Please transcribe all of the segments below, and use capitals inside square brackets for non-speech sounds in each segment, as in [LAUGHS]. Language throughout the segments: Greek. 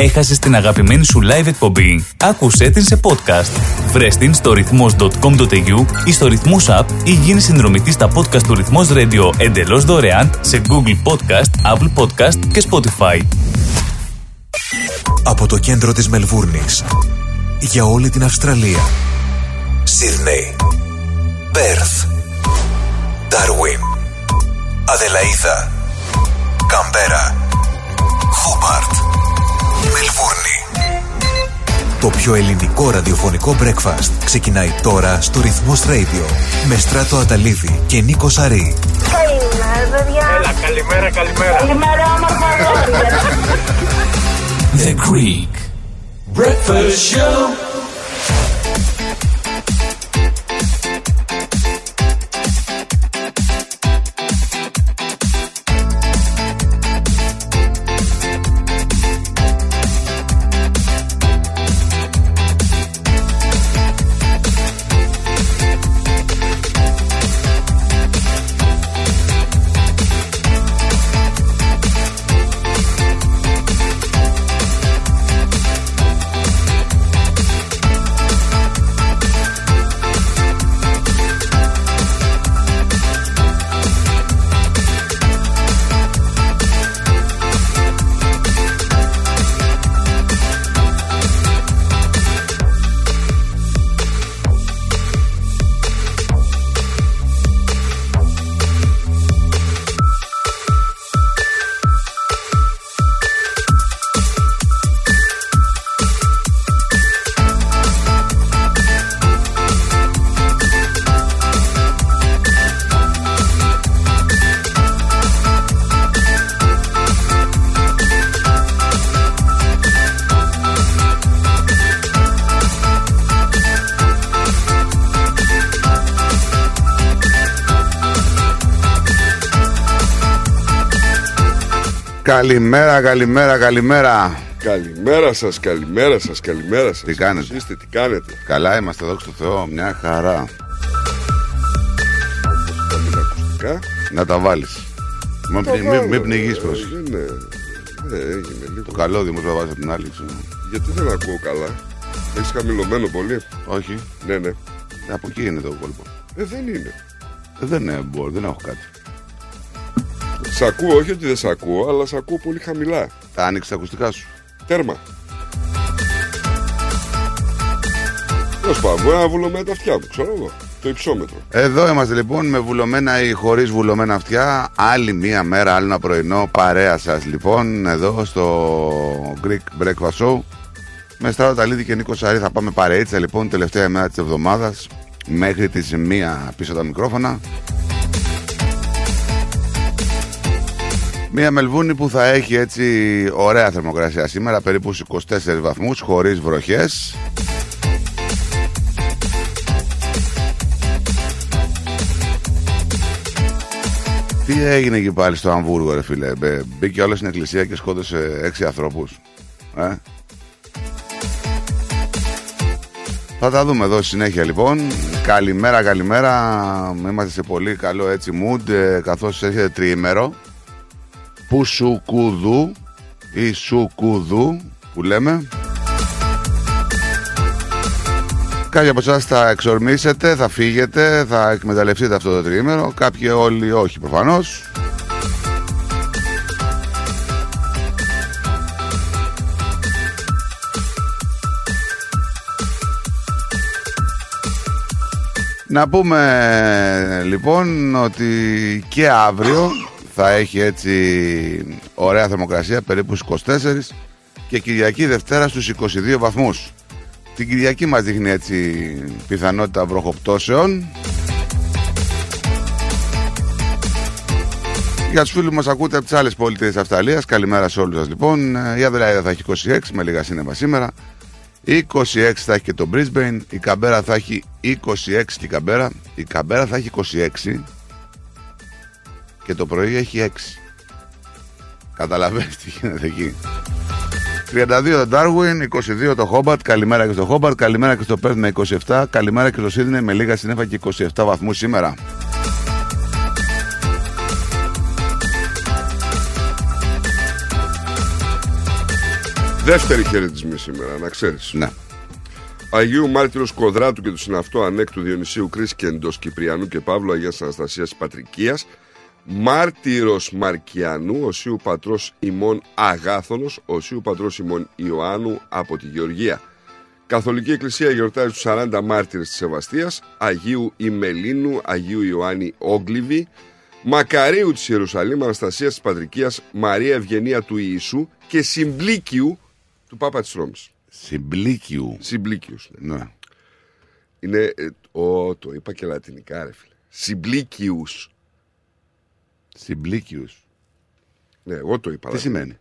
Έχασες την αγαπημένη σου live εκπομπή. Άκουσέ την σε podcast. Βρες την στο ρυθμός.com.au ή στο ρυθμός app ή γίνει συνδρομητής στα podcast του ρυθμός radio εντελώς δωρεάν σε Google Podcast, Apple Podcast και Spotify. Από το κέντρο της Μελβούρνης για όλη την Αυστραλία. Σίδνεϊ, Πέρθ, Ντάρουιν, Αδελαίδα, Καμπέρα, Χόμπαρτ, Μελβούρνη. Το πιο ελληνικό ραδιοφωνικό breakfast ξεκινάει τώρα στο Ρυθμός Radio με Στράτο Αταλίδη και Νίκο Σαρή. Καλημέρα, παιδιά. Έλα, καλημέρα, καλημέρα. Καλημέρα, όμορφα αγόρια. The Greek Breakfast Show. Καλημέρα, καλημέρα, καλημέρα. Καλημέρα σας, καλημέρα σας, καλημέρα σας. Τι κάνετε; Πώς είστε, τι κάνετε; Καλά είμαστε, δόξα τω Θεώ, μια χαρά. Πάμε τα ακουστικά. Να τα βάλεις. Μην Τα πνι- βάλω, μην- μην πνιγείς ε, πρόσεχε. Δεν είναι. Ε, έγινε λίγο. Το καλώδιο μου το βάζεις από την άλλη. ξέρω. Γιατί δεν ακούω καλά. Έχεις χαμηλωμένο πολύ. Όχι, Ναι, ναι. από εκεί είναι το κόλπο. Ε, δεν είναι. Ε, Δεν ε, μπορώ, δεν έχω κάτι. Σ' ακούω, όχι ότι δεν σ' ακούω, αλλά σ' ακούω πολύ χαμηλά. Τα άνοιξε τα ακουστικά σου. Τέρμα. Τέλο πάντων, μπορεί να βουλωμένα τα αυτιά μου, ξέρω εγώ. Το υψόμετρο. Εδώ είμαστε λοιπόν με βουλωμένα ή χωρίς βουλωμένα αυτιά. Άλλη μία μέρα, άλλο ένα πρωινό παρέα σας λοιπόν εδώ στο Greek Breakfast Show. Με Στράτο Ταλίδη και Νίκο Σαρή θα πάμε παρείτσα λοιπόν τελευταία μέρα της εβδομάδας μέχρι τη μία πίσω τα μικρόφωνα. Μία Μελβούνη που θα έχει έτσι ωραία θερμοκρασία σήμερα, περίπου στους 24 βαθμούς, χωρίς βροχές. Τι έγινε εκεί πάλι στο Αμβούργο, ρε φίλε; Μπε- Μπήκε όλος στην εκκλησία και σκότωσε έξι ανθρώπους. Ε; Θα τα δούμε εδώ στη συνέχεια λοιπόν. Καλημέρα, καλημέρα. Είμαστε σε πολύ καλό έτσι mood ε, καθώς έρχεται τριήμερο. Που σου κουδού ή σου κουδού που λέμε. Κάποιοι από εσάς θα εξορμήσετε, θα φύγετε, θα εκμεταλλευτείτε αυτό το τριήμερο. Κάποιοι όλοι όχι προφανώς. Να πούμε λοιπόν ότι και αύριο θα έχει έτσι ωραία θερμοκρασία περίπου στους 24 και Κυριακή Δευτέρα στους 22 βαθμούς. Την Κυριακή μας δείχνει έτσι πιθανότητα βροχοπτώσεων. Για τους φίλους μας ακούτε από τις άλλες πόλεις της Αυστραλίας. Καλημέρα σε όλους σας λοιπόν. Η Αδελαίδα θα έχει 26 με λίγα σύννεφα σήμερα. 26 θα έχει και το Brisbane. Η Καμπέρα θα έχει 26 και η Καμπέρα. Η Καμπέρα θα έχει 26 και το πρωί έχει 6. Καταλαβαίνεις τι γίνεται εκεί. 32 το Darwin, 22 το Hobart. Καλημέρα και στο Hobart. Καλημέρα και στο Perth με 27. Καλημέρα και στο Sydney με λίγα συνέφα και 27 βαθμούς σήμερα. Δεύτερη χαιρετισμή σήμερα, να ξέρεις. Ναι. Αγίου Μάρτυρος Κοδράτου και του συναυτού ανέκτου Διονυσίου Κρίσκεντο Κυπριανού και Παύλου Αγίας Αναστασίας Πατρικίας. Μάρτυρος Μαρκιανού, οσίου πατρός ημών Αγάθωνο, οσίου πατρός ημών Ιωάννου από τη Γεωργία. Καθολική Εκκλησία γιορτάζει τους 40 μάρτυρες της Σεβαστία, Αγίου Ημελίνου, Αγίου Ιωάννη Όγκλιβη, Μακαρίου της Ιερουσαλήμ, Αναστασίας της Πατρικίας, Μαρία Ευγενία του Ιησού και Συμπλίκιου του Πάπα της Ρώμης. Συμπλίκιου. Συμπλίκιου. Ναι. Είναι. ε, ο, το είπα και λατινικά, ρε φίλε. Συμπλίκιου. Συμπλίκιου. Ναι, εγώ το είπα. Τι λατινικά. σημαίνει;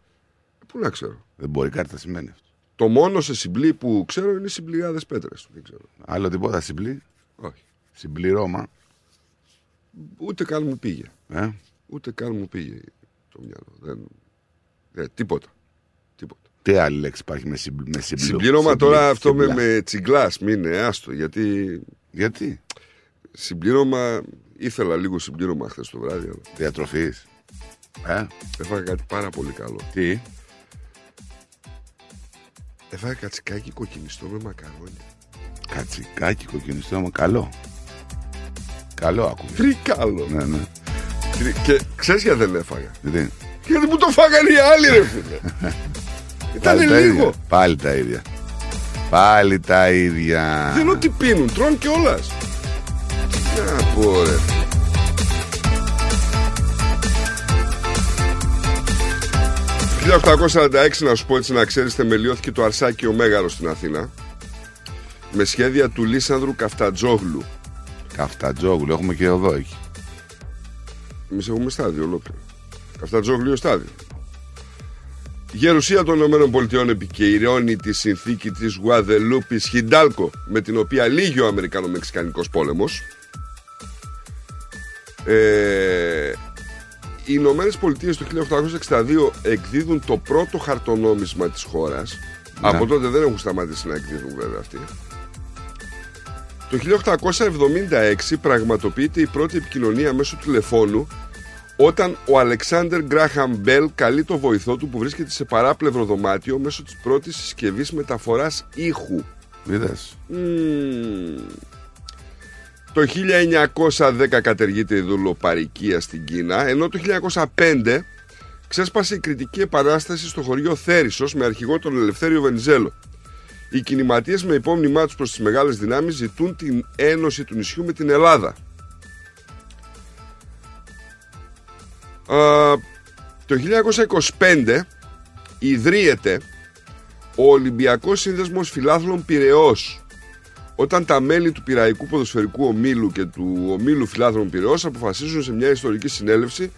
Πού να ξέρω. Δεν μπορεί κάτι να σημαίνει αυτό. Το μόνο σε συμπλή που ξέρω είναι οι συμπληγάδε πέτρες. Δεν ξέρω. Άλλο τίποτα συμπλή; Όχι. Συμπληρώμα. Ούτε καν μου πήγε. Ε; Ούτε καν μου πήγε το μυαλό. Δεν... δεν τίποτα. τίποτα. Τι άλλη λέξη υπάρχει με, συμπλ... με συμπλο- Συμπλήρωμα συμπλή- τώρα αυτό με, συμπλά. με τσιγκλάς. Μην είναι άστο. Γιατί Γιατί; συμπλήρωμα. Ήθελα λίγο συμπλήρωμα χθες το βράδυ. Αλλά Διατροφής. Ε; έφαγα κάτι πάρα πολύ καλό. Τι; Έφαγα κατσικάκι κοκκινιστό με μακαρόνια. Κατσικάκι κοκκινιστό μα καλό. Καλό ακούγεται. Τρικάλο. Ναι, ναι. Τρι- Και ξέρεις γιατί δεν έφαγα; Γιατί; Γιατί μου το φάγανε οι άλλοι, ρε φίλε. [LAUGHS] Ήταν Πάλι τα λίγο. ίδια. Πάλι τα ίδια. Πάλι τα ίδια. Δεν είναι ότι πίνουν, τρώνε κιόλα. Να πω ρε. Το 1846 να σου πω έτσι να ξέρεις θεμελιώθηκε το Αρσάκιο Μέγαρος στην Αθήνα με σχέδια του Λίσανδρου Καφτατζόγλου. Καφτατζόγλου. Έχουμε και εδώ εκεί. Εμείς έχουμε στάδιο ολόκληρο. Καφτατζόγλιο στάδιο. Η Γερουσία των ΗΠΑ επικυρώνει τη συνθήκη της Γουαδελούπης Χιντάλκο με την οποία λύγει ο Αμερικανο-Μεξικανικός πόλεμος. Ε, οι Ηνωμένες Πολιτείες το 1862 εκδίδουν το πρώτο χαρτονόμισμα της χώρας. Ναι. Από τότε δεν έχουν σταματήσει να εκδίδουν βέβαια αυτοί. Το 1876 πραγματοποιείται η πρώτη επικοινωνία μέσω τηλεφώνου όταν ο Αλεξάνδερ Γκράχαμ Μπέλ καλεί το βοηθό του που βρίσκεται σε παράπλευρο δωμάτιο μέσω της πρώτης συσκευής μεταφοράς ήχου. Είδες. Μμμ. Το 1910 κατεργείται η δουλοπαρικία στην Κίνα, ενώ το 1905 ξέσπασε η κριτική επανάσταση στο χωριό Θέρισος με αρχηγό τον Ελευθέριο Βενιζέλο. Οι κινηματίες με υπόμνημά τους προς τις μεγάλες δυνάμεις ζητούν την ένωση του νησιού με την Ελλάδα. Α, το 1925 ιδρύεται ο Ολυμπιακός Σύνδεσμος Φιλάθλων Πυραιός όταν τα μέλη του Πυραϊκού Ποδοσφαιρικού Ομίλου και του Ομίλου Φιλάθλων Πυραιός αποφασίζουν σε μια ιστορική συνέλευση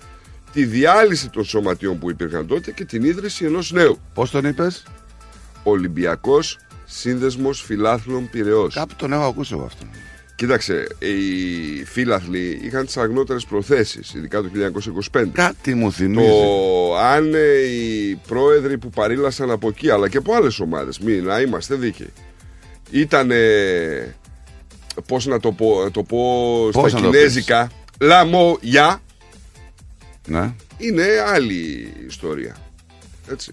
τη διάλυση των σωματείων που υπήρχαν τότε και την ίδρυση ενός νέου. Πώς τον είπες; Ολυμπιακός Σύνδεσμος Φιλάθλων Πυραιός. Κάπου τον έχω ακούσει εγώ αυτό. Κοίταξε, οι φίλαθλοι είχαν τις αγνότερες προθέσεις, ειδικά το 1925. Κάτι μου θυμίζει. Το αν ε, οι πρόεδροι που παρήλασαν από εκεί, αλλά και από άλλες ομάδες, μην να είμαστε δίκαιοι, ήταν, πώς να το πω, να το πω Πώς στα να το κινέζικα, λαμόγια, Ναι. είναι άλλη ιστορία. Έτσι.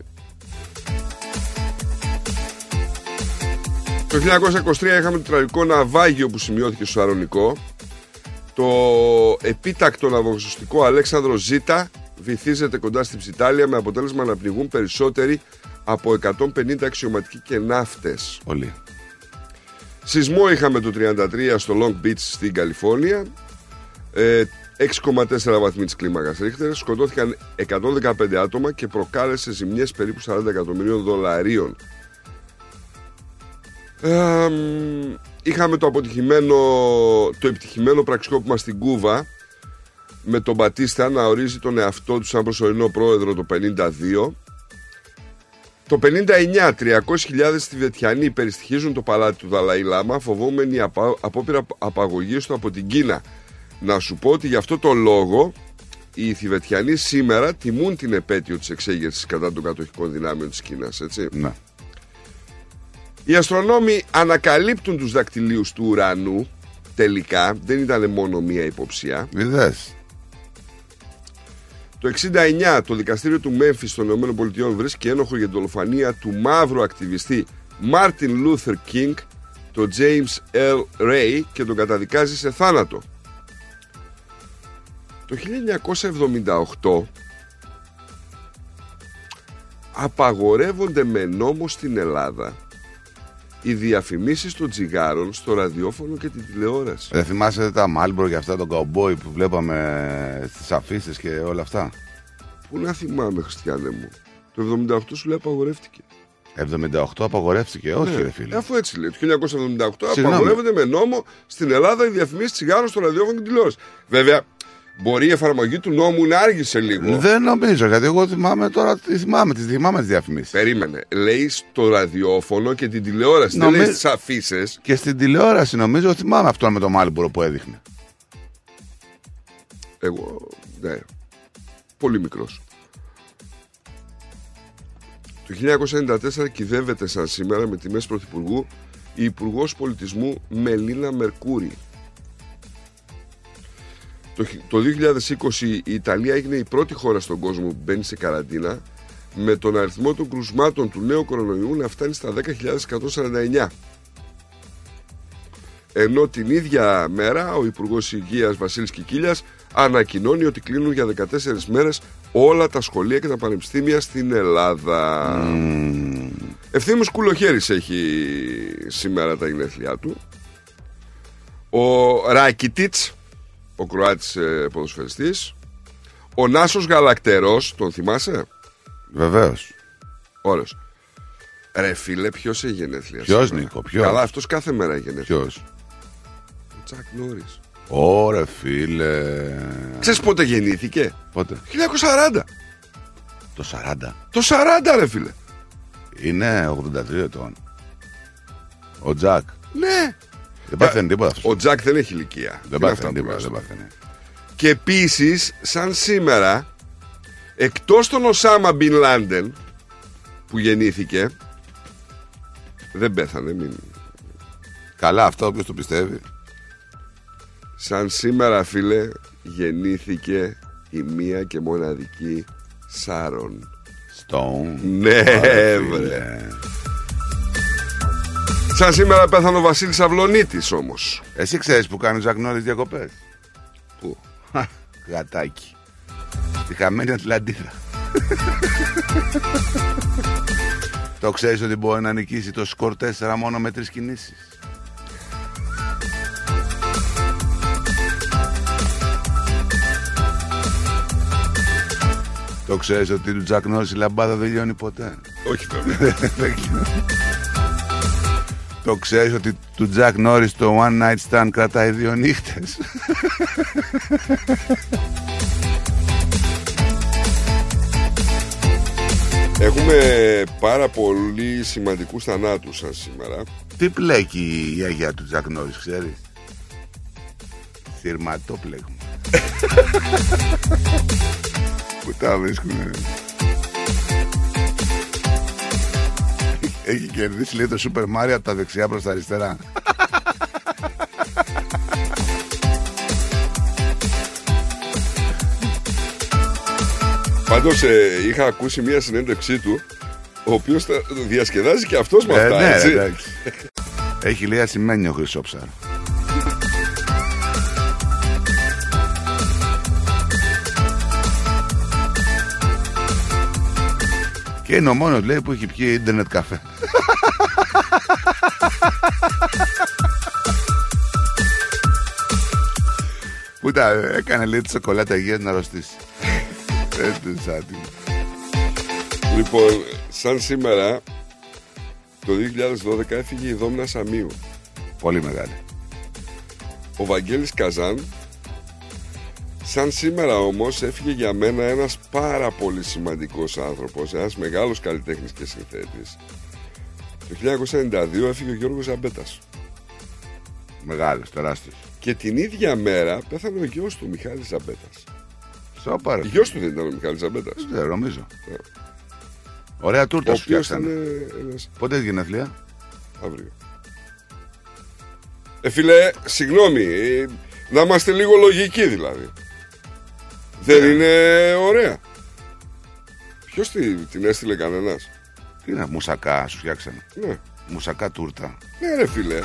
Το 1923 είχαμε το τραγικό ναυάγιο που σημειώθηκε στο Σαρονικό. Το επίτακτο ναυαγοσωστικό Αλέξανδρο Ζήτα βυθίζεται κοντά στην Ψιτάλια με αποτέλεσμα να πνιγούν περισσότεροι από 150 αξιωματικοί και ναύτες. Πολύ. Σεισμό είχαμε το 33 στο Long Beach στην Καλιφόρνια. Ε, 6,4 βαθμοί της κλίμακας Ρίχτερ. Σκοτώθηκαν 115 άτομα και προκάλεσε ζημιές περίπου 40 εκατομμυρίων δολαρίων. Ε, μ, είχαμε το αποτυχημένο, το επιτυχημένο πραξικόπημα στην Κούβα με τον Μπατίστα να ορίζει τον εαυτό του σαν προσωρινό πρόεδρο το 52 το 59, 300.000 Τιβετιανοί περιστοιχίζουν το παλάτι του Δαλαή Λάμα φοβόμενοι απα... απόπειρα απαγωγής του από την Κίνα. Να σου πω ότι γι' αυτό το λόγο οι Θιβετιανοί σήμερα τιμούν την επέτειο της εξέγερσης κατά των κατοχικών δυνάμεων της Κίνας, έτσι. Ναι. Οι αστρονόμοι ανακαλύπτουν τους δακτυλίους του ουρανού τελικά, δεν ήταν μόνο μία υποψία. Είδε. Το Το 69 το δικαστήριο του Μέμφυς των ΗΠΑ βρίσκει ένοχο για την δολοφονία του μαύρου ακτιβιστή Μάρτιν Λούθερ Κίνγκ, το James Earl Ray και τον καταδικάζει σε θάνατο. Το 1978 απαγορεύονται με νόμο στην Ελλάδα οι διαφημίσεις των τσιγάρων στο ραδιόφωνο και την τηλεόραση. Δεν θυμάσαι τα Marlboro και αυτά τον καουμπόι που βλέπαμε στις αφίσες και όλα αυτά; Πού να θυμάμαι, Χριστιανέ μου. Το 78 σου λέει απαγορεύτηκε. 78 απαγορεύτηκε, όχι Ναι, ρε φίλε. Αφού έτσι λέει. Το 1978 Συγγνώμη. απαγορεύονται με νόμο στην Ελλάδα οι διαφημίσεις τσιγάρων στο ραδιόφωνο και την τηλεόραση. Βέβαια, μπορεί η εφαρμογή του νόμου να άργησε λίγο. Δεν νομίζω, γιατί εγώ θυμάμαι τώρα, τι θυμάμαι, τις θυμάμαι τις διαφημίσεις. Περίμενε. Λέει στο ραδιόφωνο και την τηλεόραση. Νομι- Δεν λέει στις αφίσες. Και στην τηλεόραση νομίζω θυμάμαι αυτόν με το Marlboro που έδειχνε. Εγώ, ναι. Πολύ μικρός. Το 1994 κηδεύεται σαν σήμερα με τιμές πρωθυπουργού η Υπουργός Πολιτισμού Μελίνα Μερκούρη. Το, χι- το 2020 η Ιταλία έγινε η πρώτη χώρα στον κόσμο που μπαίνει σε καραντίνα με τον αριθμό των κρουσμάτων του νέου κορονοϊού να φτάνει στα 10.149. Ενώ την ίδια μέρα ο Υπουργός Υγείας Βασίλης Κικίλιας ανακοινώνει ότι κλείνουν για 14 μέρες όλα τα σχολεία και τα πανεπιστήμια στην Ελλάδα. Μμμ. Ευθύμος Κουλοχέρης έχει σήμερα τα γενέθλιά του. Ο Ράκιτιτς, ο Κροάτης ε, ποδοσφαιριστής. Ο Νάσος Γαλακτερός, τον θυμάσαι; Βεβαίως. Ωρες. Ρε φίλε, ποιος έχει γενέθλια Ποιος, σήμερα; Νίκο, ποιος; Καλά, αυτός κάθε μέρα έχει γενέθλια. Ποιος; Ο Τσακ Νόρις. Ωρε φίλε. Ξέρεις πότε γεννήθηκε; Πότε; 1940. Το 40. Το 40 ρε φίλε. Είναι 83 ετών. Ο Τζακ. Ναι. Δεν πάθαινε τίποτα αυτός. Ο Τζακ δεν έχει ηλικία. Δεν Είναι αυτά πάθαινε που τίποτα. λες. Δεν πάθαινε. Και επίσης, σαν σήμερα, εκτός τον Οσάμα Μπιν Λάντεν που γεννήθηκε, δεν πέθανε, μην... Καλά αυτό όποιος το πιστεύει. Σαν σήμερα, φίλε, γεννήθηκε η μία και μοναδική Σάρον. Stone. Ναι, Ωρε, βρε. Φίλε. Σαν σήμερα πέθανε ο Βασίλης Αυλονίτης όμως. Εσύ ξέρεις που κάνεις ο Τζακ Νόρις διακοπές; Πού; Γατάκι. Τη χαμένη Ατλαντίδα. [LAUGHS] το ξέρεις ότι μπορεί να νικήσει το σκορ 4 μόνο με τρεις κινήσεις. Το ξέρεις ότι του Τζακ Νόρις η λαμπάδα δεν λιώνει ποτέ. Όχι βέβαια. [LAUGHS] Το ξέρεις ότι του Τζακ Νόρις το One Night Stand κρατάει δύο νύχτες. Έχουμε πάρα πολύ σημαντικούς θανάτους σαν σήμερα. Τι πλέκει η αγιά του Τζακ Νόρις, ξέρεις; Θυρματόπλεγμα. Πού τα βρίσκουνε. Έχει κερδίσει λέει το Super Mario από τα δεξιά προς τα αριστερά. Πάντως ε, είχα ακούσει μια συνέντευξή του ο οποίος τα διασκεδάζει και αυτός με Ε, αυτά, ναι, έτσι. εντάξει. Έχει λέει ασημένιο χρυσόψαρο. Και είναι ο μόνος λέει που έχει πιει ίντερνετ καφέ. [LAUGHS] Που τα έκανε λέει τη σοκολάτα υγείας να αρρωστήσει. Έτσι [LAUGHS] σαν την- Λοιπόν, σαν σήμερα, το 2012 έφυγε η Δόμνα Σαμίου. Πολύ μεγάλη. Ο Βαγγέλης Καζάν, σαν σήμερα όμως, έφυγε για μένα ένας πάρα πολύ σημαντικός άνθρωπος, ένας μεγάλος καλλιτέχνης και συνθέτης. Το 1992 έφυγε ο Γιώργος Ζαμπέτας. Μεγάλος, τεράστιος. Και την ίδια μέρα πέθανε ο γιος του, Μιχάλης Ζαμπέτας. Σοπα ρε. Γιος του δεν ήταν ο Μιχάλης Ζαμπέτας. Δεν ξέρω, νομίζω. Ναι. Ωραία Ο τούρτα σου οποίος ήταν φτιάξανε. ένας Πότε έχει γενέθλια. αύριο. Ε, φίλε, συγγνώμη, ε, να είμαστε λίγο λογικοί δηλαδή. Δεν είναι ωραία. Ποιος την έστειλε κανένας; Τι είναι, μουσακά, σου φτιάξανε. Ναι. Μουσακά τούρτα. Ναι, ρε φίλε.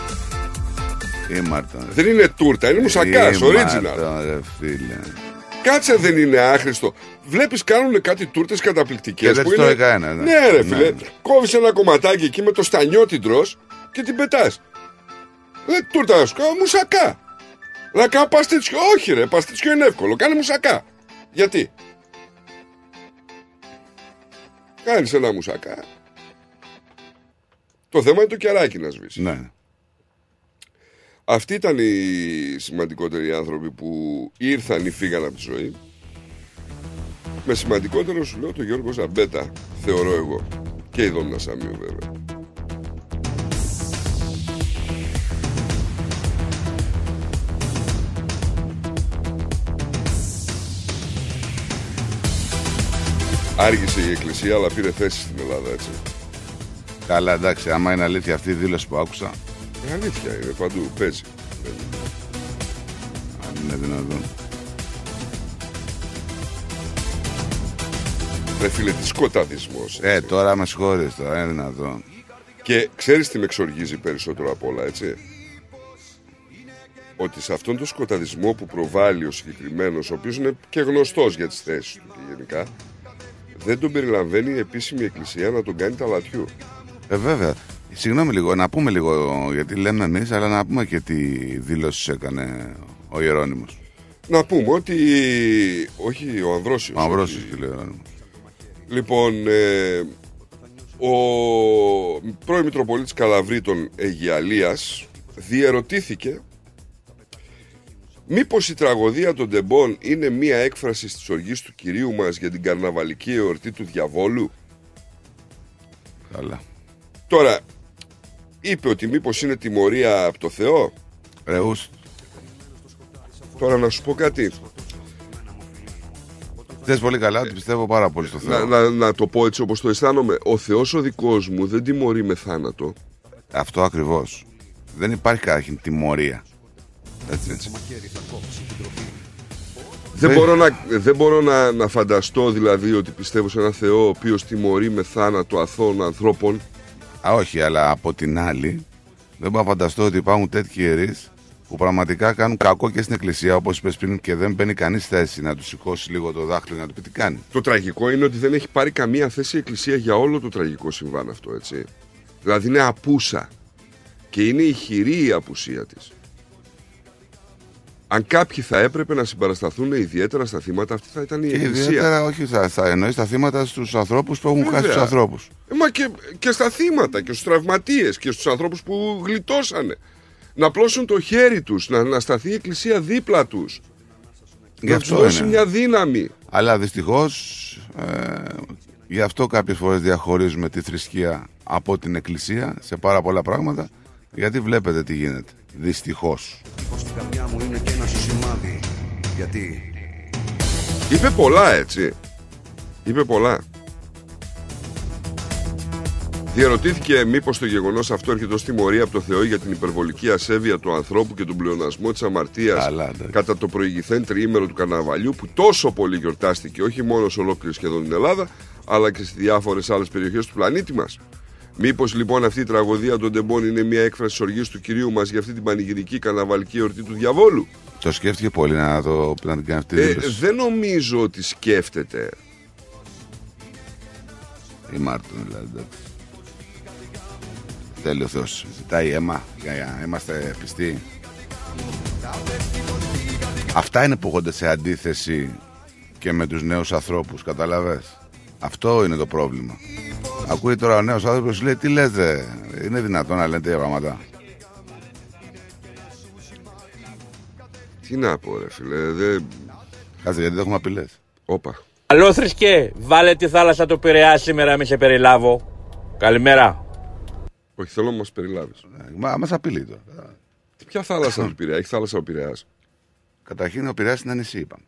Ήμαρτον. Δεν είναι τούρτα, είναι μουσακάς, original. Ήμαρτον, ρε φίλε. Κάτσε δεν είναι άχρηστο. Βλέπεις κάνουν κάτι τούρτες καταπληκτικές. Και δεν τις τρώει κανένας, ναι. Ναι, ρε Ναι, φίλε. ναι. Κόβεις ένα κομματάκι εκεί με το στανιό την τρως και την πετάς. Δεν τούρτα να σου κάνω, μουσακά. Να κάνω παστίτσιο. Όχι, ρε, παστίτσιο είναι εύκολο. Κάνε μουσακά. Γιατί; Κάνεις ένα μουσακά. Το θέμα είναι το κεράκι να σβήσεις. Ναι. Αυτοί ήταν οι σημαντικότεροι άνθρωποι που ήρθαν ή φύγαν από τη ζωή. Με σημαντικότερο σου λέω τον Γιώργο Ζαμπέτα, θεωρώ εγώ. Και η Δόμνα Σαμίου βέβαια. Άργησε η Εκκλησία αλλά πήρε θέση στην Ελλάδα έτσι. Καλά, εντάξει, άμα είναι αλήθεια αυτή η δήλωση που άκουσα, Ε, αλήθεια είναι παντού, παίζει. αν είναι δυνατόν. Ρε φίλε, τι σκοταδισμός. Ε, έτσι. τώρα με συγχωρείς τώρα, είναι δυνατόν. Και ξέρεις τι με εξοργίζει περισσότερο απ' όλα, έτσι; Ότι σε αυτόν τον σκοταδισμό που προβάλλει ο συγκεκριμένος, ο οποίος είναι και γνωστός για τις θέσεις του και γενικά, δεν τον περιλαμβάνει η επίσημη εκκλησία να τον κάνει ταλατιού. Ε, βέβαια. Συγγνώμη λίγο, να πούμε λίγο, γιατί λέμε εμείς, αλλά να πούμε και τι δηλώσεις έκανε ο Ιερώνυμος. Να πούμε ότι. Όχι, ο Ανδρόσιος. Ο Αμβρόσιος όχι. τι λέει ο Ιερώνυμος. Λοιπόν, ε, ο πρώην Μητροπολίτης Καλαβρίτων Αιγιαλίας διερωτήθηκε μήπως η τραγωδία των Τεμπών είναι μία έκφραση της οργής του Κυρίου μας για την καρναβαλική εορτή του διαβόλου; Καλά. Τώρα, είπε ότι μήπως είναι τιμωρία από το Θεό; Ρεούς, Τώρα να σου πω κάτι. θες πολύ καλά, ότι πιστεύω πάρα πολύ στο Να, Θεό. να, να το πω έτσι όπως το αισθάνομαι. Ο Θεός ο δικός μου δεν τιμωρεί με θάνατο. Αυτό ακριβώς. Δεν υπάρχει καταρχήν τιμωρία. Έτσι. Δεν Ε. μπορώ, να, δεν μπορώ να, να φανταστώ δηλαδή ότι πιστεύω σε ένα Θεό ο οποίος τιμωρεί με θάνατο αθώων ανθρώπων. Α, όχι, αλλά από την άλλη, δεν μπορώ να φανταστώ ότι υπάρχουν τέτοιοι ιερείς που πραγματικά κάνουν κακό και στην εκκλησία, όπως είπες πριν, και δεν μπαίνει κανείς θέση να τους σηκώσει λίγο το δάχτυλο και να του πει τι κάνει. Το τραγικό είναι ότι δεν έχει πάρει καμία θέση η Εκκλησία για όλο το τραγικό συμβάν αυτό, έτσι. Δηλαδή είναι απούσα. Και είναι ηχηρή η απουσία της. Αν κάποιοι θα έπρεπε να συμπαρασταθούν ιδιαίτερα στα θύματα, αυτή θα ήταν η Και Εκκλησία. ιδιαίτερα, όχι, θα, θα εννοείς τα θύματα στους ανθρώπους που έχουν Βέβαια. χάσει τους ανθρώπους. Ε, μα και, και στα θύματα και στους τραυματίες και στους ανθρώπους που γλιτώσανε. Να πλώσουν το χέρι τους, να, να σταθεί η Εκκλησία δίπλα τους. Γι' να τους αυτό δώσει είναι. μια δύναμη. Αλλά δυστυχώς, ε, γι' αυτό κάποιες φορές διαχωρίζουμε τη θρησκεία από την εκκλησία σε πάρα πολλά πράγματα. Γιατί βλέπετε τι γίνεται. Δυστυχώς. Γιατί; Είπε πολλά έτσι. Είπε πολλά. Διαρωτήθηκε μήπως το γεγονός αυτό έρχεται ως τιμωρία από το Θεό για την υπερβολική ασέβεια του ανθρώπου και τον πλεονασμό της αμαρτίας Καλά, εντάξει. κατά το προηγηθέν τριήμερο του καρναβαλιού που τόσο πολύ γιορτάστηκε όχι μόνο σε ολόκληρη σχεδόν την Ελλάδα αλλά και σε διάφορες άλλες περιοχές του πλανήτη μας. Μήπως λοιπόν αυτή η τραγωδία των τεμπών είναι μια έκφραση της οργής του Κυρίου μας για αυτή την πανηγυρική καρναβαλική εορτή του διαβόλου; Το σκέφτηκε πολύ να, το, να την κάνει αυτή τη Ε, δήλωση. δεν νομίζω ότι σκέφτεται Η Μάρτιν δηλαδή. εντάξει. Τέλειο Θεός. Ζητάει αίμα. Για, για, είμαστε πιστοί. Αυτά είναι που έχονται σε αντίθεση και με τους νέους ανθρώπους. Καταλαβες. Αυτό είναι το πρόβλημα. Ακούει τώρα ο νέος άνθρωπος και λέει τι λέτε. Είναι δυνατόν να λέτε τέτοια πράγματα. Τι να πω ρε φίλε, δεν... Κάτσε γιατί δεν έχουμε απειλές. Όπα. Καλό θρησκέ, βάλε τη θάλασσα του Πειραιά σήμερα, μη σε περιλάβω. Καλημέρα. Όχι, θέλω να μας περιλάβεις. Ε, Μα μας απειλεί τώρα. Ποια θάλασσα του Πειραιά, έχει θάλασσα ο Πειραιάς; Καταρχήν ο Πειραιάς είναι νησί είπαμε.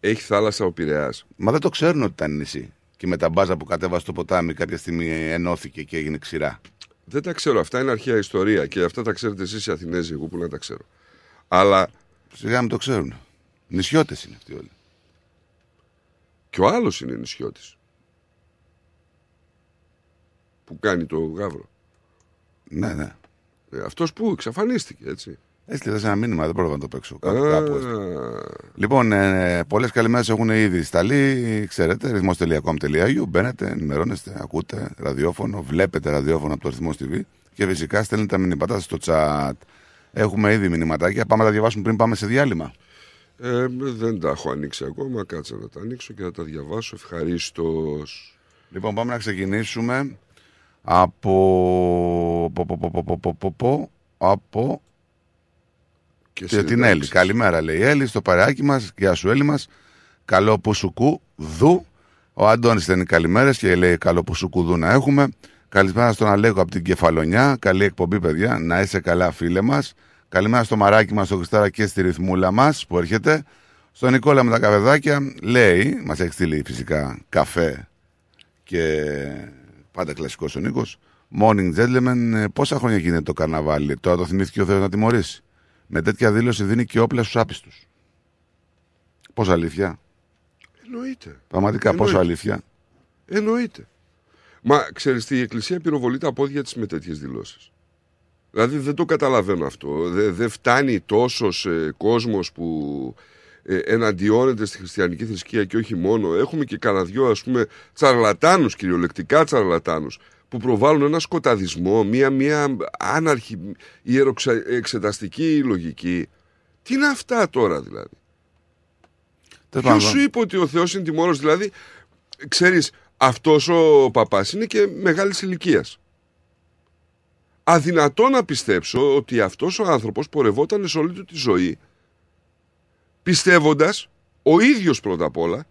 Έχει θάλασσα ο Πειραιάς. Μα δεν το ξέρουν ότι ήταν νησί. Και με τα μπάζα που κατέβασε στο ποτάμι κάποια στιγμή ενώθηκε και έγινε ξηρά. Δεν τα ξέρω, αυτά είναι αρχαία ιστορία και αυτά τα ξέρετε εσείς οι Αθηνέζοι, εγώ που να τα ξέρω. Αλλά Σιγά μην το ξέρουν. Νησιώτες είναι αυτοί όλοι. Και ο άλλος είναι νησιώτης. Που κάνει το γάβρο. Ναι, ναι. Ε, Αυτός που εξαφανίστηκε, έτσι. Έστειλες ένα μήνυμα, δεν πρόλαβα να το παίξω. Κάπου, Α, κάπου έστειλε. Λοιπόν, ε, πολλές καλημέρες έχουν ήδη σταλεί. Ξέρετε, ρυθμό.com.au. Μπαίνετε, ενημερώνεστε, ακούτε ραδιόφωνο, βλέπετε ραδιόφωνο από το ρυθμός TV και φυσικά στέλνετε τα μηνύματά σας στο chat. Έχουμε ήδη μηνυματάκια. Πάμε να τα διαβάσουμε πριν πάμε σε διάλειμμα. Ε, δεν τα έχω ανοίξει ακόμα. Κάτσε να τα ανοίξω και να τα διαβάσω. Ευχαρίστως. Λοιπόν, πάμε να ξεκινήσουμε από. από, από, από, από, από, από, από Και Και την συνεντεύξεις. Έλλη. Καλημέρα, λέει η Έλλη, στο παρεάκι μας. Γεια σου, Έλλη μας. Καλό που σου κου δου. Ο Αντώνης στέλνει καλημέρες και λέει καλό που σου κουδού να έχουμε. Καλησπέρα στον Αλέκο από την Κεφαλονιά. Καλή εκπομπή, παιδιά. Να είσαι καλά, φίλε μας. Καλημέρα στο μαράκι μας, στο Χριστάρα και στη ρυθμούλα μας που έρχεται. Στον Νικόλα με τα καφεδάκια λέει, μας έχει στείλει φυσικά καφέ και πάντα κλασικός ο Νίκος. Morning gentlemen, ε, πόσα χρόνια γίνεται το καρναβάλι; Τώρα το θυμήθηκε ο Θεός να τιμωρήσει. Με τέτοια δήλωση δίνει και όπλα στους άπιστους. Πόσο αλήθεια; Εννοείται. Πραγματικά πόσο Εννοείται. αλήθεια; Εννοείται. Μα ξέρεις τι, η Εκκλησία πυροβολεί τα πόδια της με τέτοιες δηλώσεις. Δηλαδή δεν το καταλαβαίνω αυτό. Δεν δεν φτάνει τόσος ε, κόσμος που ε, εναντιώνεται στη χριστιανική θρησκεία και όχι μόνο. Έχουμε και κανένα δυο ας πούμε τσαρλατάνους, κυριολεκτικά τσαρλατάνους, που προβάλλουν ένα σκοταδισμό, μία, μία άναρχη ιεροεξεταστική λογική. Τι είναι αυτά τώρα δηλαδή; Τέλος Ποιος πάντων, σου είπε ότι ο Θεός είναι τιμόρο, δηλαδή, ξέρεις, αυτός ο παπάς είναι και μεγάλης ηλικίας. Αδυνατό να πιστέψω ότι αυτός ο άνθρωπος πορευόταν σε όλη του τη ζωή πιστεύοντας ο ίδιος πρώτα απ' όλα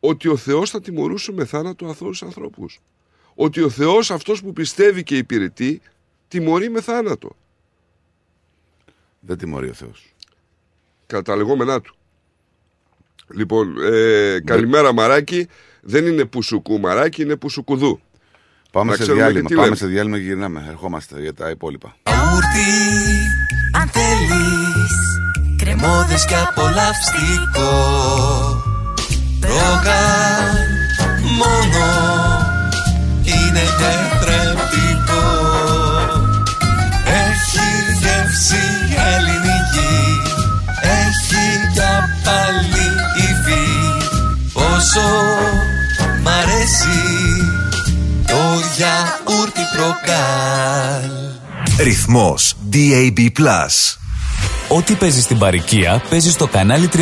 ότι ο Θεός θα τιμωρούσε με θάνατο αθώους ανθρώπους. Ότι ο Θεός αυτός που πιστεύει και υπηρετεί τιμωρεί με θάνατο. Δεν τιμωρεί ο Θεός. κατά τα λεγόμενά του. Λοιπόν, ε, καλημέρα Μαράκι. Δεν είναι πουσουκού Μαράκι, είναι πουσουκουδού. Πάμε Να σε ξέρουμε διάλειμμα. και τι Πάμε λέμε. σε διάλειμμα και γυρνάμε. Ερχόμαστε για τα υπόλοιπα. Γιαούρτι, αν θέλεις Κρεμόδες και απολαυστικό Ρόγαν μόνο Είναι τετρεπτικό Έχει γεύση ελληνική Έχει για πάλι υφή. Πόσο μ' αρέσει Το γιαούρτι προκάλ. Ρυθμός DAB+. Ό,τι παίζεις στην παροικία παίζεις στο κανάλι 31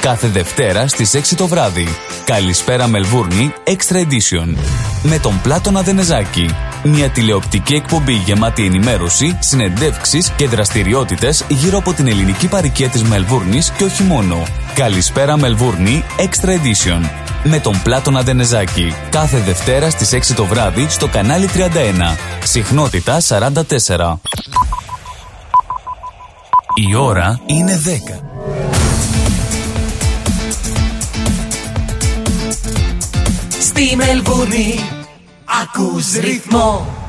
κάθε Δευτέρα στις 6 το βράδυ. Καλησπέρα Μελβούρνη Extra Edition. Με τον Πλάτωνα Δενεζάκη. Μια τηλεοπτική εκπομπή γεμάτη ενημέρωση, συνεντεύξεις και δραστηριότητες γύρω από την ελληνική παροικία της Μελβούρνης και όχι μόνο. Καλησπέρα Μελβούρνη Extra Edition. Με τον Πλάτωνα Δενεζάκη. Κάθε Δευτέρα στις 6 το βράδυ στο κανάλι 31. Συχνότητα 44. Η ώρα είναι 10. Στη Μελβούρνη ακούς ρυθμό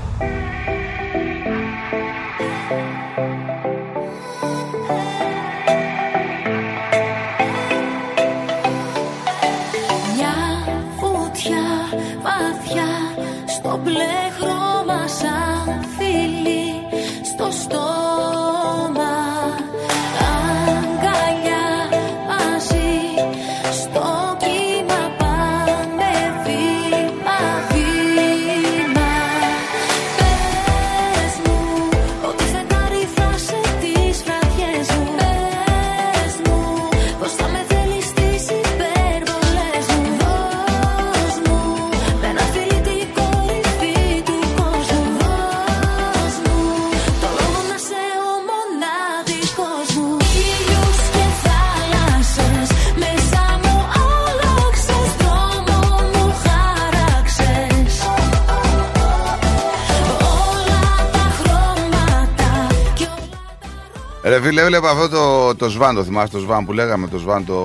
φίλε, έβλεπα αυτό το, το σβάν, το θυμάσαι το σβάν που λέγαμε, το σβάν το,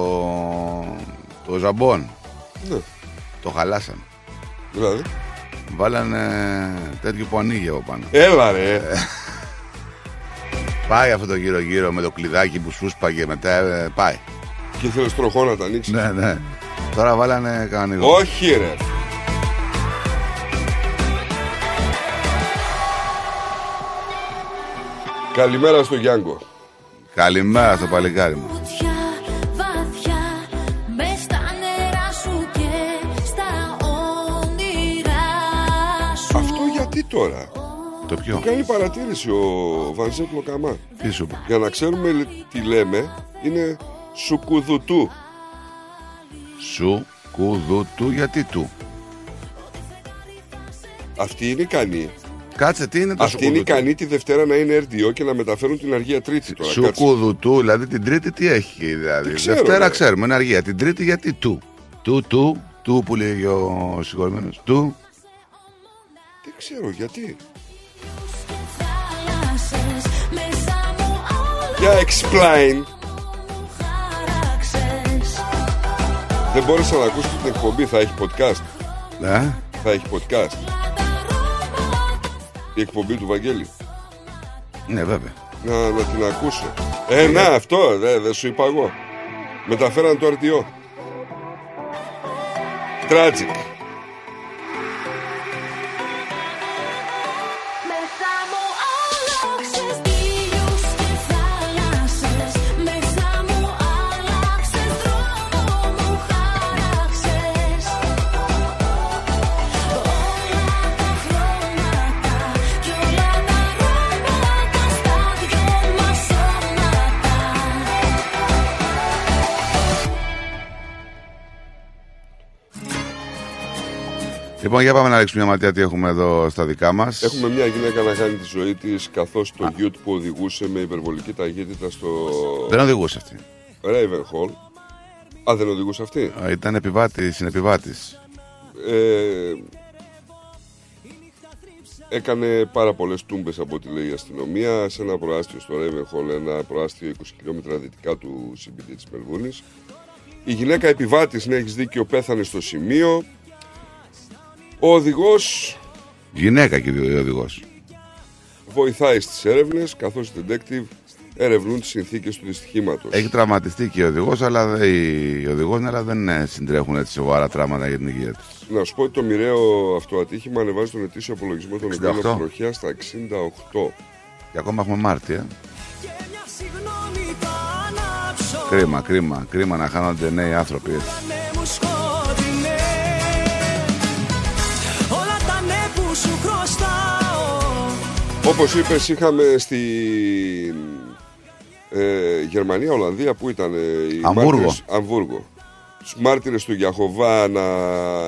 το ζαμπόν; Ναι, Το χαλάσανε. δηλαδή; Βάλανε τέτοιο που ανοίγει από πάνω. Έλα ρε. [LAUGHS] Πάει αυτό το γύρω-γύρω με το κλειδάκι που σου σπάγε μετά. ε, πάει. Και ήθελες τροχό να τα ανοίξεις; Ναι, ναι. Τώρα βάλανε κανονικό. Όχι, ρε. Καλημέρα στο Γιάνγκο. Καλημέρα στο παλικάρι μου. Βαθιά, βαθιά, μες στα νερά σου και στα όνειρά σου. Αυτό γιατί τώρα; Το ποιο; Κάνει παρατήρηση ο Βανζέκλο Καμά. Τι σου πω. Για να ξέρουμε τι λέμε, είναι σουκουδουτού. Σου κουδού του γιατί του; Αυτή είναι ικανή. Κάτσε, τι είναι το Αυτή είναι σουκουδού του; ικανή τη Δευτέρα να είναι RDO και να μεταφέρουν την αργία Τρίτη τώρα. Σου Κάτσε. κουδού του, δηλαδή την Τρίτη τι έχει. Δηλαδή; Δεν ξέρω, Δευτέρα ρε. ξέρουμε, είναι αργία. Την Τρίτη γιατί του; Του, του, του που λέει ο συγχωρημένος. Του; Δεν ξέρω γιατί. Θάλασσες, μέσα μου όλα Για explain. χαράξες. Δεν μπόρεσα να ακούσω την εκπομπή. Θα έχει podcast. Ναι. Θα έχει podcast. Η εκπομπή του Βαγγέλη. Ναι, βέβαια. Να, να την ακούσω. Ε, να, αυτό δεν δεν σου είπα εγώ. Μεταφέραν το RTO. Tragic. Λοιπόν, για πάμε να ρίξουμε μια ματιά τι έχουμε εδώ στα δικά μας. Έχουμε μια γυναίκα να κάνει τη ζωή της καθώς το γιούτ που οδηγούσε με υπερβολική ταχύτητα στο Δεν οδηγούσε αυτή. Ravenhall. Α, δεν οδηγούσε αυτή; Α, Ήταν επιβάτης, συνεπιβάτης. Ε, έκανε πάρα πολλές τούμπες από ό,τι λέει η αστυνομία σε ένα προάστιο στο Ravenhall, ένα προάστιο 20 χιλιόμετρα δυτικά του CBD της Μελβούνης. Η γυναίκα επιβάτης, ναι έχεις δίκιο, πέθανε στο σημείο. Ο οδηγός Γυναίκα και ο οδηγός. βοηθάει στις έρευνες, καθώς οι detective ερευνούν τις συνθήκες του δυστυχήματος. Έχει τραυματιστεί και ο οδηγός, αλλά δεν, οι οδηγός, αλλά δεν ε, συντρέχουν έτσι σοβαρά τραύματα για την υγεία τη. Να σου πω ότι το μοιραίο αυτό ατύχημα ανεβάζει τον ετήσιο απολογισμό των 68. οδηγών τροχιά στα 68. Και ακόμα έχουμε Μάρτια. Κρίμα, κρίμα, κρίμα να χάνονται νέοι άνθρωποι έτσι. Σου χρωστάω Όπως είπες είχαμε στη ε, Γερμανία, Ολλανδία που ήταν ε, οι Αμβούργο. μάρτυρες- Αμβούργο. Τους μάρτυρες του Γιαχωβά να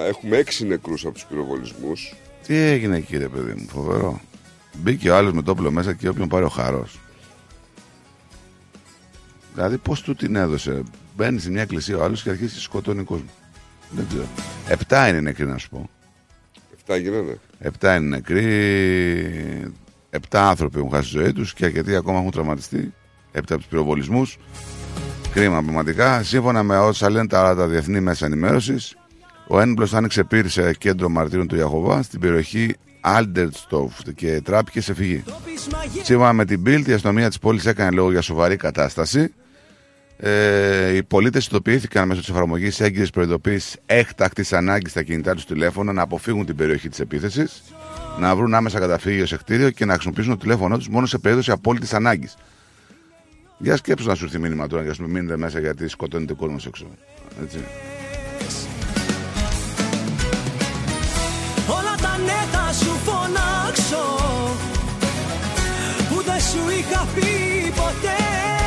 έχουμε έξι νεκρούς από τους πυροβολισμούς. Τι έγινε εκεί, ρε παιδί μου, φοβερό. Μπήκε ο άλλος με το όπλο μέσα και όποιον πάρει ο χαρό. Δηλαδή, πώς του την έδωσε; Μπαίνει σε μια εκκλησία ο άλλος και αρχίζει και σκοτώνει κόσμο. Δεν ξέρω. Επτά είναι νεκροί, να σου πω. Εφτά γίνανε. Επτά είναι νεκροί. Επτά άνθρωποι έχουν χάσει τη ζωή τους και αρκετοί ακόμα έχουν τραυματιστεί. Επτά από τους πυροβολισμούς. Κρίμα πραγματικά. Σύμφωνα με όσα λένε τα, τα διεθνή μέσα ενημέρωσης, ο ένοπλος άνοιξε πυρ σε κέντρο μαρτύρων του Ιεχωβά στην περιοχή Άλστερντορφ και τράπηκε σε φυγή. Σύμφωνα με την Bild, η αστυνομία της πόλης έκανε λόγο για σοβαρή κατάσταση. Ε, οι πολίτες ειδοποιήθηκαν μέσω της εφαρμογής έγκυρης προειδοποίησης έκτακτης ανάγκης στα κινητά τους τηλέφωνα να αποφύγουν την περιοχή της επίθεσης, να βρουν άμεσα καταφύγιο σε κτίριο και να χρησιμοποιήσουν το τηλέφωνό τους μόνο σε περίπτωση απόλυτης ανάγκης. Για σκέψου να σου έρθει μήνυμα τώρα και να μείνετε μέσα γιατί σκοτώνεται κόσμος έξω. Έτσι. Όλα τα ναι θα σου φωνάξω Που δεν σου είχα πει ποτέ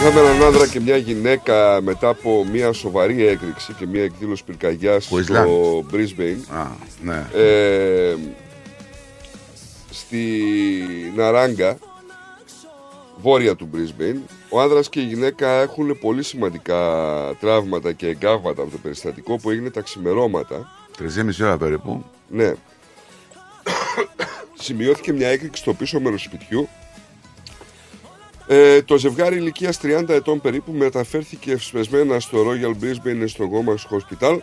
Είχαμε έναν άντρα και μια γυναίκα μετά από μια σοβαρή έκρηξη και μια εκδήλωση πυρκαγιάς στο Queensland. Brisbane. Α, ναι. Ε, στη Ναράγκα, βόρεια του Brisbane, ο άνδρας και η γυναίκα έχουν πολύ σημαντικά τραύματα και εγκάβματα από το περιστατικό που έγινε τα ξημερώματα. 3,5 ώρα περίπου. Ναι. [COUGHS] Σημειώθηκε μια έκρηξη στο πίσω μέρος του σπιτιού Ε, το ζευγάρι ηλικίας 30 ετών περίπου μεταφέρθηκε ευσπεσμένα στο Royal Brisbane στο Gomas Hospital.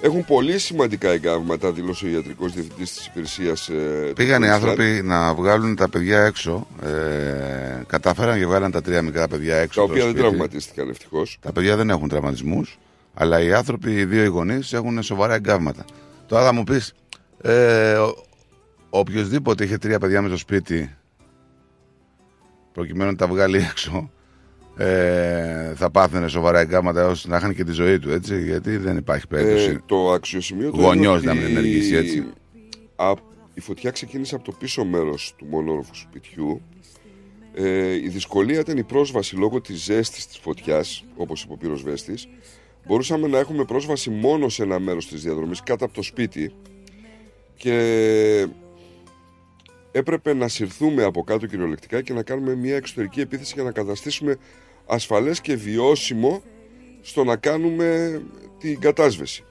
Έχουν πολύ σημαντικά εγκάβματα, δήλωσε ο ιατρικός διευθυντής της υπηρεσίας. Ε, Πήγαν οι του άνθρωποι να βγάλουν τα παιδιά έξω. Ε, κατάφεραν και βγάλαν τα τρία μικρά παιδιά έξω. Τα από το οποία δεν σπίτι. τραυματίστηκαν ευτυχώς. Τα παιδιά δεν έχουν τραυματισμούς, αλλά οι άνθρωποι, οι δύο οι γονείς, έχουν σοβαρά εγκάβματα. Τώρα θα μου πεις, ε, ο- οποιοδήποτε είχε τρία παιδιά με στο σπίτι, προκειμένου να τα βγάλει έξω, ε, θα πάθαινε σοβαρά εγκάβματα έως να χάνει και τη ζωή του, έτσι. Γιατί δεν υπάρχει περίπτωση. Ε, το αξιοσημείωτο Γονιός είναι να ότι μην ενεργήσει έτσι. Α, η φωτιά ξεκίνησε από το πίσω μέρος του μονόροφου σπιτιού. Ε, η δυσκολία ήταν η πρόσβαση λόγω της ζέστης της φωτιάς, όπως είπε ο πυροσβέστης. Μπορούσαμε να έχουμε πρόσβαση μόνο σε ένα μέρος της διαδρομής, κάτω από το σπίτι. Και έπρεπε να συρθούμε από κάτω κυριολεκτικά και να κάνουμε μια εξωτερική επίθεση για να καταστήσουμε ασφαλές και βιώσιμο στο να κάνουμε την κατάσβεση.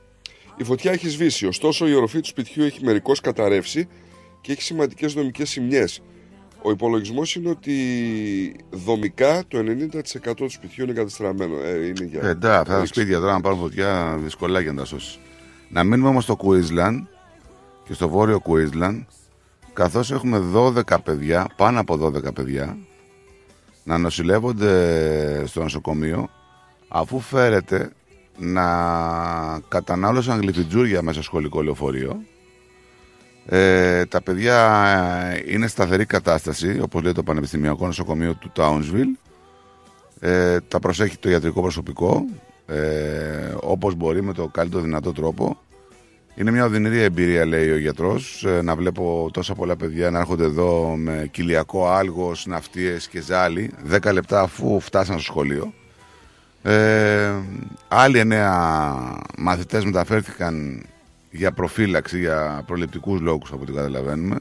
Η φωτιά έχει σβήσει, ωστόσο η οροφή του σπιτιού έχει μερικώς καταρρεύσει και έχει σημαντικές δομικές σημειές. Ο υπολογισμός είναι ότι δομικά το 90% του σπιτιού είναι κατεστραμμένο. Ε, είναι για... Ε, εντάξει, αυτά τα ρίξει. σπίτια τώρα να πάρουν φωτιά δυσκολά για να τα σώσεις. Να μείνουμε όμως στο Queensland και στο βόρειο Queensland, καθώς έχουμε 12 παιδιά, πάνω από 12 παιδιά, να νοσηλεύονται στο νοσοκομείο, αφού φέρεται να κατανάλωσαν γλυφιτζούρια μέσα στο σχολικό λεωφορείο. Ε, τα παιδιά ε, είναι σταθερή κατάσταση, όπως λέει το Πανεπιστημιακό Νοσοκομείο του Townsville. Ε, τα προσέχει το ιατρικό προσωπικό ε, όπως μπορεί με το καλύτερο δυνατό τρόπο. Είναι μια οδυνηρή εμπειρία, λέει ο γιατρός, ε, να βλέπω τόσα πολλά παιδιά να έρχονται εδώ με κοιλιακό άλγος, ναυτίες και ζάλι, 10 λεπτά αφού φτάσαν στο σχολείο. Ε, άλλοι εννέα μαθητές μεταφέρθηκαν για προφύλαξη, για προληπτικούς λόγους από ό,τι καταλαβαίνουμε.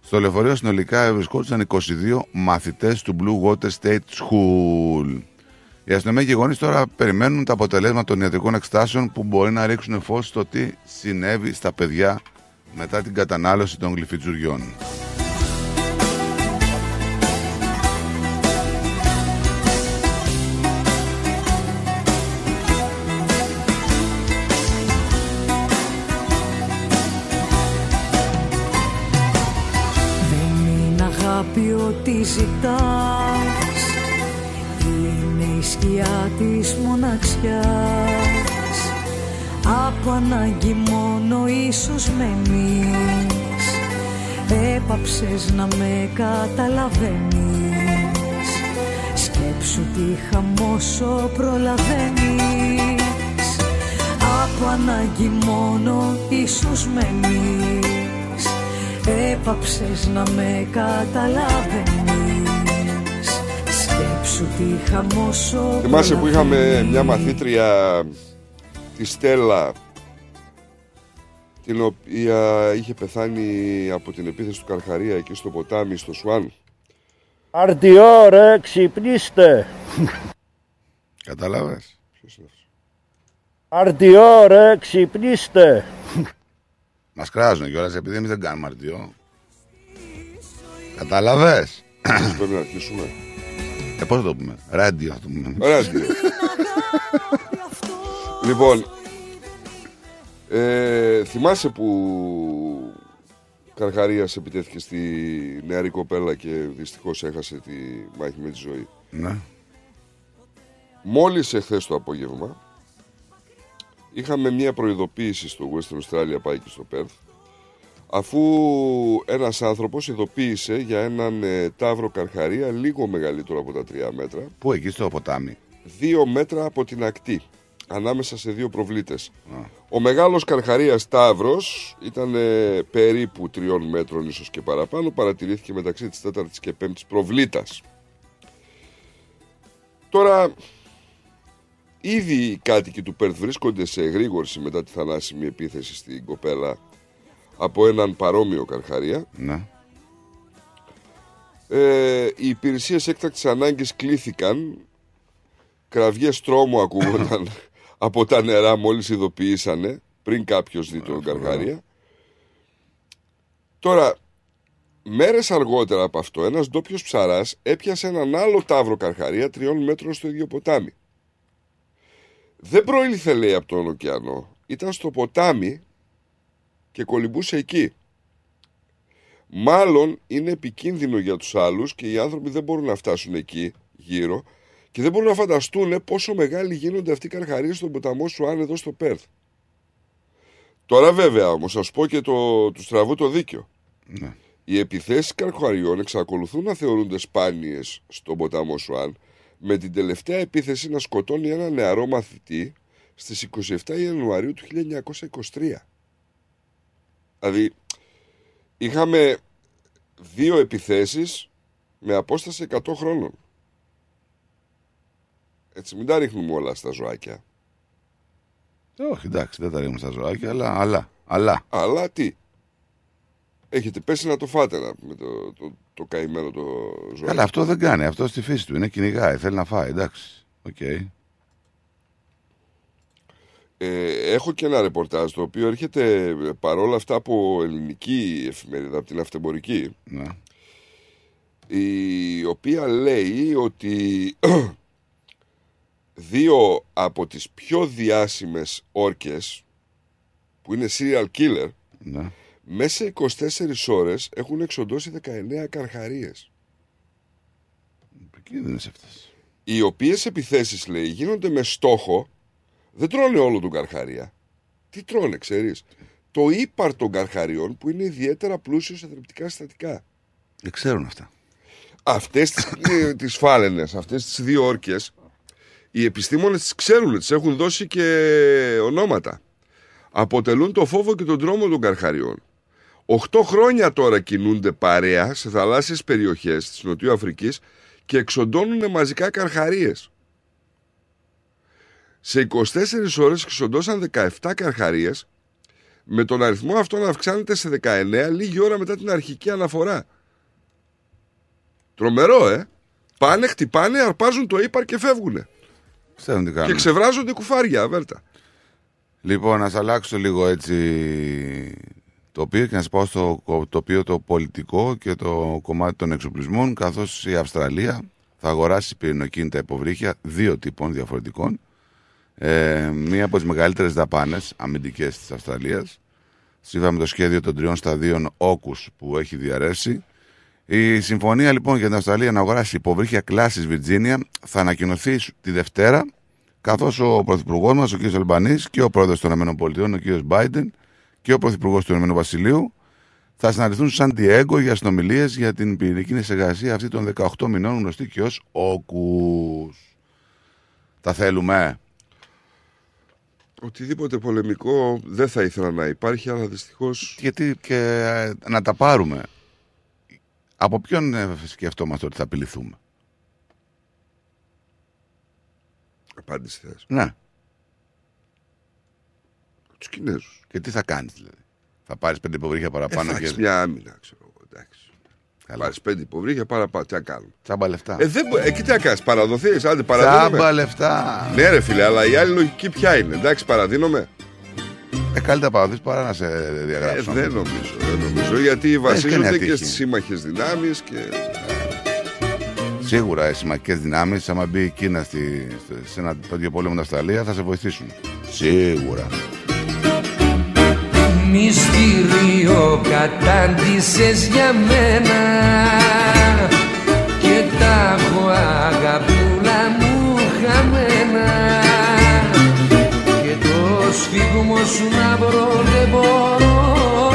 Στο λεωφορείο συνολικά βρισκόντουσαν 22 μαθητές του Blue Water State School. Οι αστυνομία και οι γονείς τώρα περιμένουν τα αποτελέσματα των ιατρικών εξετάσεων που μπορεί να ρίξουν φως στο τι συνέβη στα παιδιά μετά την κατανάλωση των γλυφιτζουριών. Δεν είναι αγάπη ό,τι ζητάς Είναι η σκιά της μοναξιάς. Από ανάγκη μόνο ίσως μένεις. Έπαψες να με καταλαβαίνεις. Σκέψου τι χαμόσο προλαβαίνεις. Από ανάγκη μόνο ίσως μένεις. Έπαψες να με καταλαβαίνεις Σκέψου τι χαμόσο Θυμάσαι που είχαμε μια μαθήτρια τη Στέλλα την οποία είχε πεθάνει από την επίθεση του Καρχαρία εκεί στο ποτάμι, στο Σουάν. Αρτιό ρε, ξυπνήστε. Κατάλαβες. Ποιος είναι αυτός; Αρτιό ρε, ξυπνήστε. Μας κράζουν κιόλας επειδή εμείς δεν κάνουμε αρτιό. Κατάλαβες. Πώς πρέπει να αρχίσουμε. Ε, πώς θα το πούμε; Ράντιο θα το πούμε. Ωραία, τι λέω. Λοιπόν, ε, θυμάσαι που Καρχαρίας επιτέθηκε στη νεαρή κοπέλα και δυστυχώς έχασε τη μάχη με τη ζωή; Ναι. Μόλις εχθές το απόγευμα είχαμε μια προειδοποίηση στο Western Australia πάει και στο Perth αφού ένας άνθρωπος ειδοποίησε για έναν ε, τάβρο καρχαρία λίγο μεγαλύτερο από τα τρία μέτρα Πού εκεί στο ποτάμι; δύο μέτρα από την ακτή ανάμεσα σε δύο προβλήτες. Ο μεγάλος καρχαρίας Ταύρος ήταν ε, περίπου τριών μέτρων ίσως και παραπάνω παρατηρήθηκε μεταξύ της τέταρτης και πέμπτης προβλήτας. Τώρα ήδη οι κάτοικοι του Περθ βρίσκονται σε εγρήγορση μετά τη θανάσιμη επίθεση στην κοπέλα από έναν παρόμοιο καρχαρία. Ναι. Ε, οι υπηρεσίες έκτακτης ανάγκης κλήθηκαν. Κραυγές τρόμου ακούγονταν [LAUGHS] από τα νερά μόλις ειδοποιήσανε πριν κάποιος δει τον Καρχαρία. Τώρα, Μέρες αργότερα από αυτό, ένας ντόπιος ψαράς έπιασε έναν άλλο τάβρο καρχαρία τριών μέτρων στο ίδιο ποτάμι. Δεν προήλθε, λέει, από τον ωκεανό. Ήταν στο ποτάμι και κολυμπούσε εκεί. Μάλλον είναι επικίνδυνο για τους άλλους και οι άνθρωποι δεν μπορούν να φτάσουν εκεί γύρω και δεν μπορούν να φανταστούν πόσο μεγάλοι γίνονται αυτοί οι καρχαρίες στον ποταμό Σουάν εδώ στο Πέρθ. Τώρα βέβαια όμως θα σου πω και το, του στραβού το δίκιο. Ναι. Οι επιθέσεις καρχαριών εξακολουθούν να θεωρούνται σπάνιες στον ποταμό Σουάν με την τελευταία επίθεση να σκοτώνει ένα νεαρό μαθητή στις 27 Ιανουαρίου του 1923. Δηλαδή είχαμε δύο επιθέσεις με απόσταση 100 χρόνων. Έτσι μην τα ρίχνουμε όλα στα ζωάκια. Όχι, εντάξει, δεν τα ρίχνουμε στα ζωάκια, αλλά, αλλά, αλλά. Αλλά τι; Έχετε πέσει να το φάτε να πούμε το, το, το καημένο το ζωάκι. Καλά, αυτό δεν κάνει. Αυτό στη φύση του είναι κυνηγάει. Θέλει να φάει, εντάξει. Οκ. Ε, έχω και ένα ρεπορτάζ το οποίο έρχεται ε, παρόλα αυτά από ελληνική εφημερίδα, από τη Ναυτεμπορική, Ναι. η οποία λέει ότι [CLEARS THROAT] δύο από τις πιο διάσημες όρκες που είναι serial killer ναι. μέσα σε 24 ώρες έχουν εξοντώσει 19 καρχαρίες Επικίνδυνες αυτές. οι οποίες επιθέσεις λέει γίνονται με στόχο δεν τρώνε όλο τον καρχαρία τι τρώνε ξέρεις; Το ύπαρ των καρχαριών που είναι ιδιαίτερα πλούσιος σε θρεπτικά συστατικά Δεν ξέρουν αυτά. αυτές τις, ε, τις φάλαινες, αυτές τις δύο όρκες, οι επιστήμονες τις ξέρουν, τις έχουν δώσει και ονόματα. Αποτελούν το φόβο και τον τρόμο των καρχαριών. Οχτώ χρόνια τώρα κινούνται παρέα σε θαλάσσιες περιοχές της Νοτιού Αφρικής και εξοντώνουν μαζικά καρχαρίες. Σε 24 ώρες εξοντώσαν 17 καρχαρίες με τον αριθμό αυτό να αυξάνεται σε 19 λίγη ώρα μετά την αρχική αναφορά. Τρομερό, ε. Πάνε, χτυπάνε, αρπάζουν το ύπαρ και φεύγουνε. Ξέρουν τι Και κάνουν. ξεβράζονται κουφάρια, αβέρτα. Λοιπόν, να αλλάξω λίγο έτσι το οποίο και να σα πάω στο κο- τοπίο το πολιτικό και το κομμάτι των εξοπλισμών, καθώς η Αυστραλία θα αγοράσει πυρηνοκίνητα υποβρύχια δύο τύπων διαφορετικών. Ε, μία από τις μεγαλύτερες δαπάνες αμυντικές της Αυστραλίας. Σύμφωνα με το σχέδιο των τριών σταδίων όκους που έχει διαρρεύσει. Η συμφωνία λοιπόν για την Αυστραλία να αγοράσει υποβρύχια κλάσης Βιρτζίνια θα ανακοινωθεί τη Δευτέρα καθώς ο Πρωθυπουργός μας, ο κ. Αλμπανής, και ο Πρόεδρος των ΗΠΑ, ο κ. Μπάιντεν, και ο Πρωθυπουργός του Ηνωμένου Βασιλείου θα συναντηθούν σαν Διέγκο για συνομιλίες για την πυρηνική συνεργασία αυτή των 18 μηνών, γνωστή και ως όκους. Τα θέλουμε. Οτιδήποτε πολεμικό δεν θα ήθελα να υπάρχει, αλλά δυστυχώ. Γιατί και ε, να τα πάρουμε. Από ποιον ε, σκεφτόμαστε ότι θα απειληθούμε; Απάντηση θες. Ναι. Τους Κινέζους. Και τι θα κάνεις δηλαδή; Θα πάρεις πέντε υποβρύχια Ε, παραπάνω θα και. έχεις μια άμυνα, ξέρω εγώ. Εντάξει. Καλά. Πάρει πέντε υποβρύχια παραπάνω. Τι να κάνουμε. Τσάμπα λεφτά. Ε, δεν, μπο- εκεί τι να κάνει, παραδοθείς, άντε παραδίνομαι. Τσάμπα λεφτά. Ναι, ρε φίλε, αλλά η άλλη λογική ποια είναι. Εντάξει, παραδίνομαι. Ε, καλύτερα παραδοθείς παρά να σε Ε, διαγράψω. δεν νομίζω, δεν νομίζω. Γιατί βασίζονται καμιά και τύχη. στις σύμμαχες δυνάμεις και. Σίγουρα οι συμμαχικέ δυνάμεις, άμα μπει η Κίνα στη, στη- σε ένα τέτοιο πόλεμο με την Αυστραλία, θα σε βοηθήσουν. Σίγουρα. Μυστήριο κατάντησες για μένα. Και τα έχω αγαπούλα μου χαμένα. Και το σφίγμο σου να βρω δεν μπορώ.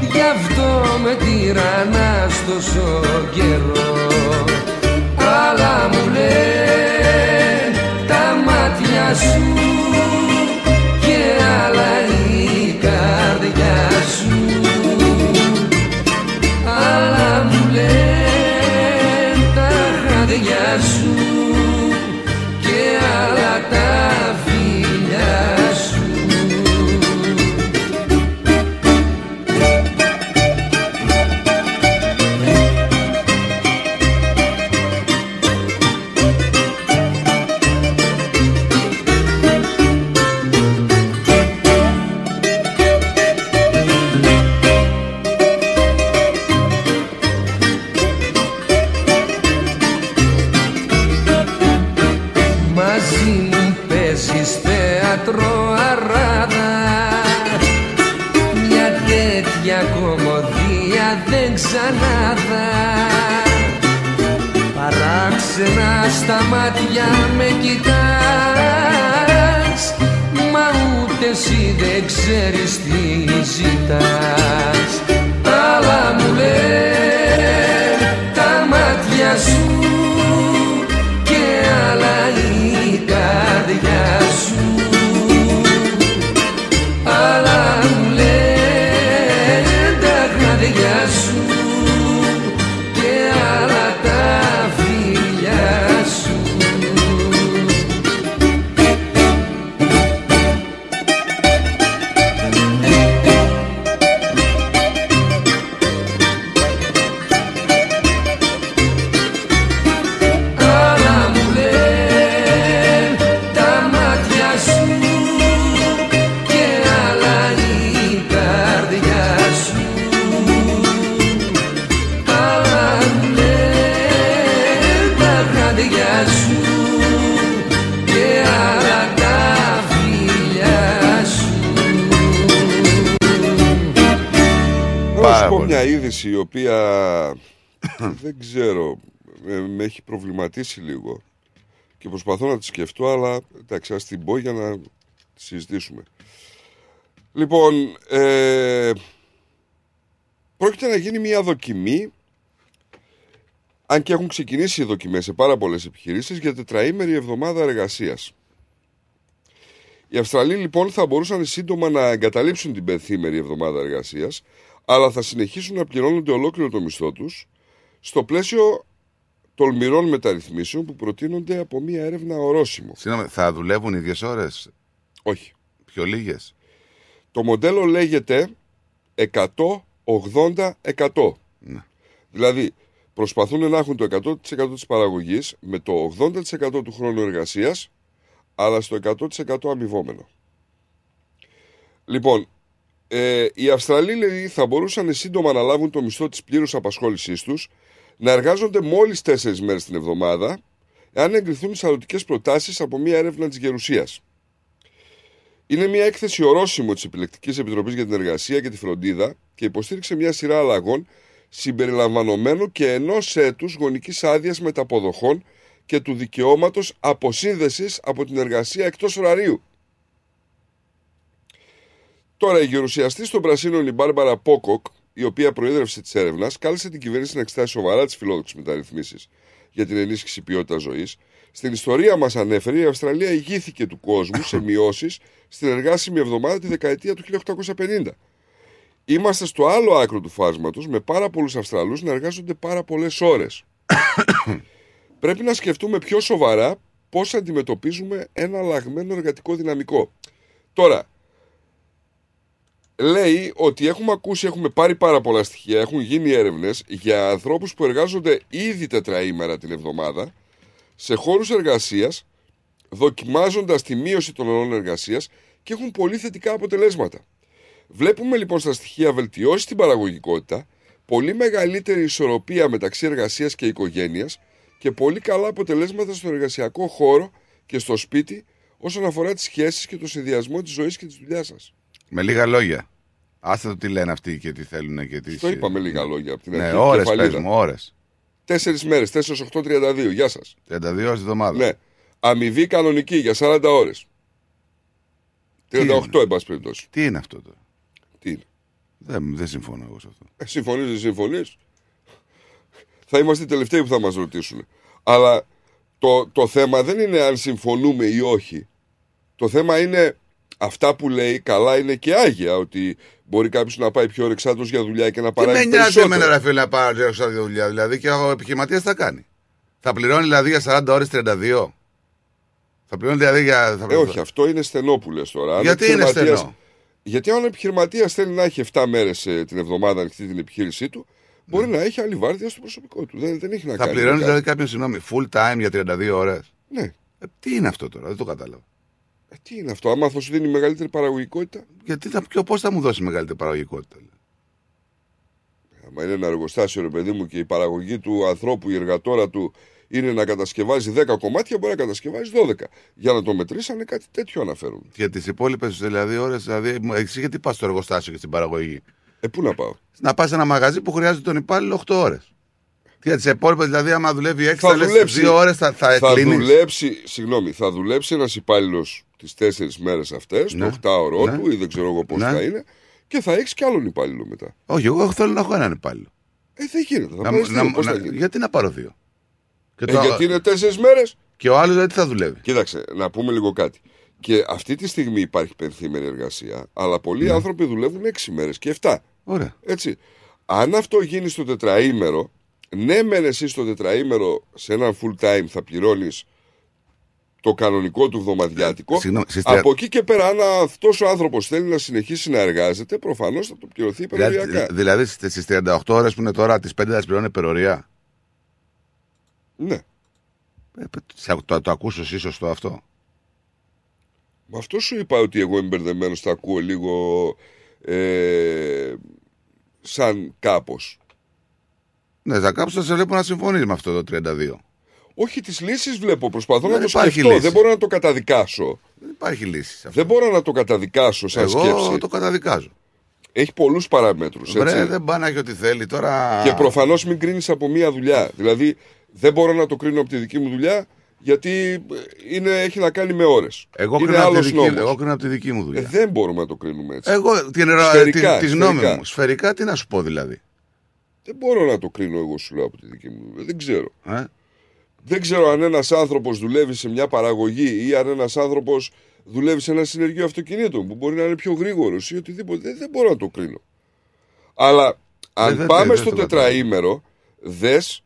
Γι' αυτό με τυραννάς τόσο καιρό. Αλλά μου λένε τα μάτια σου πολύ. μια είδηση η οποία [COUGHS] δεν ξέρω, με, με έχει προβληματίσει λίγο και προσπαθώ να τη σκεφτώ, αλλά εντάξει, ας την πω για να τη συζητήσουμε. Λοιπόν, ε, πρόκειται να γίνει μια δοκιμή, αν και έχουν ξεκινήσει οι δοκιμές σε πάρα πολλές επιχειρήσεις, για τετραήμερη εβδομάδα εργασίας. Οι Αυστραλοί λοιπόν θα μπορούσαν σύντομα να εγκαταλείψουν την πενθήμερη εβδομάδα εργασίας, αλλά θα συνεχίσουν να πληρώνονται ολόκληρο το μισθό τους στο πλαίσιο τολμηρών μεταρρυθμίσεων που προτείνονται από μια έρευνα ορόσημο. Συγγνώμη, θα δουλεύουν οι ίδιες ώρες, Όχι. πιο λίγες; Το μοντέλο λέγεται 100-80-100. Ναι. Δηλαδή, προσπαθούν να έχουν το 100% της παραγωγής με το 80% του χρόνου εργασίας, αλλά στο 100% αμοιβόμενο. Λοιπόν, ε, οι Αυστραλοί λέει, θα μπορούσαν σύντομα να λάβουν το μισθό της πλήρους απασχόλησής τους, να εργάζονται μόλις 4 μέρες την εβδομάδα, εάν εγκριθούν οι σαρωτικές προτάσεις από μια έρευνα της Γερουσίας. Είναι μια έκθεση ορόσημο της Επιλεκτικής Επιτροπής για την Εργασία και τη Φροντίδα και υποστήριξε μια σειρά αλλαγών συμπεριλαμβανομένου και ενός έτους γονικής άδειας μεταποδοχών και του δικαιώματος αποσύνδεσης από την εργασία εκτός ωραρίου. Τώρα, η γερουσιαστής των Πρασίνων, η Μπάρμπαρα Πόκοκ, η οποία προείδρευσε της έρευνας, κάλεσε την κυβέρνηση να εξετάσει σοβαρά τις φιλόδοξες μεταρρυθμίσεις για την ενίσχυση ποιότητας ζωής. Στην ιστορία μας ανέφερε, η Αυστραλία ηγήθηκε του κόσμου σε μειώσεις στην εργάσιμη εβδομάδα τη δεκαετία του 1850. Είμαστε στο άλλο άκρο του φάσματος με πάρα πολλούς Αυστραλούς να εργάζονται πάρα πολλές ώρες. [COUGHS] Πρέπει να σκεφτούμε πιο σοβαρά πώς αντιμετωπίζουμε ένα αλλαγμένο εργατικό δυναμικό. Τώρα, λέει ότι έχουμε ακούσει, έχουμε πάρει πάρα πολλά στοιχεία, έχουν γίνει έρευνες για ανθρώπους που εργάζονται ήδη τετραήμερα την εβδομάδα σε χώρους εργασίας, δοκιμάζοντας τη μείωση των ωρών εργασίας και έχουν πολύ θετικά αποτελέσματα. Βλέπουμε λοιπόν στα στοιχεία βελτιώσεις στην παραγωγικότητα, πολύ μεγαλύτερη ισορροπία μεταξύ εργασίας και οικογένειας και πολύ καλά αποτελέσματα στον εργασιακό χώρο και στο σπίτι όσον αφορά τις σχέσεις και το συνδυασμό της ζωής και της δουλειάς σας. Με λίγα λόγια. Άστε το τι λένε αυτοί και τι θέλουν και τι. Το είπα με λίγα λόγια από την Ναι, αρχή. ώρες κεφαλίδα. πες μου, ώρες. Τέσσερις μέρες, 4-8-32. Γεια σας. 32 ώρες τη εβδομάδα. Ναι. Αμοιβή κανονική για 40 ώρες. 38 είναι; εν πάση περιπτώσει. Τι είναι αυτό τώρα; Τι είναι; Δεν, δεν συμφωνώ εγώ σε αυτό. Ε, συμφωνείς, δεν συμφωνείς; Θα είμαστε οι τελευταίοι που θα μας ρωτήσουν. Αλλά το, το θέμα δεν είναι αν συμφωνούμε ή όχι. Το θέμα είναι αυτά που λέει καλά είναι και άγια. Ότι μπορεί κάποιος να πάει πιο ρεξάτος για δουλειά και να Τι παράγει με νοιάζει περισσότερο. εμένα ρε φίλε να πάρω σαν τη δουλειά. Δηλαδή και ο επιχειρηματίας θα κάνει. Θα πληρώνει δηλαδή για 40 ώρες 32. Θα πληρώνει δηλαδή για. Θα Ε, όχι, αυτό είναι στενό που λες τώρα. Αν ο Γιατί είναι επιχειρηματίας- στενό; Γιατί αν ο επιχειρηματίας θέλει να έχει 7 μέρες την εβδομάδα ανοιχτή την επιχείρησή του, μπορεί να έχει άλλη βάρδια στο προσωπικό του. Δεν, δεν έχει να Θα κάνει. με πληρώνει κάτι. δηλαδή κάποιον, συγγνώμη, full time για 32 ώρες. Ναι. Ε, τι είναι αυτό τώρα, δεν το κατάλαβα. Ε, τι είναι αυτό, άμα θα σου δίνει μεγαλύτερη παραγωγικότητα; Γιατί θα, ποιο, πώς θα μου δώσει μεγαλύτερη παραγωγικότητα. λέει. Άμα είναι ένα εργοστάσιο, ρε παιδί μου, και η παραγωγή του ανθρώπου, η εργατόρα του είναι να κατασκευάζει 10 κομμάτια, μπορεί να κατασκευάζει 12. Για να το μετρήσανε κάτι τέτοιο αναφέρουν. Για τις υπόλοιπες δηλαδή ώρες, δηλαδή, εσύ γιατί πας στο εργοστάσιο και στην παραγωγή; Ε, πού να πάω; Να πας σε ένα μαγαζί που χρειάζεται τον υπάλληλο 8 ώρες. Και για τις υπόλοιπες, δηλαδή, άμα δουλεύει 6 Θα θα δουλέψει. 2 ώρες θα, θα, θα κλείνεις. δουλέψει, συγγνώμη, θα δουλέψει ένας υπάλληλος τις τέσσερις μέρες αυτές, Ναι. το 8ωρο Ναι. του ή δεν ξέρω εγώ πώς Ναι. θα είναι, και θα έχεις κι άλλον υπάλληλο μετά. Όχι, εγώ θέλω να έχω έναν υπάλληλο. Ε, δεν γίνεται. Θα Να- πάρεις να- δύο, πώς να- θα γίνει; γιατί να πάρω δύο; Και, Ε, το- γιατί είναι τέσσερις μέρες; και ο άλλος γιατί θα δουλεύει. Κοίταξε, να πούμε λίγο κάτι. Και αυτή τη στιγμή υπάρχει πενθήμερη εργασία, αλλά πολλοί άνθρωποι δουλεύουν 6 μέρες και 7. Ωραία. Έτσι. Αν αυτό γίνει στο τετραήμερο, ναι, μεν εσύ στο τετραήμερο σε έναν full time θα πληρώνεις το κανονικό του εβδομαδιάτικο. Συγγνώμη, στις τρια- Από εκεί και πέρα, αν αυτός ο άνθρωπος θέλει να συνεχίσει να εργάζεται, προφανώς θα το πληρωθεί υπεροριακά. Δηλαδή, δηλαδή στις 38 ώρες που είναι τώρα, τις 5 θα τις πληρώνει υπερορία. Ναι. Ε, σε- το, το ακούσω εσύ σωστό αυτό; Με αυτό σου είπα ότι εγώ είμαι μπερδεμένος, τα ακούω λίγο ε, σαν κάπως. Ναι, θα κάψω, θα σε βλέπω να συμφωνείς με αυτό το 32. Όχι, τις λύσεις βλέπω. Προσπαθώ Δεν να το υπάρχει σκεφτώ. λύση. Δεν μπορώ να το καταδικάσω. Δεν υπάρχει λύση. σε αυτό. Δεν μπορώ να το καταδικάσω σαν Εγώ σκέψη. το καταδικάζω. Έχει πολλούς παραμέτρους, έτσι. Βρε, δεν πάει να έχει ό,τι θέλει τώρα. Και προφανώς μην κρίνεις από μία δουλειά. Δηλαδή, δεν μπορώ να το κρίνω από τη δική μου δουλειά, γιατί ε, είναι, έχει να κάνει με ώρες. Εγώ είναι κρίνω, από τη άλλος δική, νόμος. εγώ κρίνω από τη δική μου δουλειά. Ε, δεν μπορούμε να το κρίνουμε έτσι. Εγώ την Σφαιρικά, τη, τη γνώμη σφαιρικά. μου. Σφαιρικά τι να σου πω δηλαδή; Δεν μπορώ να το κρίνω εγώ σου λέω από τη δική μου δουλειά. Δεν ξέρω. Ε; Δεν ξέρω αν ένας άνθρωπος δουλεύει σε μια παραγωγή ή αν ένας άνθρωπος δουλεύει σε ένα συνεργείο αυτοκινήτων που μπορεί να είναι πιο γρήγορος ή οτιδήποτε. Δεν, δεν μπορώ να το κρίνω. Αλλά αν δεν- πάμε δεν στο το κατάλαβα. τετραήμερο, δες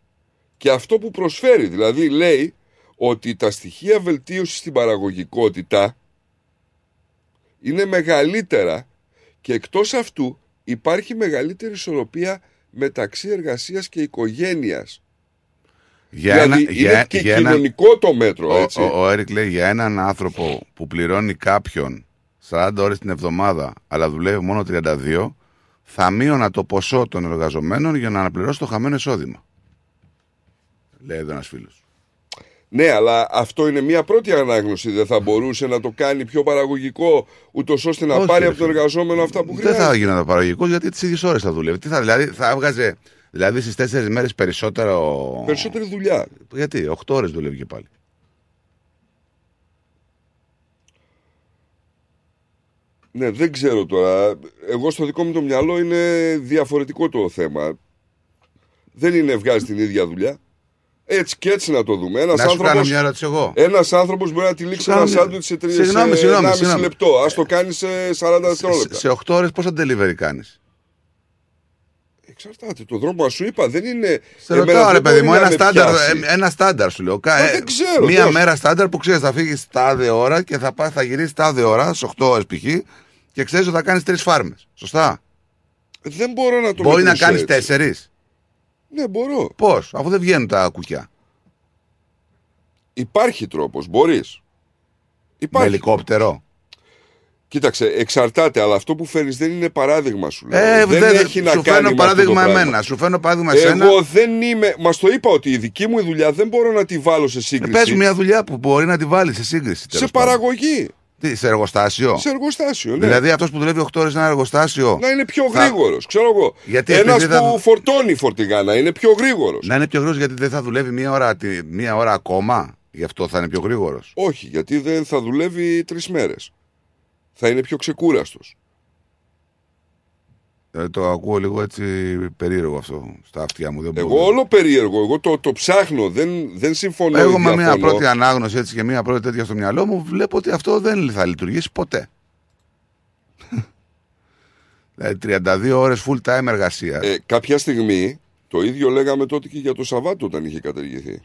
και αυτό που προσφέρει. Δηλαδή λέει ότι τα στοιχεία βελτίωσης στην παραγωγικότητα είναι μεγαλύτερα και εκτός αυτού υπάρχει μεγαλύτερη ισορροπία μεταξύ εργασίας και οικογένειας. Για δηλαδή ένα- είναι για- και για ένα- κοινωνικό το μέτρο, Ο, έτσι. ο, ο Έρικ λέει για έναν άνθρωπο που πληρώνει κάποιον 40 ώρες την εβδομάδα αλλά δουλεύει μόνο 32 θα μείωνα το ποσό των εργαζομένων για να αναπληρώσει το χαμένο εισόδημα. Λέει εδώ ένας φίλος. Ναι, αλλά αυτό είναι μια πρώτη ανάγνωση. Δεν θα μπορούσε να το κάνει πιο παραγωγικό, ούτως ώστε να Όχι, πάρει ρε από τον φίλε. εργαζόμενο αυτά που Δεν χρειάζεται. θα γίνονταν παραγωγικός γιατί τις ίδιες ώρες θα δουλεύει. Τι θα, δηλαδή θα έβγαζε δηλαδή στις 4 μέρες περισσότερο. Περισσότερη δουλειά. Γιατί, 8 ώρες δουλεύει και πάλι. Ναι, δεν ξέρω τώρα. Εγώ στο δικό μου το μυαλό είναι διαφορετικό το θέμα. Δεν είναι βγάζει την ίδια δουλειά. Έτσι και έτσι να το δούμε. Ένας να σου κάνω άνθρωπος, μια ερώτηση εγώ. ένας άνθρωπος μπορεί να τη λήξει Σου κάνω ένα μια- σάντουιτς σε, τρι- σε Συγγνώμη, συγγνώμη, 1,5 συγγνώμη. λεπτό. Ας το κάνει σε 40 δευτερόλεπτα. Σε 8 ώρες πόσα delivery κάνεις; Εξαρτάται. Το δρόμο σου είπα δεν είναι. Σε εμένα ρωτάω, δεν ρε παιδί μπορεί μου, να ένα με στάνταρ, πιάσει. ε, ένα στάνταρ σου λέω. Κα- Μα ε, δεν ξέρω, Μία πώς. μέρα στάνταρ που ξέρεις θα φύγεις τάδε ώρα και θα, πας, θα γυρίσεις τάδε ώρα, στι 8 ώρες π.χ. και ξέρεις ότι θα κάνεις τρεις φάρμες. Σωστά; Δεν μπορώ να το Μπορεί να μετρήσω κάνεις έτσι. τέσσερις; Ναι, μπορώ. Πώς, αφού δεν βγαίνουν τα κουκιά. Υπάρχει τρόπος, μπορείς. Με Υπάρχει. ελικόπτερο. Κοίταξε, εξαρτάται, αλλά αυτό που φέρνεις δεν είναι παράδειγμα σου. Λέω. Ε, δεν δεν- έχει να σου κάνει φέρνω με παράδειγμα αυτό το εμένα. πράγμα. Σου φέρνω παράδειγμα εσένα. Εγώ δεν είμαι. Μας το είπα ότι η δική μου δουλειά δεν μπορώ να τη βάλω σε Ε, σύγκριση. πες μου μια δουλειά που μπορεί να τη βάλει σε σύγκριση. σε τέλος πάντων. παραγωγή. Τι, σε εργοστάσιο; Σε εργοστάσιο, ναι. Δηλαδή αυτός που δουλεύει 8 ώρες σε ένα εργοστάσιο; Να είναι πιο θα- γρήγορος. Ξέρω εγώ. Γιατί Ένας επειδή θα- που φορτώνει φορτηγά να είναι πιο γρήγορος. Να είναι πιο γρήγορος γιατί δεν θα δουλεύει μία ώρα, τη- μία ώρα ακόμα; Γι' αυτό θα είναι πιο γρήγορος. Όχι, γιατί δεν θα δουλεύει τρεις μέρες. Θα είναι πιο ξεκούραστος. Ε, το ακούω λίγο έτσι περίεργο αυτό στα αυτιά μου. Δεν μπορώ. Εγώ όλο περίεργο. Εγώ το, το ψάχνω. Δεν, δεν συμφωνώ. Εγώ ή με μια διαφωνώ. πρώτη ανάγνωση έτσι και μια πρώτη τέτοια στο μυαλό μου βλέπω ότι αυτό δεν θα λειτουργήσει ποτέ. [LAUGHS] δηλαδή 32 ώρες full time εργασία. Ε, κάποια στιγμή το ίδιο λέγαμε τότε και για το Σαββάτο όταν είχε καταργηθεί.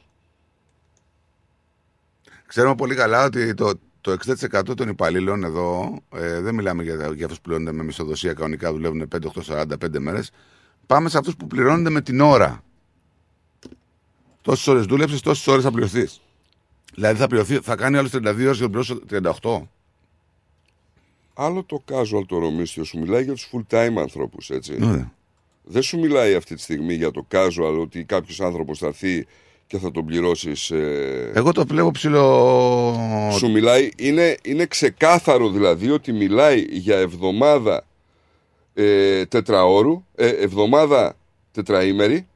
Ξέρουμε πολύ καλά ότι το, το 60% των υπαλλήλων εδώ, ε, δεν μιλάμε για, για αυτούς που πληρώνονται με μισθοδοσία, κανονικά δουλεύουν 5-8-45 μέρες. Πάμε σε αυτούς που πληρώνονται με την ώρα. Τόσες ώρες δούλεψες, τόσες ώρες θα πληρωθείς. Δηλαδή θα, πληρωθεί, θα κάνει άλλους 32 ώρες για να τον πληρώσω 38. Άλλο το casual το ρομίστιο σου μιλάει για τους full time ανθρώπους, έτσι. Ωραία. Δεν σου μιλάει αυτή τη στιγμή για το casual ότι κάποιος άνθρωπος θα έρθει και θα τον πληρώσεις... ε, Εγώ το βλέπω ψηλό. Σου μιλάει, είναι, είναι ξεκάθαρο δηλαδή ότι μιλάει για εβδομάδα ε, τετραώρου, ε, εβδομάδα τετραήμερη,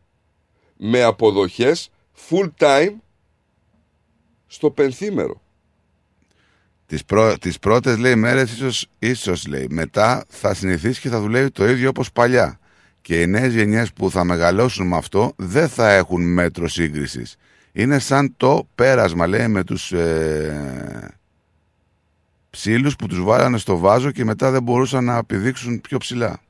με αποδοχές full time στο πενθήμερο. Τις, πρω... τις πρώτες λέει μέρες ίσως, ίσως λέει μετά θα συνηθίσει και θα δουλεύει το ίδιο όπως παλιά και οι νέες γενιές που θα μεγαλώσουν με αυτό δεν θα έχουν μέτρο σύγκρισης είναι σαν το πέρασμα λέει με τους ε... ψήλους που τους βάλανε στο βάζο και μετά δεν μπορούσαν να επιδείξουν πιο ψηλά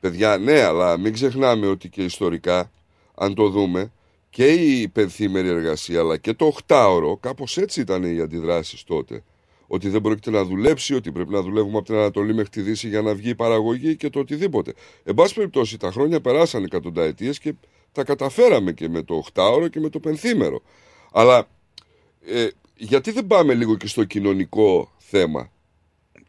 Παιδιά, ναι, αλλά μην ξεχνάμε ότι και ιστορικά, αν το δούμε, και η πενθήμερη εργασία αλλά και το οχτάωρο, κάπως έτσι ήταν οι αντιδράσεις τότε. Ότι δεν πρόκειται να δουλέψει, ότι πρέπει να δουλεύουμε από την Ανατολή μέχρι τη Δύση για να βγει η παραγωγή και το οτιδήποτε. Εν πάση περιπτώσει, τα χρόνια περάσαν εκατονταετίες και τα καταφέραμε και με το οχτάωρο και με το πενθήμερο. Αλλά ε, γιατί δεν πάμε λίγο και στο κοινωνικό θέμα;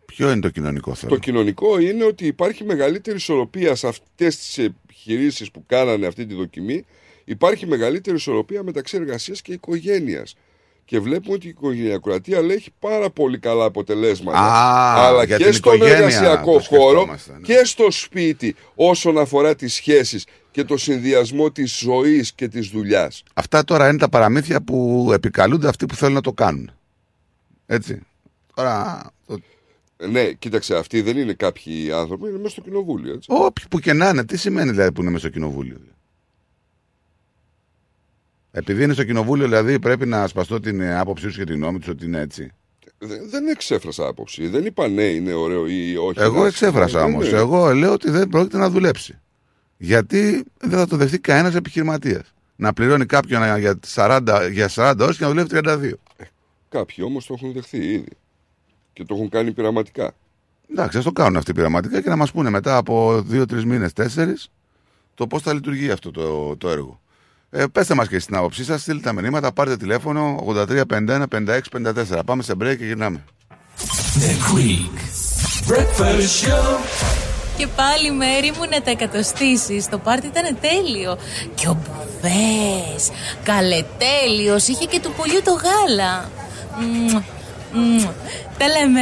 Ποιο είναι το κοινωνικό θέμα; Το κοινωνικό είναι ότι υπάρχει μεγαλύτερη ισορροπία σε αυτές τις επιχειρήσεις που κάνανε αυτή τη δοκιμή. Υπάρχει μεγαλύτερη ισορροπία μεταξύ εργασίας και οικογένειας. Και βλέπουμε ότι η οικογενειακρατία λέει έχει πάρα πολύ καλά αποτελέσματα. Α, αλλά για και την στον οικογένεια εργασιακό το χώρο σκεφτόμαστε, ναι. και στο σπίτι όσον αφορά τις σχέσεις και το συνδυασμό της ζωής και της δουλειάς. Αυτά τώρα είναι τα παραμύθια που επικαλούνται αυτοί που θέλουν να το κάνουν. Έτσι. Τώρα. Το... Ε, Ναι, κοίταξε, αυτοί δεν είναι κάποιοι άνθρωποι, είναι μέσα στο κοινοβούλιο. Έτσι. Όποιοι που και να είναι, τι σημαίνει δηλαδή που είναι μέσα στο κοινοβούλιο; Επειδή είναι στο κοινοβούλιο, δηλαδή πρέπει να σπαστώ την ε, άποψή σου και την γνώμη τους ότι είναι έτσι. Δεν, δεν εξέφρασα άποψη. Δεν είπα ναι, είναι ωραίο ή όχι. Εγώ να- εξέφρασα Ναι, όμως. ναι. Εγώ λέω ότι δεν πρόκειται να δουλέψει. Γιατί δεν θα το δεχτεί κανένας επιχειρηματίας. Να πληρώνει κάποιον για 40, για 40 ώρες και να δουλεύει 32. Κάποιοι όμως το έχουν δεχθεί ήδη. Και το έχουν κάνει πειραματικά. Εντάξει, ας το κάνουν αυτοί πειραματικά και να μας πούνε μετά από 2-3 μήνες, 4 το πώς θα λειτουργεί αυτό το, το έργο. Ε, πέστε μας και στην άποψή σας, στείλτε τα μηνύματα, πάρτε τηλέφωνο 83 51 56 54. Πάμε σε break και γυρνάμε. The Greek Breakfast Show. Και πάλι μέρη μου να τα εκατοστήσεις Το πάρτι ήταν τέλειο Και ο Μπουφές Καλετέλειος Είχε και του πολιού το γάλα Μμμ, μμμ. Τα λέμε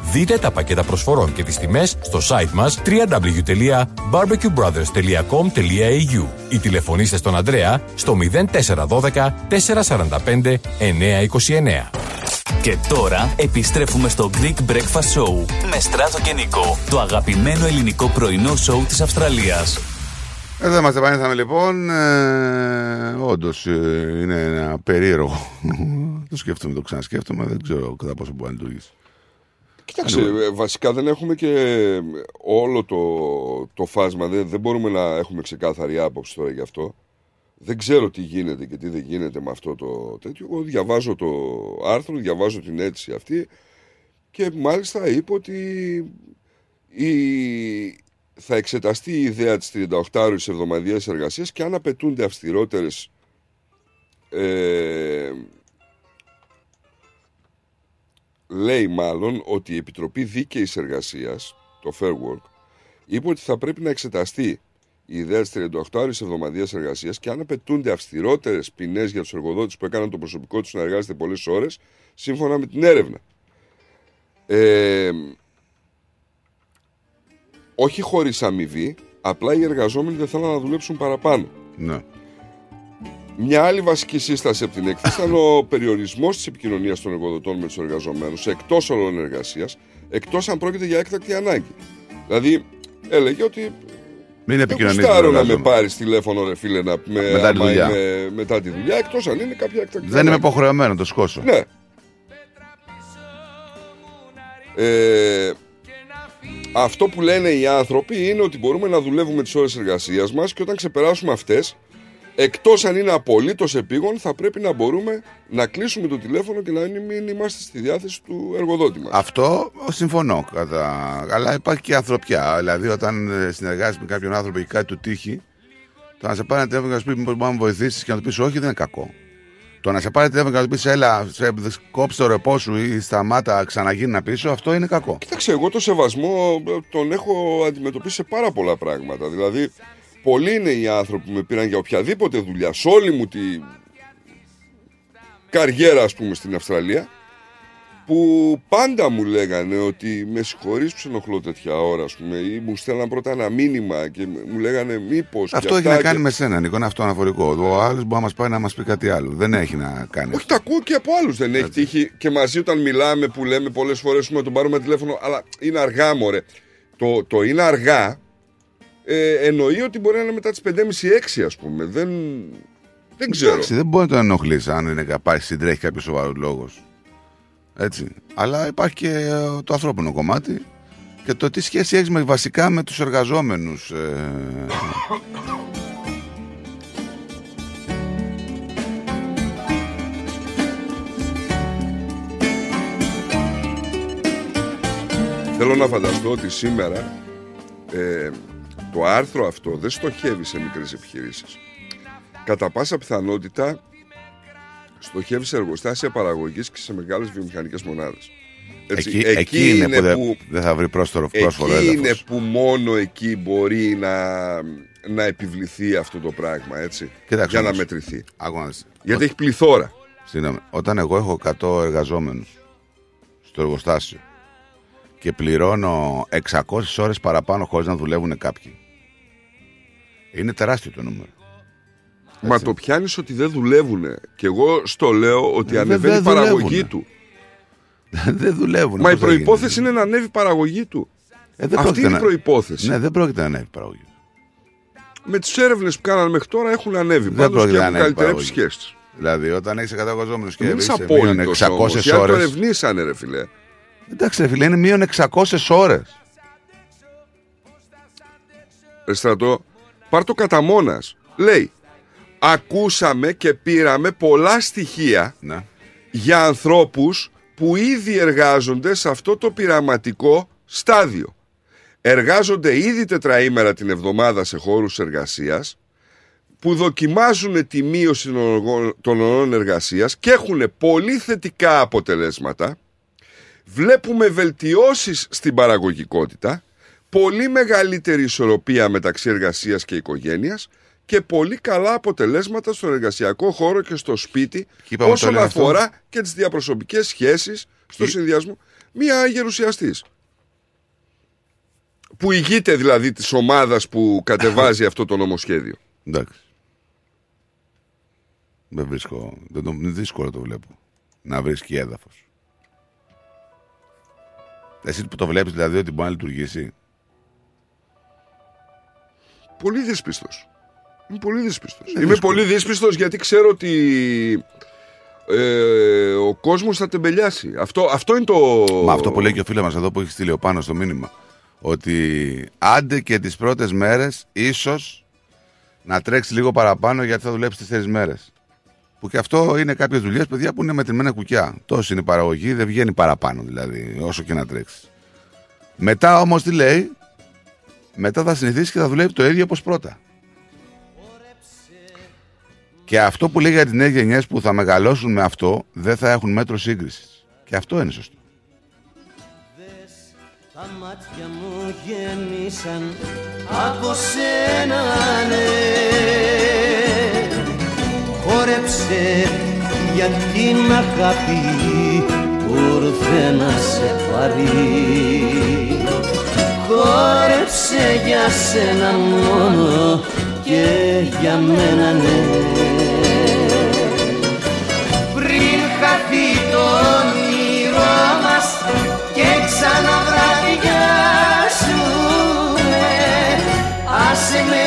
Δείτε τα πακέτα προσφορών και τις τιμές στο site μας www.barbecuebrothers.com.au ή τηλεφωνήστε στον Ανδρέα στο 0412 445 929. Και τώρα επιστρέφουμε στο Greek Breakfast Show με Στράτο και Νικό, το αγαπημένο ελληνικό πρωινό σοου της Αυστραλίας. Εδώ είμαστε, επανήλθαμε λοιπόν. Ε, Όντως είναι ένα περίεργο. το σκέφτομαι, το ξανασκέφτομαι. Δεν ξέρω κατά πόσο μπορεί να λειτουργήσει. Κοίταξε, ε, βασικά δεν έχουμε και όλο το, το φάσμα. Δεν, δεν μπορούμε να έχουμε ξεκάθαρη άποψη τώρα γι' αυτό. Δεν ξέρω τι γίνεται και τι δεν γίνεται με αυτό το τέτοιο. Εγώ διαβάζω το άρθρο, διαβάζω την αίτηση αυτή και μάλιστα είπε ότι η, θα εξεταστεί η ιδέα της 38ωρης εβδομαδιαίας εργασίας και αν απαιτούνται αυστηρότερες ε, λέει μάλλον ότι η Επιτροπή Δίκαιης Εργασίας, το Fair Work, είπε ότι θα πρέπει να εξεταστεί η ιδέα της 38ωρης εβδομαδιαίας εργασίας και αν απαιτούνται αυστηρότερες ποινές για τους εργοδότες που έκαναν το προσωπικό τους να εργάζεται πολλές ώρες, σύμφωνα με την έρευνα. Ε, όχι χωρίς αμοιβή, απλά οι εργαζόμενοι δεν θέλουν να δουλέψουν παραπάνω. Ναι. Μια άλλη βασική σύσταση από την έκθεση ήταν ο περιορισμός της επικοινωνίας των εργοδοτών με τους εργαζομένους εκτός όλων εργασίας, εκτός αν πρόκειται για έκτακτη ανάγκη. Δηλαδή, έλεγε ότι. Μην Δεν επικοινωνείς με γουστάρω τον να με εργαζόμενο. πάρεις τηλέφωνο, ρε φίλε, να, με, Μετά τη άμα δουλειά. είμαι μετά τη δουλειά, εκτός αν είναι κάποια έκτακτη Δεν είμαι ανάγκη. υποχρεωμένος να το σκόσω. Ναι. Ε, Αυτό που λένε οι άνθρωποι είναι ότι μπορούμε να δουλεύουμε τις ώρες εργασίας μας και όταν ξεπεράσουμε αυτές, εκτός αν είναι απολύτως επίγον, θα πρέπει να μπορούμε να κλείσουμε το τηλέφωνο και να μην είμαστε στη διάθεση του εργοδότη μας. Αυτό συμφωνώ. Κατά... Αλλά υπάρχει και ανθρωπιά. Δηλαδή, όταν ε, συνεργάζεσαι με κάποιον άνθρωπο και κάτι του τύχει, το να σε πάρει ένα τηλέφωνο και να σου πει μήπως μπορείς να με βοηθήσεις και να του πεις όχι δεν είναι κακό. Το να σε πάρει τηλέφωνο και να του πεις έλα, σε, κόψε το ρεπό σου ή σταμάτα, ξαναγίνει να πίσω, αυτό είναι κακό. Κοίταξε, εγώ το σεβασμό ε, τον έχω αντιμετωπίσει σε πάρα πολλά πράγματα. Δηλαδή, πολλοί είναι οι άνθρωποι που με πήραν για οποιαδήποτε δουλειά, σε όλη μου τη καριέρα, ας πούμε, στην Αυστραλία, που πάντα μου λέγανε ότι με συγχωρείς που σε ενοχλώ τέτοια ώρα, ας πούμε, ή μου στέλναν πρώτα ένα μήνυμα και μου λέγανε μήπως... Αυτό και έχει αυτά να κάνει και- με σένα, Νικό, είναι αυτό αναφορικό. Ο άλλος μπορεί να μας πάει να μας πει κάτι άλλο. Δεν έχει να κάνει. Όχι, τα ακούω και από άλλους. Δεν έχει τύχει και μαζί όταν μιλάμε που λέμε πολλές φορές να τον πάρουμε τηλέφωνο, αλλά είναι αργά, μωρέ. Το, το είναι αργά ε, εννοεί ότι μπορεί να είναι μετά τις 5.30-6, ας πούμε. Δεν, δεν ξέρω. Εντάξει, δεν μπορεί να τον ενοχλήσει αν είναι πάει συντρέχει κάποιος σοβαρός λόγος. Έτσι. Αλλά υπάρχει και ε, το ανθρώπινο κομμάτι και το τι σχέση έχεις με, βασικά με τους εργαζόμενους. Ε, Θέλω να φανταστώ ότι σήμερα ε, το άρθρο αυτό δεν στοχεύει σε μικρές επιχειρήσεις. Κατά πάσα πιθανότητα στοχεύει σε εργοστάσια παραγωγής και σε μεγάλες βιομηχανικές μονάδες. Έτσι, εκεί, εκεί είναι, που, δεν- δεν θα βρει πρόσφορο, πρόσφορο εκεί είναι έδαφος. που μόνο εκεί μπορεί να, να επιβληθεί αυτό το πράγμα, έτσι, Κοίταξε για να όμως. μετρηθεί. Άκου να δεις. Γιατί έχει πληθώρα. Συγγνώμη. Όταν εγώ έχω 100 εργαζόμενους στο εργοστάσιο και πληρώνω 600 ώρες παραπάνω χωρίς να δουλεύουν κάποιοι. Είναι τεράστιο το νούμερο. Μα το πιάνεις ότι δεν δουλεύουν. Και εγώ στο λέω ότι Ε, ανεβαίνει η δεν παραγωγή δουλεύουνε. του. [LAUGHS] δεν δουλεύουν. Μα η πώς θα γίνει. προπόθεση είναι να ανέβει η παραγωγή του. Ε, δεν Αυτή πρόκειται είναι η να- προπόθεση. Ναι, δεν πρόκειται να ανέβει η παραγωγή. Με τις έρευνες που κάνανε μέχρι τώρα έχουν ανέβει. Δεν Πάντως πρόκειται και να έχουν ανέβει η καλυτερέψει παραγωγή. σχέσει. Δηλαδή, όταν έχει 100 εργαζόμενου και Δεν είσαι είσαι μείον απόλυτο 600 Γιατί το ώρες. ερευνήσανε, ρε φιλέ. Εντάξει, ρε φίλε, είναι μείον 600 ώρες. Ρε στρατό, πάρ το κατά μόνας. Λέει, ακούσαμε και πήραμε πολλά στοιχεία Ναι. για ανθρώπους που ήδη εργάζονται σε αυτό το πειραματικό στάδιο. Εργάζονται ήδη τετραήμερα την εβδομάδα σε χώρους εργασίας που δοκιμάζουν τη μείωση των οργών- των ωρών εργασίας και έχουν πολύ θετικά αποτελέσματα βλέπουμε βελτιώσεις στην παραγωγικότητα, πολύ μεγαλύτερη ισορροπία μεταξύ εργασίας και οικογένειας και πολύ καλά αποτελέσματα στον εργασιακό χώρο και στο σπίτι είπαμε το όσον λένε αυτό. αφορά και τις διαπροσωπικές σχέσεις στο συνδυασμό. Μία γερουσιαστής που ηγείται δηλαδή της ομάδας που κατεβάζει αυτό το νομοσχέδιο. Εντάξει. Δεν βρίσκω. Δεν το, είναι δύσκολο το βλέπω. Να βρίσκει έδαφος. Εσύ που το βλέπεις δηλαδή ότι μπορεί να λειτουργήσει. Πολύ δύσπιστος. Είμαι πολύ δύσπιστος. Είναι Είμαι δύσκολο. πολύ δύσπιστος γιατί ξέρω ότι ε, ο κόσμος θα τεμπελιάσει. Αυτό, αυτό είναι το... Μα αυτό που λέει και ο φίλος μας εδώ που έχει στείλει ο πάνω στο μήνυμα. Ότι άντε και τις πρώτες μέρες ίσως να τρέξει λίγο παραπάνω γιατί θα δουλέψει τέσσερις μέρες. Που και αυτό είναι κάποιες δουλειές, παιδιά, που είναι μετρημένα κουκιά. Τόσο είναι η παραγωγή, δεν βγαίνει παραπάνω δηλαδή, όσο και να τρέξεις. Μετά όμως τι λέει, μετά θα συνηθίσει και θα δουλεύει το ίδιο όπως πρώτα. Και αυτό που λέει για τις νέες γενιές που θα μεγαλώσουν με αυτό, δεν θα έχουν μέτρο σύγκρισης. Και αυτό είναι σωστό. Τα μάτια μου γέμισαν από σένα ναι Χόρεψε για την αγάπη που ήρθε να σε πάρει Χόρεψε για σένα μόνο και για μένα ναι. Πριν χαθεί το όνειρό μας και ξαναβραδιάσουμε άσε με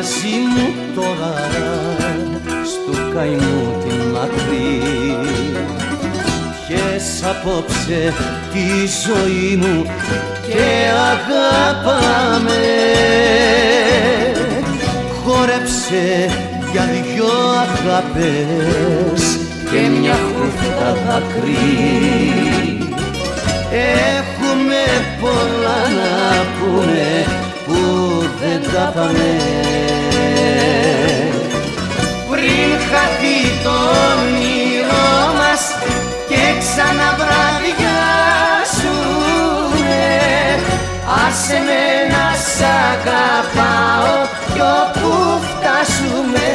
μαζί μου τώρα στου καημού την μακρύ. Πιες απόψε τη ζωή μου και αγάπαμε Χόρεψε για δυο αγάπες και μια χούφτα δάκρυ. Έχουμε πολλά να πούμε που δεν τα πάμε Πριν χαθεί το όνειρό μας και ξαναβραδιάσουνε Άσε με να σ' αγαπάω κι όπου φτάσουμε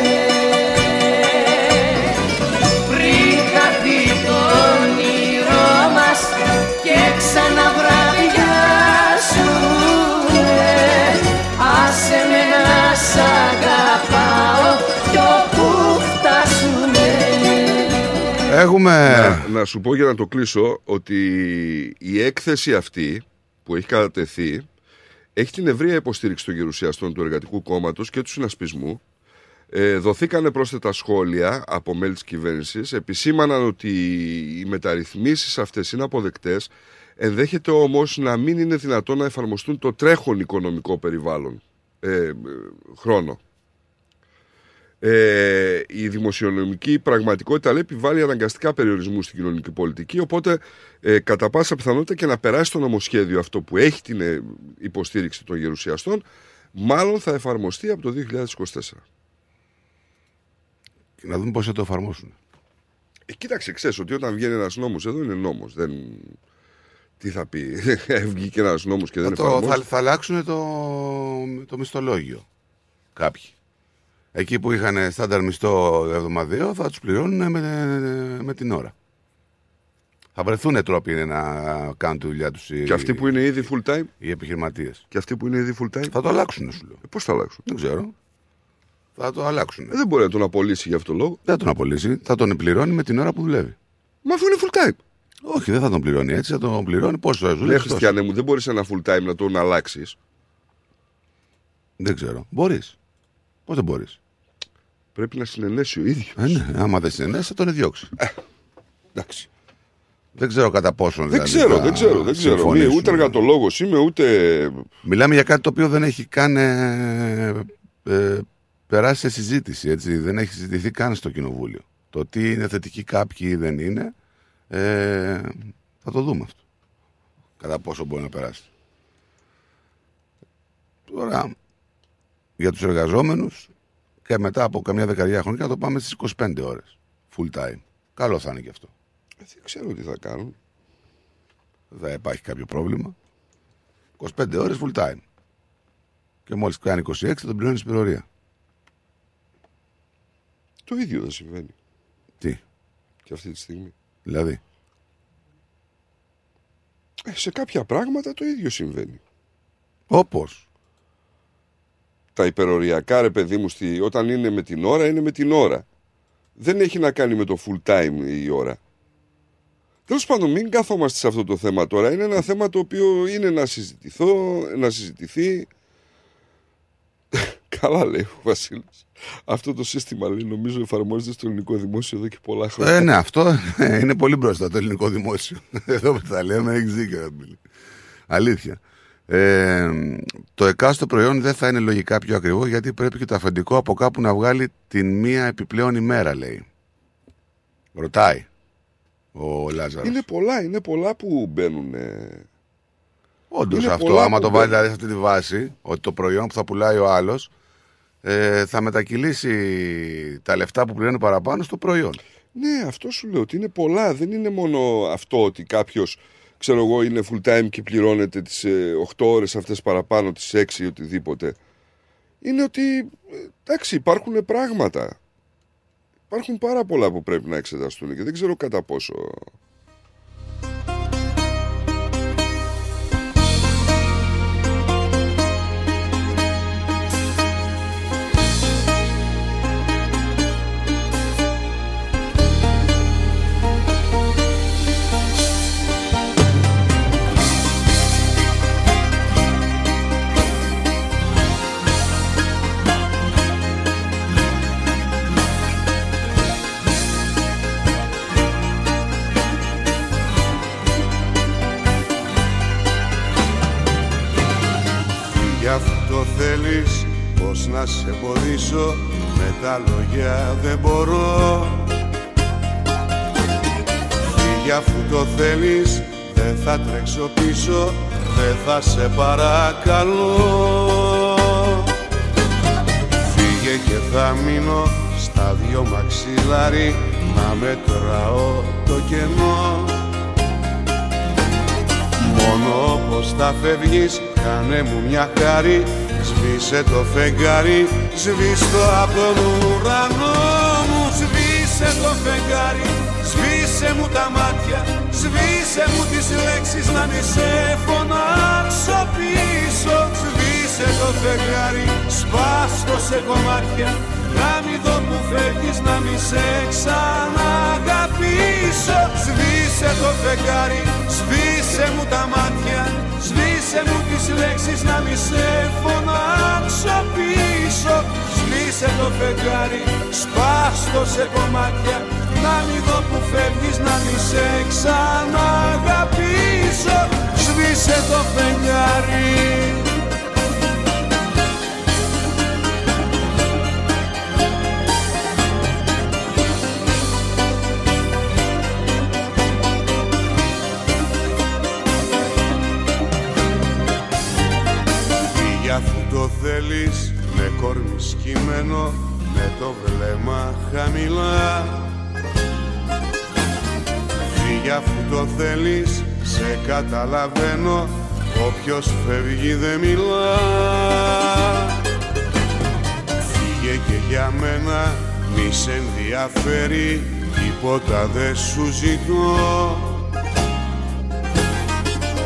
Έχουμε. Να, να σου πω για να το κλείσω ότι η έκθεση αυτή που έχει κατατεθεί έχει την ευρεία υποστήριξη των γερουσιαστών του Εργατικού Κόμματος και του Συνασπισμού. Ε, δοθήκανε πρόσθετα σχόλια από μέλη της κυβέρνησης. Επισήμαναν ότι οι μεταρρυθμίσεις αυτές είναι αποδεκτές. Ενδέχεται όμως να μην είναι δυνατόν να εφαρμοστούν το τρέχον οικονομικό περιβάλλον ε, ε, χρόνο. Ε, η δημοσιονομική πραγματικότητα λέει επιβάλλει αναγκαστικά περιορισμού στην κοινωνική πολιτική. Οπότε, ε, κατά πάσα πιθανότητα και να περάσει το νομοσχέδιο αυτό που έχει την ε, υποστήριξη των γερουσιαστών, μάλλον θα εφαρμοστεί από το 2024. Και να δούμε πώς θα το εφαρμόσουν. Ε, κοίταξε, ξέρεις ότι όταν βγαίνει ένας νόμος, εδώ είναι νόμος. Δεν... Τι θα πει, [LAUGHS] βγήκε ένας νόμος και δεν Θα, το, εφαρμόζεται. θα, θα αλλάξουν το, το μισθολόγιο. Κάποιοι. Εκεί που είχαν στάνταρ μισθό εβδομαδιαίο θα τους πληρώνουν με, με την ώρα. Θα βρεθούν τρόποι να κάνουν τη δουλειά τους Και αυτοί που είναι ήδη full time. οι επιχειρηματίες. Και αυτοί που είναι ήδη full time. Θα το αλλάξουν, σου λέω. Πώς θα αλλάξουν; Δεν ξέρω. Θα το αλλάξουν. Ε, δεν μπορεί να τον απολύσει για αυτό το λόγο. Δεν θα τον απολύσει. Θα τον πληρώνει με την ώρα που δουλεύει. Μα αφού είναι full time. Όχι, δεν θα τον πληρώνει έτσι. Θα τον πληρώνει πόσο θα Ναι, δουλεύει. Χριστιανέ μου, δεν μπορείς ένα full time να τον αλλάξεις. Δεν ξέρω. Μπορείς. Πώς δεν μπορείς; Πρέπει να συνενέσει ο ίδιος. Ε, ναι, άμα δεν συνενέσει, θα τον διώξει. Εντάξει. Δεν ξέρω κατά πόσον. Δεν δηλαδή, ξέρω, θα δεν ξέρω. Δεν ξέρω. Μη, συμφωνήσουν. ούτε εργατολόγος είμαι, ούτε. Μιλάμε για κάτι το οποίο δεν έχει καν ε, ε, περάσει σε συζήτηση. Έτσι. Δεν έχει συζητηθεί καν στο κοινοβούλιο. Το τι είναι θετικοί κάποιοι ή δεν είναι, ε, θα το δούμε αυτό. Κατά πόσο μπορεί να περάσει. Τώρα, για τους εργαζόμενους και μετά από καμιά δεκαετία χρονικά να το πάμε στις 25 ώρες. Full time. Καλό θα είναι και αυτό. Δεν ξέρω τι θα κάνουν. Δεν θα υπάρχει κάποιο πρόβλημα. 25 ώρες full time. Και μόλις κάνει 26 θα τον πληρώνεις στην περιορία. Το ίδιο δεν συμβαίνει. Τι, Και αυτή τη στιγμή. δηλαδή; Ε, σε κάποια πράγματα το ίδιο συμβαίνει. Όπως; Τα υπεροριακά, ρε παιδί μου, στη... όταν είναι με την ώρα, είναι με την ώρα. Δεν έχει να κάνει με το full time η ώρα. Τέλος πάντων, μην καθόμαστε σε αυτό το θέμα τώρα. Είναι ένα θέμα το οποίο είναι να συζητηθώ, να συζητηθεί. [LAUGHS] Καλά λέει ο Βασίλης. Αυτό το σύστημα λέει, νομίζω εφαρμόζεται στο ελληνικό δημόσιο εδώ και πολλά χρόνια. Ε, ναι, αυτό είναι πολύ μπροστά το ελληνικό δημόσιο. [LAUGHS] Εδώ που τα λέμε, έχεις δίκιο. ρε φίλε. Αλήθεια. Ε, το εκάστοτε προϊόν δεν θα είναι λογικά πιο ακριβό γιατί πρέπει και το αφεντικό από κάπου να βγάλει την μία επιπλέον ημέρα, λέει. Ρωτάει ο Λάζαρος. Είναι πολλά, είναι πολλά που μπαίνουν. ε, Όντως είναι αυτό, πολλά άμα που το βάλει μπαίνουν. δηλαδή σε αυτή τη βάση, ότι το προϊόν που θα πουλάει ο άλλος ε, θα μετακυλήσει τα λεφτά που πληρώνει παραπάνω στο προϊόν. Ναι, αυτό σου λέω ότι είναι πολλά. Δεν είναι μόνο αυτό ότι κάποιος ξέρω εγώ, είναι full time και πληρώνεται τις ε, 8 ώρες αυτές παραπάνω, τις 6 ή οτιδήποτε. Είναι ότι, ε, εντάξει, υπάρχουν πράγματα. Υπάρχουν πάρα πολλά που πρέπει να εξεταστούν και δεν ξέρω κατά πόσο... να σε εμποδίσω Με τα λόγια δεν μπορώ. Φύγε αφού το θέλεις δεν θα τρέξω πίσω. Δεν θα σε παρακαλώ. Φύγε και θα μείνω στα δυο μαξιλάρι. Να μετράω το κενό. Μόνο πως θα φεύγεις Κάνε μου μια χάρη Σβήσε το φεγγάρι Σβήστο από τον ουρανό μου. Σβήσε το φεγγάρι Σβήσε μου τα μάτια. Σβήσε μου τις λέξεις Να μη σε φωνάξω πίσω. Σβήσε το φεγγάρι Σπάστο σε κομμάτια. Να μη δω που φεύγεις Να μη σε ξαναγαπήσω. Σβήσε το φεγγάρι Σβήσε μου τα μάτια. Σβήσε μου τις λέξεις να μη σε φωνάξω πίσω. Σβήσε το φεγγάρι, σπάστο σε κομμάτια. Να μη δω που φεύγεις, να μη σε ξαναγαπήσω. Σβήσε το φεγγάρι θέλεις με κόρμι σκυμμένο με το βλέμμα χαμηλά. Φύγε αφού το θέλεις σε καταλαβαίνω όποιος φεύγει δεν μιλά. Φύγε και για μένα μη σε ενδιαφέρει τίποτα δεν σου ζητώ.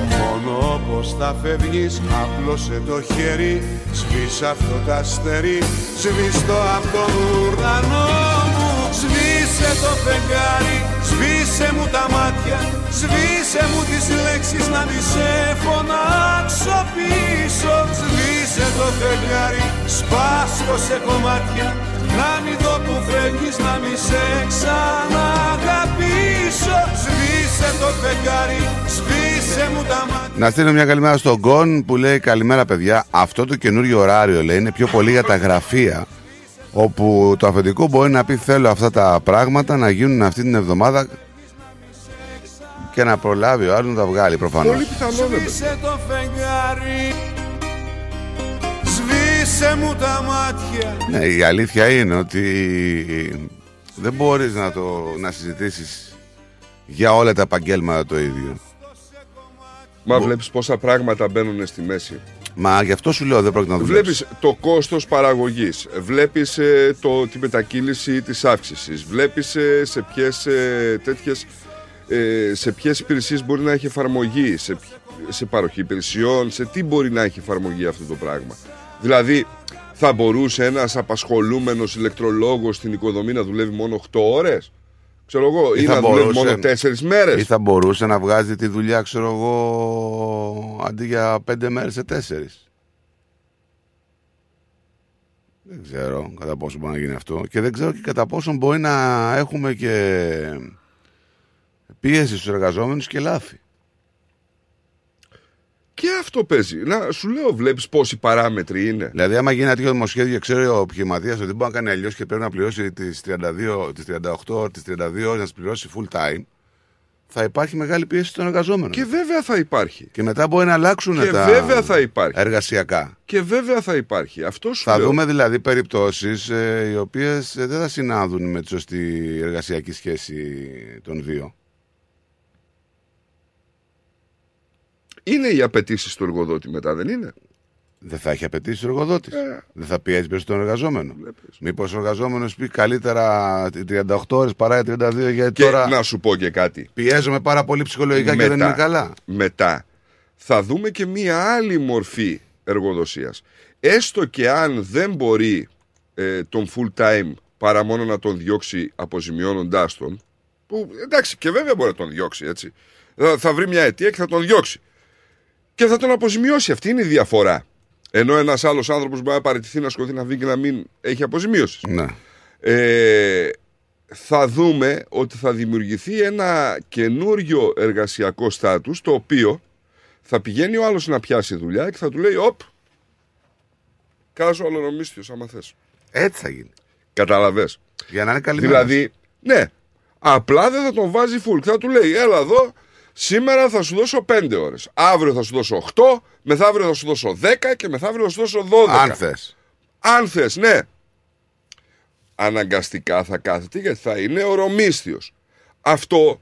Μόνο πως θα φεύγεις Απλώσε το χέρι Σβήσε αυτό το αστέρι Σβήστο από τον ουρανό μου. Σβήσε το φεγγάρι Σβήσε μου τα μάτια Σβήσε μου τις λέξεις Να μη σε φωνάξω πίσω Σβήσε το φεγγάρι Σπάστο σε κομμάτια Να μη δω που φεύγεις Να μη σε ξαναγαπήσω. Σβήσε το φεγγάρι Να στείλω μια καλημέρα στον Γκον που λέει Καλημέρα παιδιά. Αυτό το καινούριο ωράριο λέει είναι πιο πολύ για τα γραφεία. Όπου το αφεντικό μπορεί να πει θέλω αυτά τα πράγματα να γίνουν αυτή την εβδομάδα και να προλάβει ο άλλος να τα βγάλει προφανώς. Πολύ πιθανό δεν Σβήσε το φεγγάρι Σβήσε μου τα μάτια Ναι, η αλήθεια είναι ότι δεν μπορείς να, το, να συζητήσεις για όλα τα επαγγέλματα το ίδιο. Μα βλέπεις πόσα πράγματα μπαίνουν στη μέση. Μα γι' αυτό σου λέω δεν πρόκειται να δουλέψεις. Βλέπεις το κόστος παραγωγής, βλέπεις ε, το, τη μετακύληση της αύξησης, βλέπεις ε, σε ποιες ε, τέτοιες ε, σε ποιες υπηρεσίες μπορεί να έχει εφαρμογή, σε, ποι- σε παροχή υπηρεσιών, σε τι μπορεί να έχει εφαρμογή αυτό το πράγμα. Δηλαδή, θα μπορούσε ένας απασχολούμενος ηλεκτρολόγος στην οικοδομή να δουλεύει μόνο 8 ώρες, ξέρω εγώ, ή, θα να δουλεύει μπορούσε- μόνο 4 μέρες. Ή θα μπορούσε να βγάζει τη δουλειά, ξέρω εγώ, αντί για πέντε μέρες σε τέσσερις. Δεν ξέρω κατά πόσο μπορεί να γίνει αυτό. Και δεν ξέρω και κατά πόσο μπορεί να έχουμε και πίεση στους εργαζόμενους και λάθη. Και αυτό παίζει. Να, σου λέω, βλέπεις πόσοι παράμετροι είναι. Δηλαδή, άμα γίνει ένα τέτοιο δημοσχέδιο και ξέρει ο επιχειρηματίας ότι δεν μπορεί να κάνει αλλιώς και πρέπει να πληρώσει τις 32, τις 38, τις 32 ώρες να τις πληρώσει full time, θα υπάρχει μεγάλη πίεση στον εργαζόμενο. Και βέβαια θα υπάρχει. Και μετά μπορεί να αλλάξουν Και τα βέβαια θα υπάρχει. εργασιακά. Και βέβαια θα υπάρχει. Αυτό σου Θα λέω. δούμε δηλαδή περιπτώσεις οι οποίες δεν θα συνάδουν με τη σωστή εργασιακή σχέση των δύο. Είναι οι απαιτήσεις του εργοδότη μετά, δεν είναι; Δεν θα έχει απαιτήσεις ο εργοδότης. Ε. Δεν θα πιέζει περισσότερο τον εργαζόμενο. Μήπως ο εργαζόμενος πει καλύτερα 38 ώρες παρά οι 32 γιατί Και τώρα να σου πω και κάτι. πιέζομαι πάρα πολύ ψυχολογικά και δεν είναι καλά. Μετά θα δούμε και μία άλλη μορφή εργοδοσίας. Έστω και αν δεν μπορεί ε, τον full time παρά μόνο να τον διώξει αποζημιώνοντάς τον, που εντάξει και βέβαια μπορεί να τον διώξει έτσι, θα, θα βρει μια αιτία και θα τον διώξει. Και θα τον αποζημιώσει. Αυτή είναι η διαφορά. Ενώ ένας άλλος άνθρωπος μπορεί να παραιτηθεί, να σκοτεί, να βγει και να μην έχει αποζημίωσης. Ναι. Ε, θα δούμε ότι θα δημιουργηθεί ένα καινούριο εργασιακό στάτους το οποίο θα πηγαίνει ο άλλος να πιάσει δουλειά και θα του λέει «Οπ, κάζω αλλονομίστιος άμα θες». Έτσι θα γίνει. Καταλαβες. Για να είναι καλή Δηλαδή, ναι, απλά δεν θα τον βάζει full. Θα του λέει «Έλα εδώ, σήμερα θα σου δώσω 5 ώρες, αύριο θα σου δώσω 8, μεθαύριο θα σου δώσω 10 και μεθαύριο θα σου δώσω 12». Αν θες. Αν θες, ναι. Αναγκαστικά θα κάθεται γιατί θα είναι ορομίσθιος. Αυτό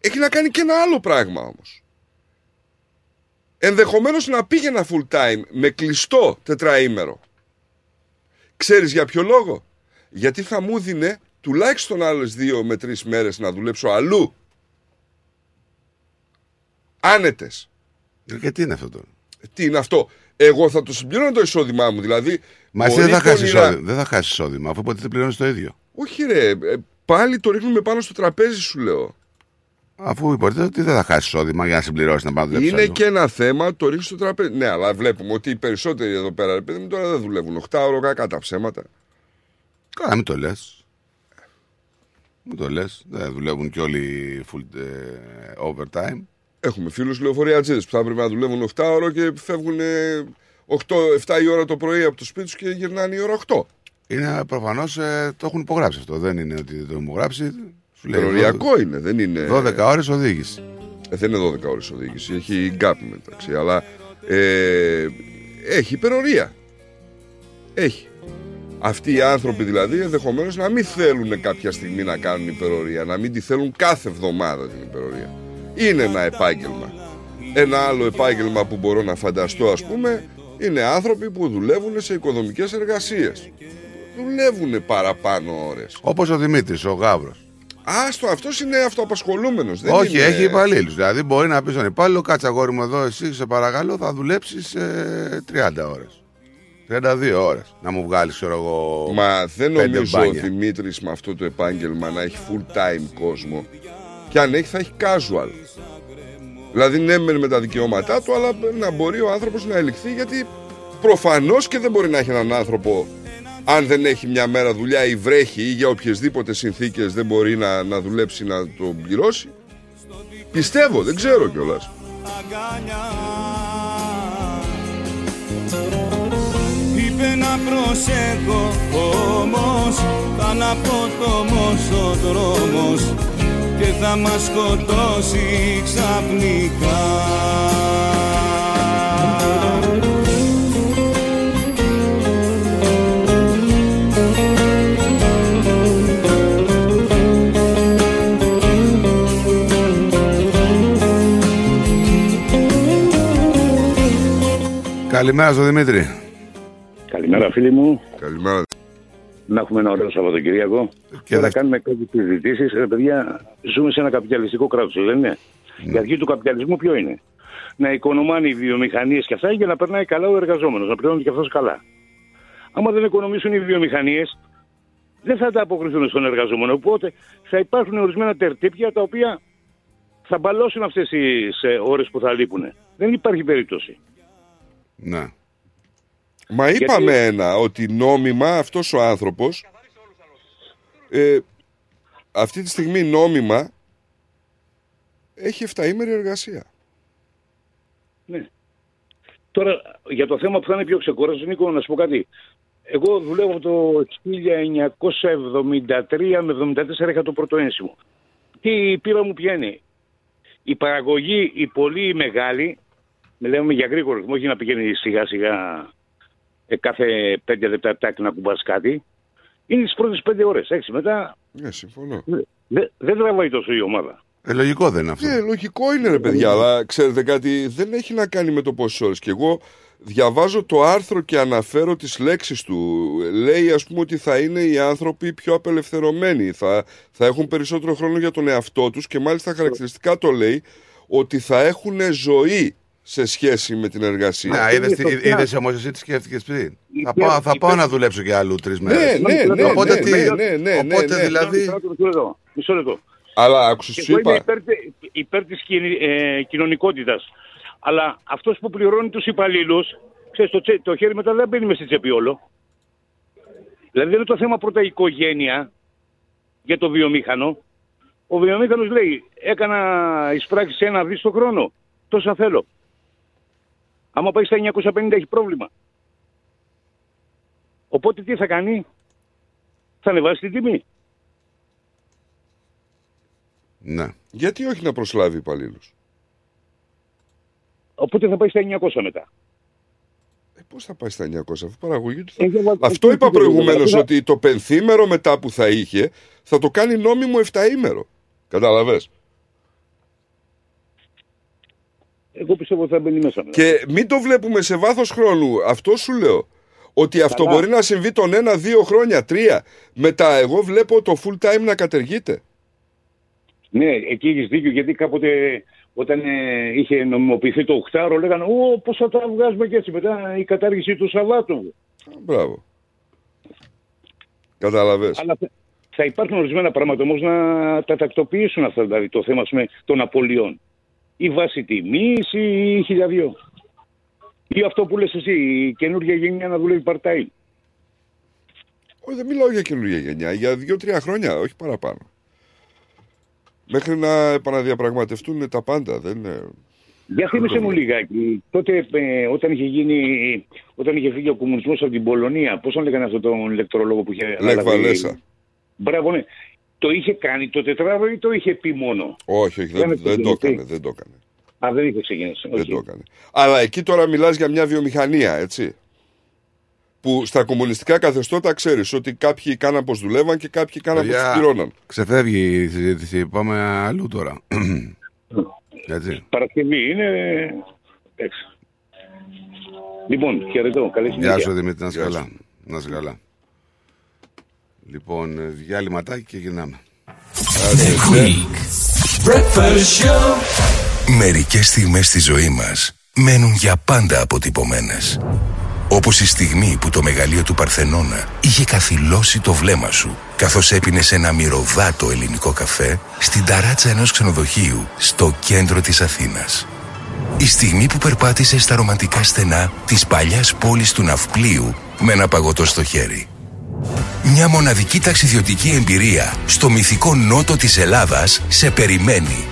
έχει να κάνει και ένα άλλο πράγμα όμως. Ενδεχομένως να πήγαινα full time με κλειστό τετραήμερο. Ξέρεις για ποιο λόγο; Γιατί θα μου δίνε τουλάχιστον άλλες δύο με τρεις μέρες να δουλέψω αλλού. Άνετες. Και τι είναι αυτό τώρα. Τι είναι αυτό; Εγώ θα το συμπληρώνω το εισόδημά μου. Δηλαδή, Μα εσύ μπορεί δεν θα χάσεις πονηρά- εισόδημα. Δεν θα χάσεις εισόδημα, αφού ποτέ δεν πληρώνεις το ίδιο. Όχι ρε, ε, πάλι το ρίχνουμε πάνω στο τραπέζι σου λέω. Αφού υποτίθεται ότι δεν θα χάσεις εισόδημα για να συμπληρώσεις να πάει να δουλέψεις. Είναι αλλού. και ένα θέμα, το ρίχνεις στο τραπέζι. Ναι, αλλά βλέπουμε ότι οι περισσότεροι εδώ πέρα, ρε παιδί μου, τώρα δεν δουλεύουν 8 ώρο κακά τα ψέματα. Καλά, μην το λες. Μην το λες. Δεν δουλεύουν και όλοι full ε, overtime. Έχουμε φίλους λεωφορείατζίδε που θα έπρεπε να δουλεύουν 8 ώρο και φεύγουν 8-7 η ώρα το πρωί από το σπίτι τους και γυρνάνε η ώρα 8. Είναι προφανώς το έχουν υπογράψει αυτό. Δεν είναι ότι δεν το έχουν υπογράψει. Σου λέει Περιοριακό είναι, δεν είναι. 12 ώρες οδήγηση. Ε, δεν είναι 12 ώρες οδήγηση, έχει gap μεταξύ, αλλά ε, έχει υπερορία. Έχει. Αυτοί οι άνθρωποι δηλαδή ενδεχομένως να μην θέλουν κάποια στιγμή να κάνουν υπερορία, να μην τη θέλουν κάθε εβδομάδα την υπερορία. Είναι ένα επάγγελμα. Ένα άλλο επάγγελμα που μπορώ να φανταστώ ας πούμε είναι άνθρωποι που δουλεύουν σε οικοδομικές εργασίες. Δουλεύουν παραπάνω ώρες. Όπως ο Δημήτρης, ο Γάβρος. Άστο, αυτός είναι αυτοαπασχολούμενος. Δεν Όχι, είναι... έχει υπαλλήλους. Δηλαδή μπορεί να πεις στον υπάλληλο, κάτσε αγόρι μου εδώ, εσύ σε παρακαλώ, θα δουλέψεις 30 ώρες. 32 ώρες. Να μου βγάλεις, ξέρω εγώ. Μα δεν πέντε νομίζω ο μπάνια. Δημήτρης με αυτό το επάγγελμα να έχει full time κόσμο. Και αν έχει θα έχει casual. Δηλαδή ναι μεν με τα δικαιώματά του, αλλά να μπορεί ο άνθρωπος να ελιχθεί γιατί προφανώς και δεν μπορεί να έχει έναν άνθρωπο αν δεν έχει μια μέρα δουλειά ή βρέχει ή για οποιασδήποτε συνθήκες δεν μπορεί να, να δουλέψει να το πληρώσει. Πιστεύω, δεν ξέρω κιόλας. Είπε να προσέχω όμως Θα να ο δρόμος Και θα μας σκοτώσει ξαφνικά Καλημέρα στον Δημήτρη. Καλημέρα φίλοι μου. Καλημέρα. Να έχουμε ένα ωραίο Σαββατοκύριακο. Και θα κάνουμε κάποιες συζητήσεις. Ρε παιδιά, ζούμε σε ένα καπιταλιστικό κράτος, δεν είναι. Η αρχή του καπιταλισμού ποιο είναι; Να οικονομάνε οι βιομηχανίες και αυτά για να περνάει καλά ο εργαζόμενος, να πληρώνει και αυτός καλά. Άμα δεν οικονομήσουν οι βιομηχανίες, δεν θα τα αποκριθούν στον εργαζόμενο. Οπότε θα υπάρχουν ορισμένα τερτύπια τα οποία θα μπαλώσουν αυτές τις ώρες που θα λείπουν. Δεν υπάρχει περίπτωση. Ναι. Μα Γιατί- είπαμε ένα, ότι νόμιμα αυτός ο άνθρωπος ε, αυτή τη στιγμή νόμιμα έχει 7 ημέρη εργασία. Ναι. Τώρα, για το θέμα που θα είναι πιο ξεκούραστος, Νίκο, να σου πω κάτι. Εγώ δουλεύω από το 1973 με 74 είχα το πρώτο ένσημο. Και η πείρα μου ποια είναι. Η παραγωγή, η πολύ μεγάλη, μιλάμε για γρήγορο ρυθμό, όχι να πηγαίνει σιγά σιγά ε, κάθε πέντε λεπτά τάκ να κουμπάς κάτι, είναι τις πρώτες πέντε ώρες. Έξι μετά Ναι, συμφωνώ. δεν δεν τραβάει τόσο η ομάδα. Ε, λογικό δεν είναι αυτό. Ναι, λογικό είναι ρε παιδιά, αλλά ξέρετε κάτι, δεν έχει να κάνει με το πόσε ώρε. Και εγώ διαβάζω το άρθρο και αναφέρω τις λέξεις του. Λέει ας πούμε ότι θα είναι οι άνθρωποι πιο απελευθερωμένοι, θα, θα έχουν περισσότερο χρόνο για τον εαυτό τους και μάλιστα χαρακτηριστικά το λέει ότι θα έχουν ζωή σε σχέση με την εργασία. Ναι, είδες, είδες όμως εσύ τι σκέφτηκες πριν; Θα πάω, θα πάω να δουλέψω και αλλού τρεις μέρες. Ναι, ναι, ναι, Οπότε, ναι, τι, ναι, ναι, ναι, οπότε ναι. δηλαδή... Μισό λεπτό, Μισό λεπτό. Αλλά άκουσες Και σου εγώ είμαι είπα. υπέρ, υπέρ της κοινη- ε, κοινωνικότητας. Αλλά αυτός που πληρώνει τους υπαλλήλους, ξέρεις, το, τσέ- το χέρι μετά δεν μπαίνει μες στη τσέπη όλο. Δηλαδή δεν είναι το θέμα πρώτα η οικογένεια για το βιομήχανο. Ο βιομήχανος λέει, έκανα εισπράξεις ένα δις το χρόνο. Τόσα θέλω. Άμα πάει στα 950 έχει πρόβλημα. Οπότε τι θα κάνει, θα ανεβάσει την τιμή. Ναι. Γιατί όχι να προσλάβει υπαλλήλους; Οπότε θα πάει στα 900 μετά. Πώς θα πάει στα 900, αφού παραγωγή του Ε, για βα- Αυτό ε, είπα ε, προηγουμένως, ε, ότι το πενθήμερο μετά που θα είχε θα το κάνει νόμιμο 7ήμερο. Κατάλαβες; Εγώ πιστεύω ότι θα μπαίνει μέσα. Και μην το βλέπουμε σε βάθος χρόνου. Αυτό σου λέω. Ότι αυτό Καλά. μπορεί να συμβεί τον ένα, δύο χρόνια, τρία. Μετά, εγώ βλέπω το full time να κατεργείται. Ναι, εκεί έχεις δίκιο γιατί κάποτε όταν ε, είχε νομιμοποιηθεί το οκτάρο λέγανε Ω, πώς θα τα βγάζουμε και έτσι μετά η κατάργηση του Σαββάτου. Μπράβο. Κατάλαβες. Αλλά θα- θα υπάρχουν ορισμένα πράγματα όμως να τα τακτοποιήσουν αυτά, δηλαδή το θέμα ας πούμε, των απολειών. Η βάση τιμής ή η χιλιαδιό. Ή αυτό που λες εσύ, η καινούργια γενιά να δουλεύει part-time. Όχι, δεν μιλάω για καινούργια γενιά. Για δύο-τρία χρόνια, όχι παραπάνω. Μέχρι να επαναδιαπραγματευτούν τα πάντα. Δεν είναι... Για θύμισε μου λιγάκι, τότε ε, όταν είχε γίνει, όταν είχε φύγει ο κομμουνισμός από την Πολωνία, πώς τον λέγανε αυτό τον ηλεκτρολόγο που είχε Λεκ αναλάβει- Βαλέσα. Μπράβο, ναι. Το είχε κάνει το τετράδο ή το είχε πει μόνο; Όχι, όχι, δεν, Δεν δεν το έχει έκανε. Δεν το έκανε. Α, δεν είχε ξεκινήσει. Δεν Οκ. το έκανε. Αλλά εκεί τώρα μιλάς για μια βιομηχανία, έτσι. Που στα κομμουνιστικά καθεστώτα ξέρεις ότι κάποιοι κάναν πως δουλεύαν και κάποιοι κάναν πως Παιδιά, τους πληρώναν. Ξεφεύγει η συζήτηση. Πάμε αλλού τώρα. [CLEARS THROAT] Έτσι. Παρασκευή είναι. Εντάξει. Λοιπόν, χαιρετώ. Καλή συνέχεια. Γεια σου Δημήτρη, να είσαι καλά. Να είσαι καλά. Λοιπόν, ε, διάλειμματάκι και γυρνάμε. The Greek Breakfast Show. Μερικές στιγμές στη ζωή μας μένουν για πάντα αποτυπωμένες. Όπως η στιγμή που το μεγαλείο του Παρθενώνα είχε καθυλώσει το βλέμμα σου καθώς έπινες ένα μυρωδάτο ελληνικό καφέ στην ταράτσα ενός ξενοδοχείου στο κέντρο της Αθήνας. Η στιγμή που περπάτησες στα ρομαντικά στενά της παλιάς πόλης του Ναυπλίου με ένα παγωτό στο χέρι. Μια μοναδική ταξιδιωτική εμπειρία στο μυθικό νότο της Ελλάδας σε περιμένει.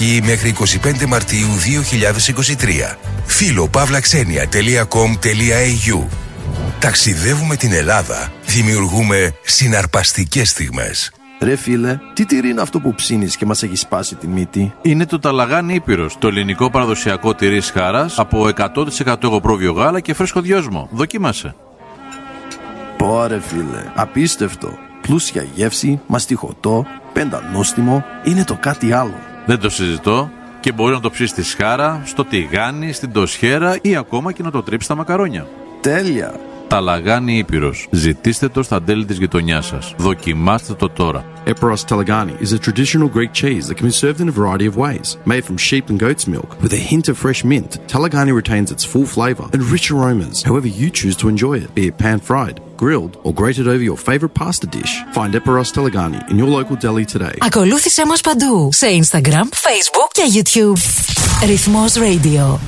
μέχρι 25 Μαρτίου 2023. Φίλο pavlaxenia.com.au Ταξιδεύουμε την Ελλάδα. Δημιουργούμε συναρπαστικές στιγμές. Ρε φίλε, τι τυρί είναι αυτό που ψήνεις και μας έχει σπάσει τη μύτη; Είναι το Ταλαγάνι Ήπειρος, το ελληνικό παραδοσιακό τυρί σχάρας από 100% εγωπρόβιο γάλα και φρέσκο δυόσμο. Δοκίμασε. Πόρε φίλε, απίστευτο. Πλούσια γεύση, μαστιχωτό, πεντανόστιμο, είναι το κάτι άλλο. Δεν το συζητώ και μπορεί να το ψήσει στη σχάρα, στο τηγάνι, στην τοσχέρα ή ακόμα και να το τρίψεις στα μακαρόνια. Τέλεια. Ταλαγάνι Ήπειρος. Ζητήστε το στα τέλη της γειτονιάς σας. Δοκιμάστε το τώρα. Eperos Telegani is a traditional Greek cheese that can be served in a variety of ways. Made from sheep and goat's milk with a hint of fresh mint, Telegani retains its full flavour and rich aromas however you choose to enjoy it, be it pan fried, grilled, or grated over your favourite pasta dish. Find Eperos Telegani in your local deli today. Ακολούθησέ μας παντού σε Instagram, Facebook και YouTube. Ρυθμός Radio.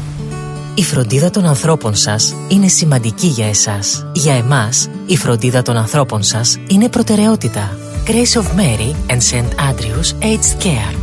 Η φροντίδα των ανθρώπων σας είναι σημαντική για εσάς. Για εμάς, η φροντίδα των ανθρώπων σας είναι προτεραιότητα. Grace of Mary and St. Andrews Aged Care.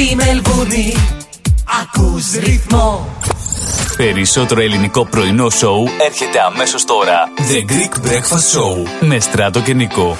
Στη Μελβούνι ακούς ρυθμό Περισσότερο ελληνικό πρωινό σοου έρχεται αμέσως τώρα. The Greek Breakfast Show με Στράτο και Νικό.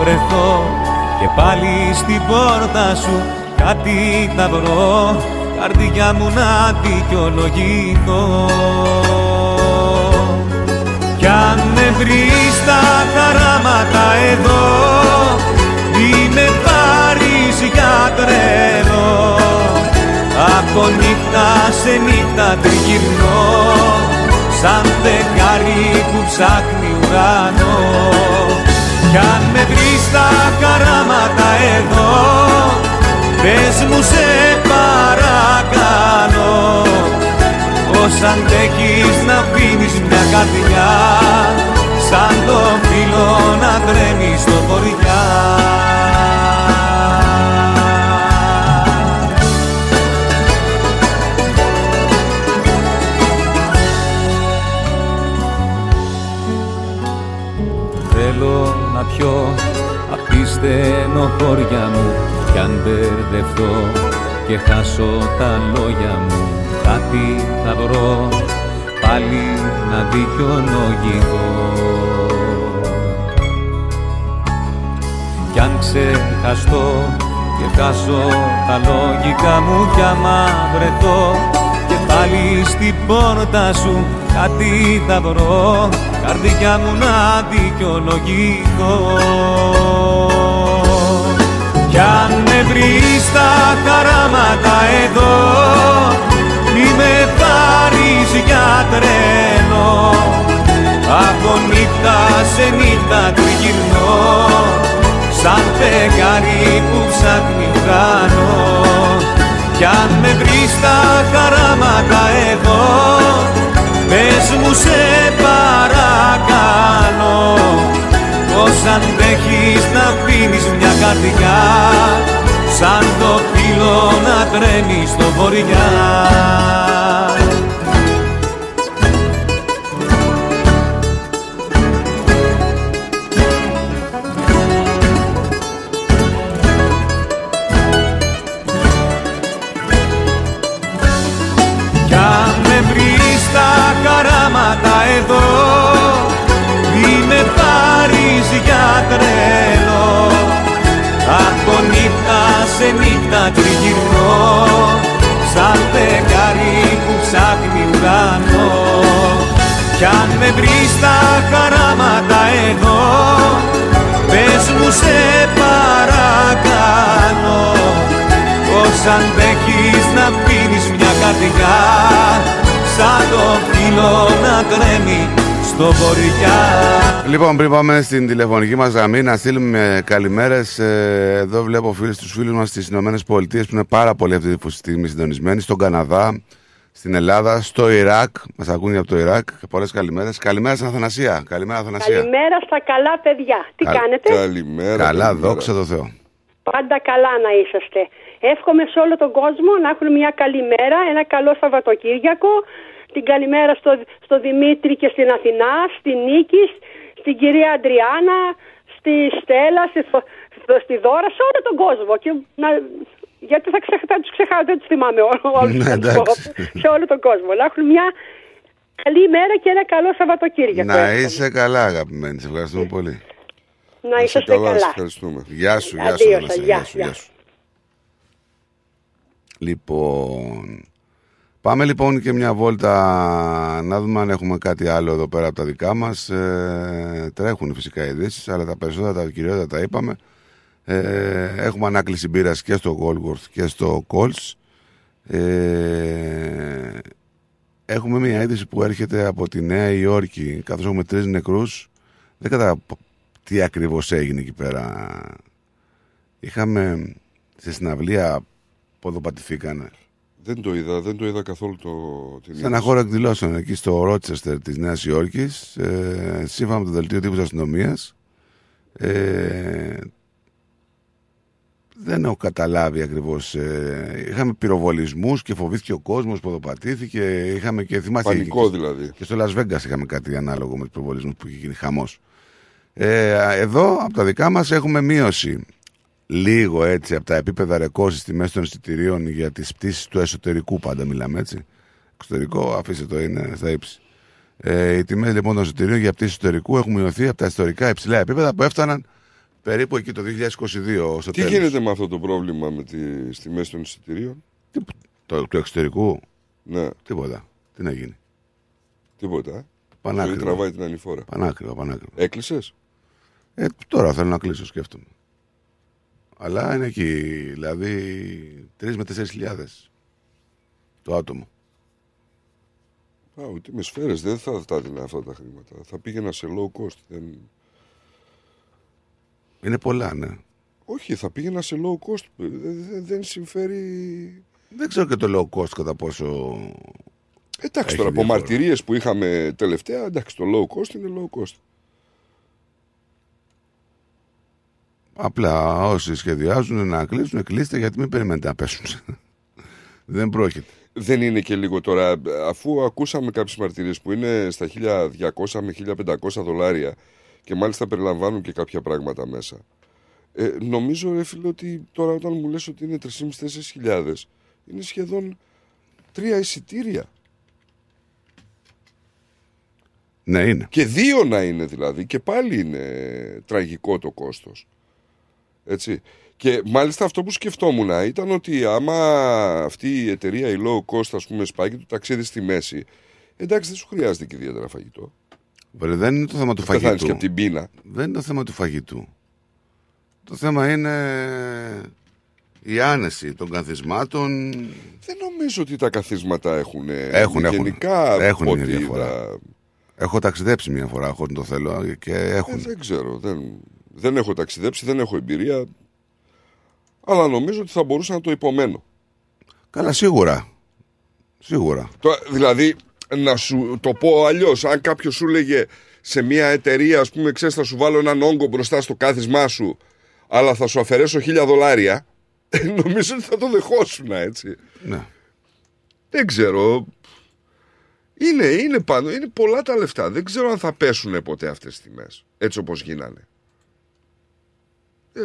Βρεθώ και πάλι στην πόρτα σου κάτι θα βρω. Καρδιά μου να δικαιολογηθώ. Κι αν με βρεις στα χαράματα εδώ μη με πάρεις για τρένο από νύχτα σε νύχτα τριγυρνώ σαν δεκάρι που ψάχνει ουρανό κι αν με βρεις στα χαράματα εδώ Πες μου σε παρακαλώ. Πώς αντέχεις να αφήνεις μια καρδιά Σαν το φύλλο να τρέμεις στο βορειά Θέλω να πιω απ' τη στενοχώρια μου κι αν μπερδευτώ και χάσω τα λόγια μου κάτι θα βρω. Πάλι να δικαιολογηθώ. Κι αν ξεχαστώ και χάσω τα λογικά μου κι άμα βρεθώ και πάλι στην πόρτα σου κάτι θα βρω καρδιά μου να δικαιολογηθώ κι αν με βρεις στα χαράματα εδώ Μη με πάρεις για τρένο. Από νύχτα σε νύχτα τριγυρνώ Σαν φεγγάρι που ψάχνει ουρανό. Κι αν με βρεις στα χαράματα εδώ Πες μου σε παρακαλώ. Πώς αντέχεις να αφήνεις μια καρδιά Σαν το φύλλο να τρέμεις στο βορειά Τριγυρνώ, σαν φεγγάρι που ψάχνει ουρανό. Κι αν με βρεις τα χαράματα εδώ πες μου σε παρακαλώ. Πως αντέχεις να πίνεις μια καρδιά σαν το φύλλο να τρέμει στο βορειά Λοιπόν, πριν πάμε στην τηλεφωνική μας γραμμή, να στείλουμε καλημέρες. εδώ βλέπω φίλου τους φίλους μας στις Ηνωμένες Πολιτείες που είναι πάρα πολύ αυτή τη στιγμή συντονισμένοι. Στον Καναδά, στην Ελλάδα, στο Ιράκ. Μας ακούνε από το Ιράκ. Πολλές καλημέρες. Καλημέρα στην Αθανασία. Καλημέρα, Αθανασία. Καλημέρα στα καλά παιδιά. Τι Κα- κάνετε; Καλημέρα. Καλά, καλημέρα. δόξα τω Θεώ. Πάντα καλά να είσαστε. Εύχομαι σε όλο τον κόσμο να έχουν μια καλή μέρα, ένα καλό Σαββατοκύριακο. Την καλημέρα στο, στο Δημήτρη και στην Αθηνά, στη Νίκη, στην κυρία Αντριάννα, στη Στέλλα, στη, Θο- στο- στη Δώρα, σε όλο τον κόσμο. Και να, γιατί θα, ξεχ, θα τους ξεχάσω, δεν τους θυμάμαι ό- όλους. Ναι, θα τους πω, εντάξει. σε όλο τον κόσμο. Να έχουν μια καλή μέρα και ένα καλό Σαββατοκύριακο. Να εύχομαι. είσαι καλά, αγαπημένη. Σε ευχαριστούμε πολύ. Να Είσαι είσαστε καλά, καλά. σε ευχαριστούμε. Γεια σου, γεια σου. Αντίο Αθανασία, σας, γεια γεια, σου, γεια. γεια σου. Λοιπόν, πάμε λοιπόν και μια βόλτα να δούμε αν έχουμε κάτι άλλο εδώ πέρα από τα δικά μας. Ε, τρέχουν φυσικά ειδήσεις, αλλά τα περισσότερα, τα κυριότερα τα είπαμε. Ε, έχουμε ανάκληση μπύρας και στο Goldworth και στο Coles. Ε, έχουμε μια είδηση που έρχεται από τη Νέα Υόρκη, καθώς έχουμε τρεις νεκρούς. Δεν κατάλαβα τι ακριβώς έγινε εκεί πέρα. Είχαμε σε συναυλία ποδοπατηθήκανε. Δεν το είδα, δεν το είδα καθόλου το, την Σε ένα είδηση. χώρο εκδηλώσεων εκεί στο Ρότσεστερ της Νέας Υόρκης, ε, σύμφωνα με το δελτίο τύπου της αστυνομίας, ε, δεν έχω καταλάβει ακριβώς. Ε, είχαμε πυροβολισμούς και φοβήθηκε ο κόσμος, ποδοπατήθηκε. Είχαμε και θυμάστε. Πανικό και, δηλαδή. Και στο Las Vegas είχαμε κάτι ανάλογο με τους πυροβολισμούς που είχε γίνει χαμός. Ε, εδώ από τα δικά μας έχουμε μείωση λίγο έτσι από τα επίπεδα ρεκόρ στις τιμές των εισιτηρίων για τις πτήσεις του εσωτερικού πάντα μιλάμε έτσι. Εξωτερικό αφήστε το είναι στα ύψη. Ε, οι τιμές λοιπόν των εισιτηρίων για πτήσεις εσωτερικού έχουν μειωθεί από τα ιστορικά υψηλά επίπεδα που έφταναν περίπου εκεί το 2022 στο Τι τέλος. γίνεται με αυτό το πρόβλημα με τις τιμές των εισιτηρίων; Το, του εξωτερικού; Ναι. Τίποτα. Τι να γίνει; Τίποτα. ε. Πανάκριβο. Ζωή τραβάει την ανηφόρα. Πανάκριβο, πανάκριβο. Έκλεισες; Ε, τώρα θέλω να κλείσω, σκέφτομαι. Αλλά είναι εκεί, δηλαδή 3 με 4 χιλιάδες το άτομο. Α, ούτε με σφαίρες δεν θα τα έδινα αυτά τα χρήματα. Θα πήγαινα σε low cost. Δεν... Είναι πολλά, ναι. Όχι, θα πήγαινα σε low cost. Δεν, δεν- δεν συμφέρει. Δεν ξέρω και το low cost κατά πόσο. Εντάξει έχει τώρα, από διαφορά. μαρτυρίε που είχαμε τελευταία, εντάξει, το low cost είναι low cost. Απλά όσοι σχεδιάζουν να κλείσουν, κλείστε γιατί μην περιμένετε να πέσουν. [LAUGHS] Δεν πρόκειται. Δεν είναι και λίγο τώρα, αφού ακούσαμε κάποιες μαρτυρίες που είναι στα 1200 με 1500 δολάρια και μάλιστα περιλαμβάνουν και κάποια πράγματα μέσα. Ε, νομίζω, ρε φίλε, ότι τώρα όταν μου λες ότι είναι 3.500-4.000 χιλιάδες, είναι σχεδόν τρία εισιτήρια. Ναι, είναι. Και δύο να είναι δηλαδή. Και πάλι είναι τραγικό το κόστος. Έτσι. Και μάλιστα αυτό που σκεφτόμουν ήταν ότι άμα αυτή η εταιρεία, η low cost, ας πούμε, σπάγει το ταξίδι στη μέση, εντάξει, δεν σου χρειάζεται και ιδιαίτερα φαγητό. Βρε, δεν είναι το θέμα του Θα πεθάνεις φαγητού. και από την πείνα. Δεν είναι το θέμα του φαγητού. Το θέμα είναι η άνεση των καθισμάτων. Δεν νομίζω ότι τα καθίσματα έχουν. Έχουν, έχουν. Γενικά, Έχουν από μια ό,τι διαφορά. είδα, Έχω ταξιδέψει μια φορά χωρίς να το θέλω και ε, έχουν. δεν ξέρω. Δεν, δεν έχω ταξιδέψει, δεν έχω εμπειρία. Αλλά νομίζω ότι θα μπορούσα να το υπομένω. Καλά, σίγουρα. Σίγουρα. Τώρα, δηλαδή, να σου το πω αλλιώς, αν κάποιος σου λέγε σε μια εταιρεία, ας πούμε, ξέρεις, θα σου βάλω έναν όγκο μπροστά στο κάθισμά σου, αλλά θα σου αφαιρέσω χίλια δολάρια, [LAUGHS] νομίζω ότι θα το δεχόσουν, έτσι. Ναι. Δεν ξέρω. Είναι, είναι πάνω, είναι πολλά τα λεφτά. Δεν ξέρω αν θα πέσουν ποτέ αυτές τις τιμές, έτσι όπως γίνανε.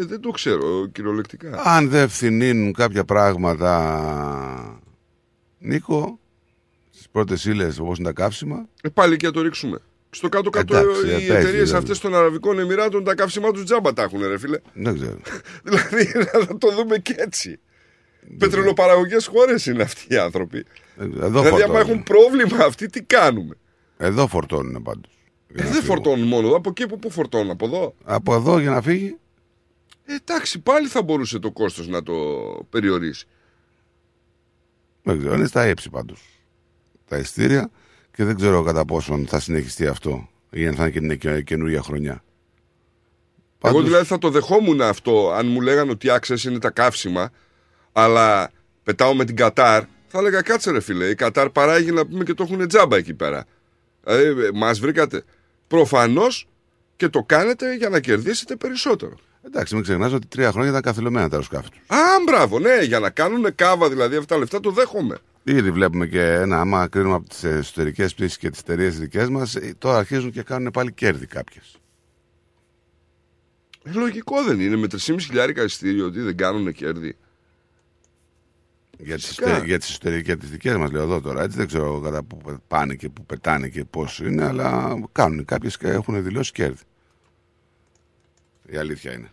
Ε, δεν το ξέρω κυριολεκτικά. Αν δεν φθηνίνουν κάποια πράγματα, Νίκο, στις πρώτες ύλες όπως είναι τα καύσιμα, Ε, πάλι και να το ρίξουμε. Στο κάτω-κάτω Εντάξει, οι εντάξει, εταιρείες δηλαδή. αυτές των Αραβικών Εμμυράτων τα καύσιμά τους τζάμπα τα έχουν, ρε φίλε. δεν ξέρω. [LAUGHS] δηλαδή να το δούμε και έτσι. Πετρελοπαραγωγές χώρες είναι αυτοί οι άνθρωποι. Εδώ δηλαδή, άμα φορτώνουν. έχουν πρόβλημα αυτοί, τι κάνουμε; Εδώ φορτώνουν πάντως. Ε, δεν φορτώνουν μόνο. Από εκεί που πού φορτώνουν, από εδώ; Από εδώ για να φύγει, Ε, εντάξει, πάλι θα μπορούσε το κόστος να το περιορίσει. Δεν ξέρω, είναι στα ύψη πάντως τα ειστήρια και δεν ξέρω κατά πόσον θα συνεχιστεί αυτό ή αν θα είναι και καινούργια χρονιά. Εγώ δηλαδή θα το δεχόμουν αυτό αν μου λέγανε ότι άξες είναι τα καύσιμα, αλλά πετάω με την Κατάρ. Θα έλεγα κάτσε ρε φίλε, η Κατάρ παράγει να πούμε και το έχουν τζάμπα εκεί πέρα. Δηλαδή μας βρήκατε. Προφανώς και το κάνετε για να κερδίσετε περισσότερο. Εντάξει, μην ξεχνάς ότι τρία χρόνια ήταν καθυλωμένα τα αεροσκάφη τους. Α, μπράβο, ναι, για να κάνουν κάβα δηλαδή αυτά τα λεφτά το δέχομαι. Ήδη βλέπουμε και ένα, άμα κρίνουμε από τις εσωτερικές πτήσεις και τις εταιρείες δικές μας, τώρα αρχίζουν και κάνουν πάλι κέρδη κάποιες. Ε, λογικό δεν είναι με 3,5 χιλιάρικα ειστήριο ότι δεν κάνουν κέρδη. Για τις, εσωτερικές, για τις εσωτερικές τις δικές μας λέω εδώ τώρα έτσι δεν ξέρω κατά που πάνε και που πετάνε και πώς είναι αλλά κάνουν κάποιες και έχουν δηλώσεις κέρδη η αλήθεια είναι.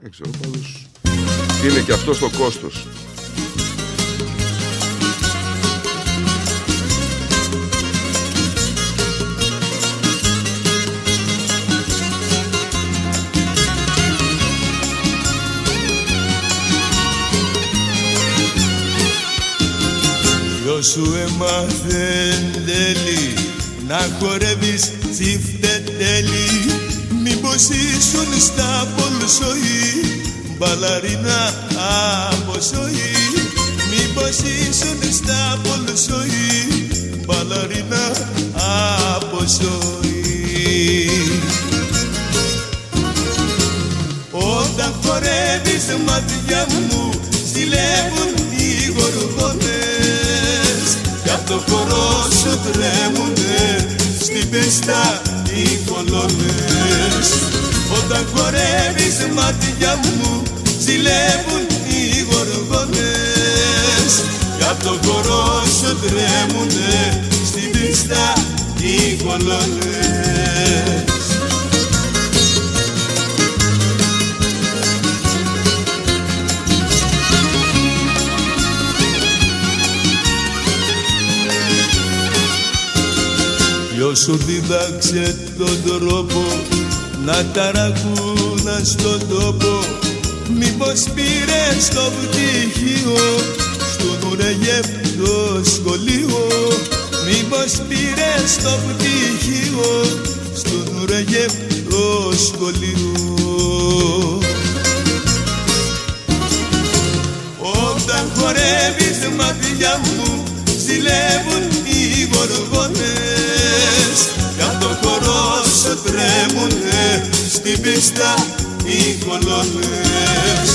Δεν ξέρω πάντως. Είναι και αυτό το κόστος. Σου έμαθε τέλει να χορεύεις τσίφτε τέλει; μήπως ήσουν στα πολσοή μπαλαρίνα από ζωή μήπως ήσουν στα πολσοή μπαλαρίνα από ζωή Όταν χορεύεις μάτια μου ζηλεύουν οι γοργόνες. Κι απ' το χορό σου τρέμουνε στην πίστα οι κολόνες Όταν χορεύεις μάτια μου ζηλεύουν οι γοργόνες. Κι απ' το χορό σου τρέμουνε στην πίστα οι κολόνες Ποιος σου δίδαξε τον τρόπο να ταρακούνα στον τόπο; Μήπως πήρες το πτυχίο στο Νουρεγεφ το σχολείο; Μήπως πήρες το πτυχίο στο Νουρεγεφ το σχολείο; Όταν χορεύεις μάτια μου ζηλεύουν οι γοργόνες. Κι απ' το χορός σου τρέμουνε στην πίστα οι κολόνες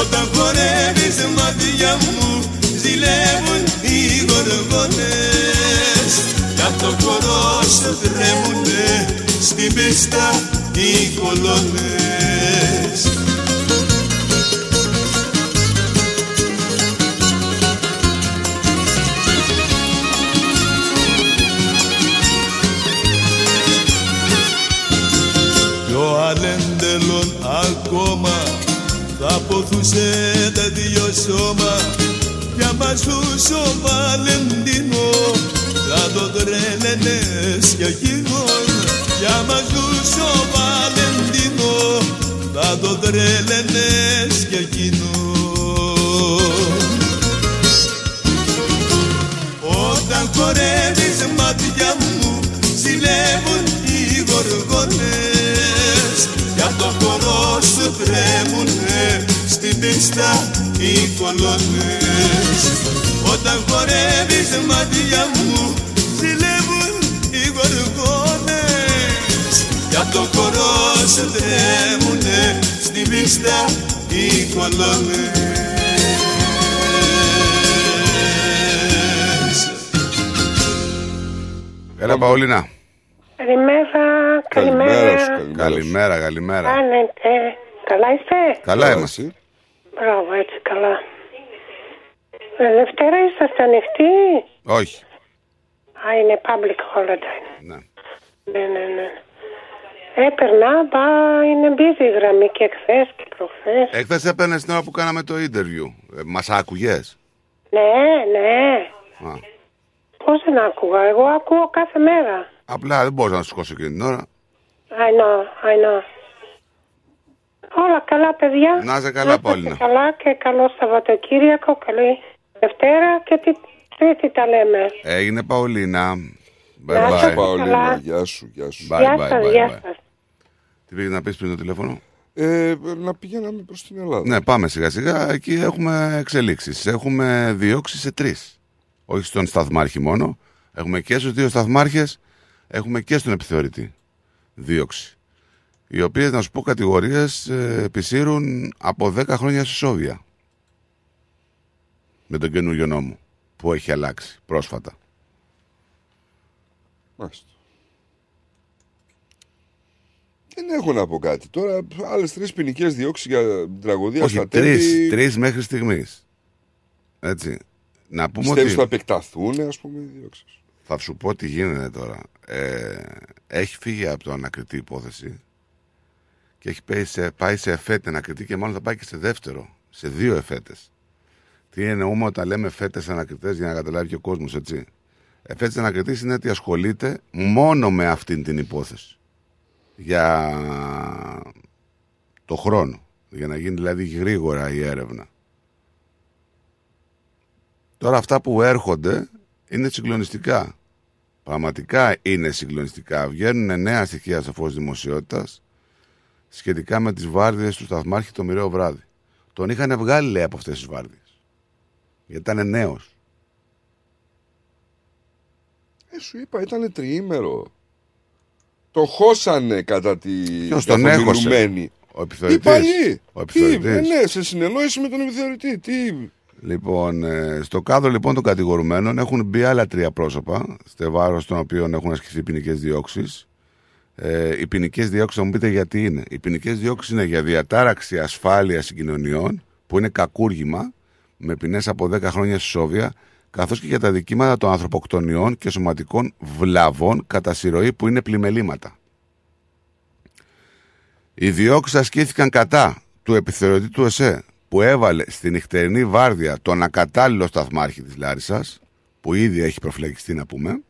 όταν χορεύεις μάτια μου ζηλεύουν οι γοργόνες. Κι απ' το χορός σου τρέμουνε στην πίστα οι κολόνες θα ποθούσε τα δυο σώμα για μαζούς ο Βαλεντίνο θα το τρέλαινες κι εκείνον για μαζούς ο Βαλεντίνο θα το τρέλαινες κι εκείνον Όταν χορεύεις μάτια μου ζηλεύουν οι γοργόνες. Κι απ' το χορό σου τρέμουνε στην πίστα οι κολόνες Όταν χορεύεις μάτια μου ζηλεύουν οι γοργόνες κι απ' το χορό σου τρέμουνε στην πίστα οι κολόνες Έλα Παολίνα. Καλημέρα, καλημέρα. Καλημέρα, καλημέρα. Κάνετε. Καλά είστε; Καλά είμαστε. Μπράβο, έτσι καλά. Ε, Δευτέρα είσαστε ανοιχτοί; Όχι. Α, είναι public holiday. Ναι. Ναι, ναι, ναι. Έπαιρνα, μπα, είναι busy η γραμμή και εχθές και προχθές. Εχθέ έπαιρνε την ώρα που κάναμε το interview. Ε, Μας άκουγες; Ναι, ναι. Α. Πώς δεν άκουγα, εγώ ακούω κάθε μέρα. Απλά δεν μπορούσα να σου σηκώσω εκείνη την ώρα. I know, I know. Όλα καλά, παιδιά. Να είσαι καλά, είστε Πόλινα. Καλά και καλό Σαββατοκύριακο. Καλή Δευτέρα και την Τρίτη τα λέμε. Έγινε Παολίνα. Bye Γεια σας, bye. Παολίνα, καλά. γεια σου, γεια σου. Bye, Γεια bye, σας, bye, γεια bye. σας. Τι πήγες να πεις πριν το τηλέφωνο; Ε, να πηγαίναμε προς την Ελλάδα. Ναι, πάμε σιγά σιγά. Εκεί έχουμε εξελίξεις. Έχουμε διώξει σε τρεις. Όχι στον σταθμάρχη μόνο. Έχουμε και στους δύο σταθμάρχες. Έχουμε και στον επιθεωρητή. Δίωξη. Οι οποίες, να σου πω, κατηγορίες ε, επισύρουν από 10 χρόνια σε Σόβια. Με τον καινούριο νόμο που έχει αλλάξει πρόσφατα. Μάλιστα. Δεν έχω να πω κάτι. Τώρα άλλες τρεις ποινικές διώξεις για την τραγωδία Όχι, στα τρεις, τέλη. τρεις μέχρι στιγμής. Έτσι. Να πούμε Πιστεύεις ότι... θα επεκταθούν, ας πούμε, οι διώξεις; Θα σου πω τι γίνεται τώρα. Ε, έχει φύγει από το ανακριτή υπόθεση και έχει πάει σε, πάει σε εφέτη ανακριτή και μάλλον θα πάει και σε δεύτερο, σε δύο εφέτες. Τι εννοούμε όταν λέμε εφέτες ανακριτές για να καταλάβει και ο κόσμος, έτσι. Εφέτη ανακριτής είναι ότι ασχολείται μόνο με αυτήν την υπόθεση. Για το χρόνο. Για να γίνει δηλαδή γρήγορα η έρευνα. Τώρα αυτά που έρχονται είναι συγκλονιστικά. Πραγματικά είναι συγκλονιστικά. Βγαίνουν νέα στοιχεία σε φως δημοσιότητας σχετικά με τις βάρδιες του Σταθμάρχη το μοιραίο βράδυ. Τον είχαν βγάλει λέει από αυτές τις βάρδιες. Γιατί ήταν νέος. Ε, σου είπα, ήταν τριήμερο. Το χώσανε κατά τη Ποιος τον καθομιλουμένη. έχωσε; Ο Οι επιθεωρητής. παλιοί. Ο Τι, επιθεωρητής. ε, ναι, σε συνεννόηση με τον επιθεωρητή. Τι, Λοιπόν, ε, στο κάδρο λοιπόν των κατηγορουμένων έχουν μπει άλλα τρία πρόσωπα, στο βάρο των οποίων έχουν ασκηθεί ποινικές διώξεις. Ε, οι ποινικές διώξεις θα μου πείτε γιατί είναι. Οι ποινικές διώξεις είναι για διατάραξη ασφάλειας συγκοινωνιών, που είναι κακούργημα, με ποινές από 10 χρόνια στη Σόβια, καθώς και για τα δικήματα των ανθρωποκτονιών και σωματικών βλαβών κατά συρροή που είναι πλημελήματα. Οι διώξεις ασκήθηκαν κατά του επιθεωρητή του ΕΣΕ που έβαλε στη νυχτερινή βάρδια τον ακατάλληλο σταθμάρχη της Λάρισας που ήδη έχει προφυλακιστεί να πούμε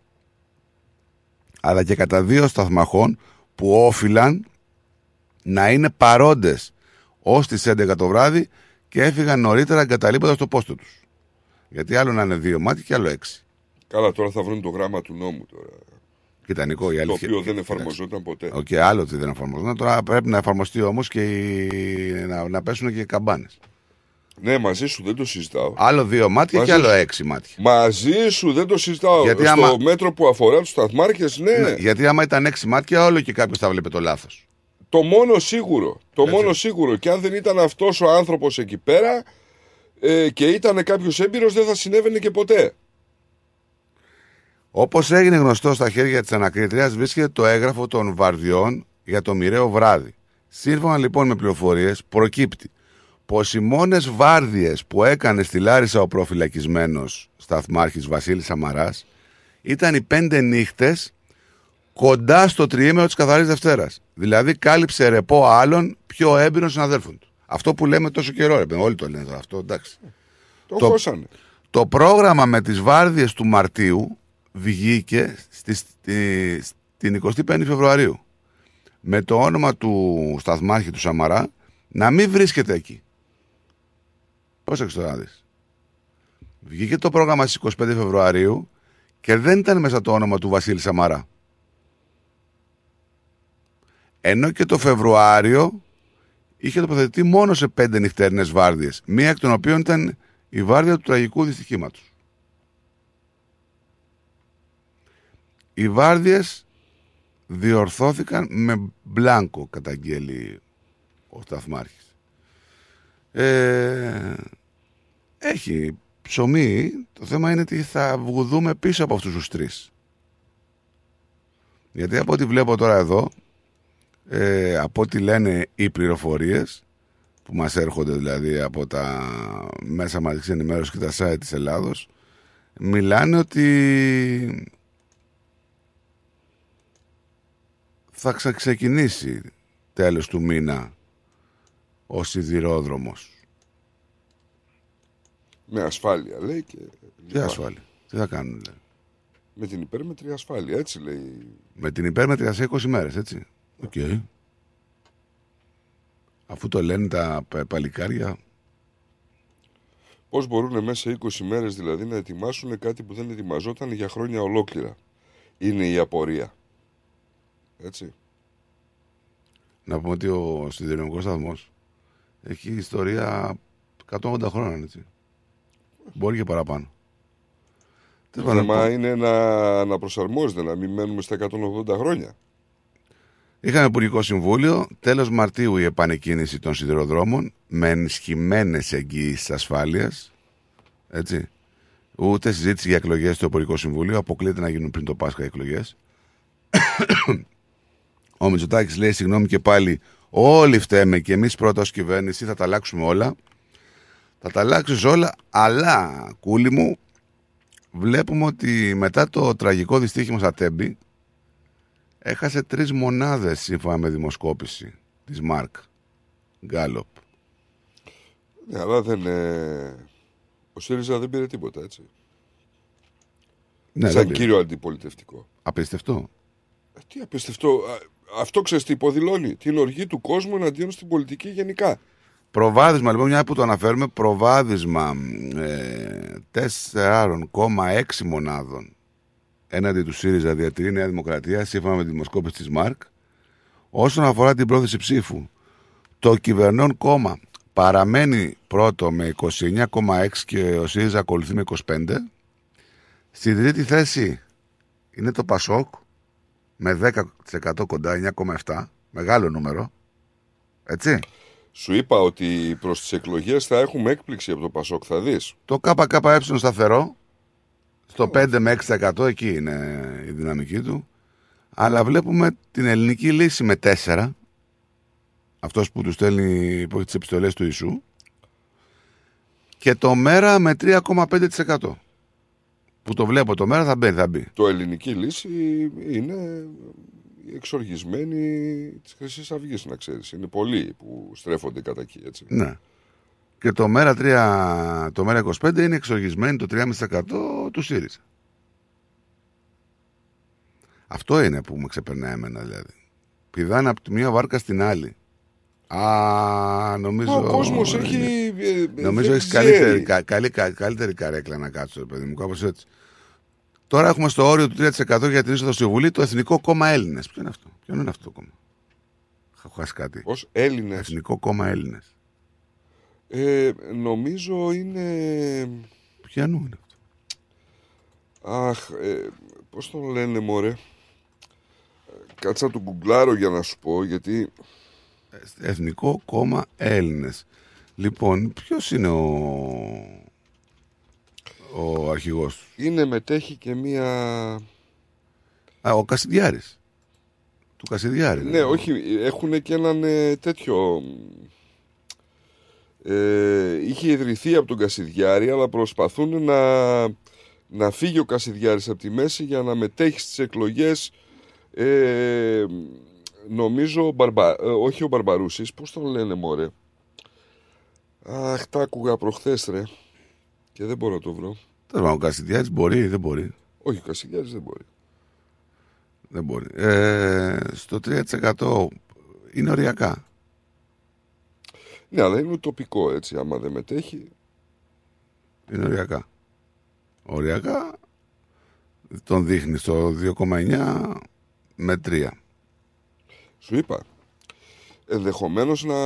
αλλά και κατά δύο σταθμαχών που όφυλαν να είναι παρόντες ως τις 11 το βράδυ και έφυγαν νωρίτερα εγκαταλείποντας το πόστο τους. Γιατί άλλο να είναι δύο μάτια και άλλο έξι. Καλά, τώρα θα βρουν το γράμμα του νόμου τώρα. Κοίτα, Νίκο, η Το αλήθεια. οποίο δεν εφαρμοζόταν ποτέ. Οκ, άλλο ότι δεν εφαρμοζόταν. Τώρα πρέπει να εφαρμοστεί όμως και οι... να, να πέσουν και οι καμπάνες. Ναι, μαζί σου δεν το συζητάω. Άλλο δύο μάτια Μαζί και άλλο σου. έξι μάτια. Μαζί σου δεν το συζητάω. Γιατί Στο άμα- μέτρο που αφορά τους σταθμάρχες, ναι. Ναι, γιατί άμα ήταν έξι μάτια, όλο και κάποιος θα βλέπει το λάθος. Το μόνο σίγουρο. Το μόνο σίγουρο. Και αν δεν ήταν αυτός ο άνθρωπος εκεί πέρα ε, και ήταν κάποιος έμπειρος, δεν θα συνέβαινε και ποτέ. Όπως έγινε γνωστό στα χέρια της ανακρίτρια, βρίσκεται το έγγραφο των βαρδιών για το μοιραίο βράδυ. Σύμφωνα λοιπόν με πληροφορίες, προκύπτει πως οι μόνες βάρδιες που έκανε στη Λάρισα ο προφυλακισμένος σταθμάρχης Βασίλης Σαμαράς ήταν οι πέντε νύχτες κοντά στο τριήμερο της Καθαρής Δευτέρας. Δηλαδή κάλυψε ρεπό άλλων πιο έμπειρων συναδέλφων του. Αυτό που λέμε τόσο καιρό, ρε, παιδί, όλοι το λένε τώρα αυτό, εντάξει. Το, χώσανε. Το πρόγραμμα με τις βάρδιες του Μαρτίου βγήκε στη, στη, στην 25η Φεβρουαρίου με το όνομα του σταθμάρχη του Σαμαρά να μην βρίσκεται εκεί. Πώς τώρα να δεις. Βγήκε το πρόγραμμα στις 25 Φεβρουαρίου και δεν ήταν μέσα το όνομα του Βασίλη Σαμαρά. Ενώ και το Φεβρουάριο είχε τοποθετηθεί μόνο σε πέντε νυχτερινές βάρδιες. Μία εκ των οποίων ήταν η βάρδια του τραγικού δυστυχήματος. Οι βάρδιες διορθώθηκαν με μπλάνκο, καταγγέλει ο Σταθμάρχης. Ε, έχει ψωμί, το θέμα είναι ότι θα βγουδούμε πίσω από αυτούς τους τρεις. Γιατί από ό,τι βλέπω τώρα εδώ, ε, από ό,τι λένε οι πληροφορίες, που μας έρχονται δηλαδή από τα μέσα μαζικής ενημέρωσης και τα site της Ελλάδος, μιλάνε ότι θα ξεκινήσει τέλος του μήνα ο σιδηρόδρομος. Με ασφάλεια λέει και. Τι ασφάλεια. Τι θα κάνουν λέει. Με την υπέρμετρη ασφάλεια, έτσι λέει. Με την υπέρμετρη σε 20 μέρες, έτσι. Οκ. Αφού το λένε τα πα- παλικάρια, Πώς μπορούν μέσα σε 20 μέρες δηλαδή να ετοιμάσουν κάτι που δεν ετοιμαζόταν για χρόνια ολόκληρα. Είναι η απορία. Έτσι. Να πούμε ότι ο σιδηροδρομικός σταθμός έχει ιστορία 180 χρόνια, έτσι. Μπορεί και παραπάνω. Το Τέλος πάντων, θέμα είναι να, να προσαρμόζεται, να μην μένουμε στα 180 χρόνια; Είχαμε Υπουργικό Συμβούλιο. Τέλος Μαρτίου η επανεκκίνηση των σιδηροδρόμων με ενισχυμένες εγγύησει ασφάλειας. Έτσι. Ούτε συζήτηση για εκλογές στο Υπουργικό Συμβούλιο. Αποκλείεται να γίνουν πριν το Πάσχα οι εκλογές. Ο Μητσοτάκης λέει συγγνώμη και πάλι. Όλοι φταίμε και εμείς πρώτα ω κυβέρνηση θα τα αλλάξουμε όλα. Θα τα αλλάξεις όλα, αλλά κούλι μου, βλέπουμε ότι μετά το τραγικό δυστύχημα στα Τέμπη, έχασε τρεις μονάδες σύμφωνα με δημοσκόπηση της Μάρκ Γκάλοπ. Ναι, αλλά δεν. Ε... Ο ΣΥΡΙΖΑ δεν πήρε τίποτα, έτσι. Ναι, Σαν δεν πήρε. κύριο αντιπολιτευτικό. Απίστευτο. Ε, τι απίστευτο. Α, Αυτό ξέρεις τι υποδηλώνει. Την οργή του κόσμου εναντίον στην πολιτική γενικά. Προβάδισμα λοιπόν, μια που το αναφέρουμε, προβάδισμα ε, 4,6 μονάδων έναντι του ΣΥΡΙΖΑ διατηρεί η Νέα Δημοκρατία σύμφωνα με τη δημοσκόπηση της ΜΑΡΚ. Όσον αφορά την πρόθεση ψήφου, το κυβερνών κόμμα παραμένει πρώτο με 29,6 και ο ΣΥΡΙΖΑ ακολουθεί με 25. Στη τρίτη θέση είναι το ΠΑΣΟΚ με 10% κοντά, 9,7. Μεγάλο νούμερο. Έτσι. Σου είπα ότι προς τις εκλογές θα έχουμε έκπληξη από το Πασόκ, θα δεις. Το ΚΚΕ σταθερό, στο 5 με 6% εκεί είναι η δυναμική του. Αλλά βλέπουμε την ελληνική λύση με 4. Αυτός που του στέλνει που έχει τις επιστολές του Ιησού. Και το μέρα με 3,5%. Που το βλέπω το μέρα θα μπει, θα μπει. Το ελληνική λύση είναι η εξοργισμένη της Χρυσής Αυγής, να ξέρεις. Είναι πολλοί που στρέφονται κατά εκεί, έτσι. Ναι. Και το μέρα, 3, το μέρα 25 είναι εξοργισμένη το 3,5% του ΣΥΡΙΖΑ. Αυτό είναι που με ξεπερνάει εμένα δηλαδή. Πηδάνε από τη μία βάρκα στην άλλη. Α, νομίζω. Ο κόσμος είναι- έχει, ε, ε, Νομίζω δεν έχεις καλύτερη, ξέρει. κα- καλή, κα- καλύτερη καρέκλα να κάτσω, παιδί μου, κάπως έτσι. Τώρα έχουμε στο όριο του 3% για την είσοδο στη Βουλή το Εθνικό Κόμμα Έλληνες. Ποιο είναι αυτό, Ποιο είναι αυτό το κόμμα; Έχω χάσει κάτι. Ω Έλληνες. Εθνικό Κόμμα Έλληνες. Ε, νομίζω είναι. Ποιανού είναι αυτό; Αχ, ε, πώς τον λένε μωρέ; Ε, Κάτσα να του γκουγκλάρω για να σου πω, γιατί Εθνικό Κόμμα Έλληνες. Λοιπόν, ποιος είναι ο, ο αρχηγός τους. είναι μετέχει και μία... Α, ο Κασιδιάρης. Του Κασιδιάρη. Ναι, όχι, έχουν και έναν ε, τέτοιο... Ε, είχε ιδρυθεί από τον Κασιδιάρη, αλλά προσπαθούν να, να φύγει ο Κασιδιάρης από τη μέση για να μετέχει στις εκλογές ε, νομίζω ο Μπαρμπα, ε, όχι ο Μπαρμπαρούσης, πώς τον λένε μωρέ; Αχ, τα άκουγα προχθές ρε και δεν μπορώ να το βρω. Τέλος πάντων, Ο Κασιδιάρης μπορεί ή δεν μπορεί. Όχι, ο Κασιδιάρης δεν μπορεί. Δεν μπορεί. Ε, στο 3% είναι οριακά. Ναι, αλλά είναι τοπικό έτσι, άμα δεν μετέχει. Είναι οριακά. Οριακά τον δείχνει στο 2,9 με 3. Σου είπα, ενδεχομένως να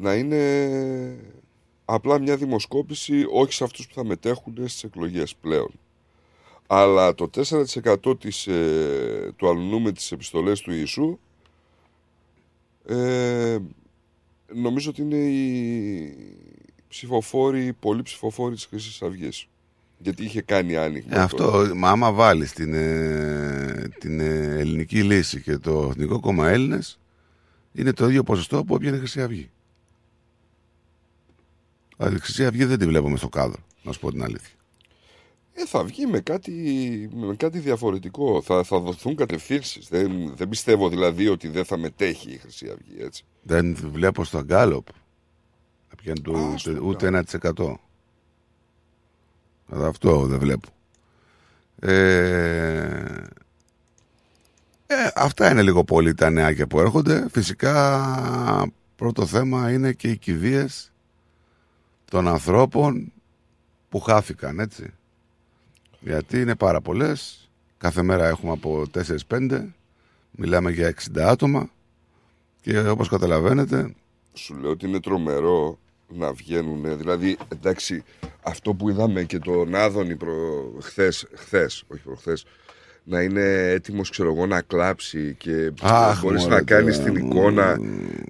να είναι απλά μια δημοσκόπηση όχι σε αυτούς που θα μετέχουν στις εκλογές πλέον. Αλλά το 4% της, ε, του αλουνού με τις επιστολές του Ιησού ε, νομίζω ότι είναι οι ψηφοφόροι, οι πολλοί ψηφοφόροι της Χρυσής Αυγής. Γιατί είχε κάνει άνοιγμα. Ε, αυτό, μα άμα βάλεις την, ε, την ε, ελληνική λύση και το Εθνικό Κόμμα Έλληνες, είναι το ίδιο ποσοστό που έπιανε η Χρυσή Αυγή. Δηλαδή, η Χρυσή Αυγή δεν τη βλέπουμε στο κάδρο, να σου πω την αλήθεια. Ε, θα βγει με κάτι, με κάτι διαφορετικό. Θα, θα δοθούν κατευθύνσεις. Δεν, δεν πιστεύω δηλαδή ότι δεν θα μετέχει η Χρυσή Αυγή, έτσι. Δεν βλέπω στο Γκάλοπ να πιάνει το, Α, ούτε, στο ούτε 1%. Αλλά αυτό δεν βλέπω. Ε, ε, αυτά είναι λίγο πολύ τα νεάκια που έρχονται. Φυσικά πρώτο θέμα είναι και οι κηδείες των ανθρώπων που χάθηκαν, έτσι. Γιατί είναι πάρα πολλές. Κάθε μέρα έχουμε από 4-5. Μιλάμε για 60 άτομα. Και όπως καταλαβαίνετε... Σου λέω ότι είναι τρομερό να βγαίνουν. Δηλαδή, εντάξει, αυτό που είδαμε και τον Άδωνη προ... χθες, χθες, όχι προχθές, να είναι έτοιμος ξέρω εγώ να κλάψει και Αχ, μπορείς μωρέ, να κάνεις τώρα, την μου. εικόνα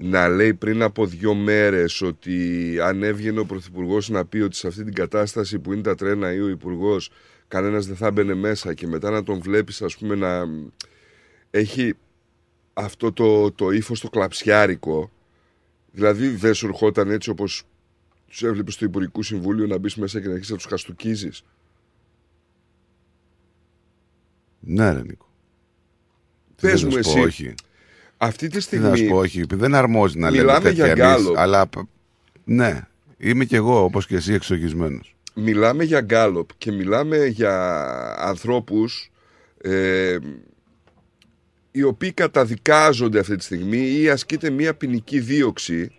να λέει πριν από δύο μέρες ότι αν έβγαινε ο Πρωθυπουργός να πει ότι σε αυτή την κατάσταση που είναι τα τρένα ή ο Υπουργός κανένας δεν θα μπαινε μέσα και μετά να τον βλέπεις ας πούμε να έχει αυτό το, το ύφος το κλαψιάρικο. Δηλαδή δεν σου ερχόταν έτσι όπως τους έβλεπες στο Υπουργικό Συμβούλιο να μπεις μέσα και να αρχίσεις να τους χαστούκίζεις Ναι, ρε Νίκο. Τι Πες να μου σου εσύ, πω, όχι. αυτή τη Τι να σου στιγμή πω, όχι. Δεν αρμόζει να λέμε Μιλάμε τέτοια για εμείς, γκάλοπ. Αλλά π- ναι, είμαι κι εγώ όπως και εσύ εξογισμένος. μιλάμε για γκάλοπ και μιλάμε για ανθρώπους ε, οι οποίοι καταδικάζονται αυτή τη στιγμή ή ασκείται μια ποινική δίωξη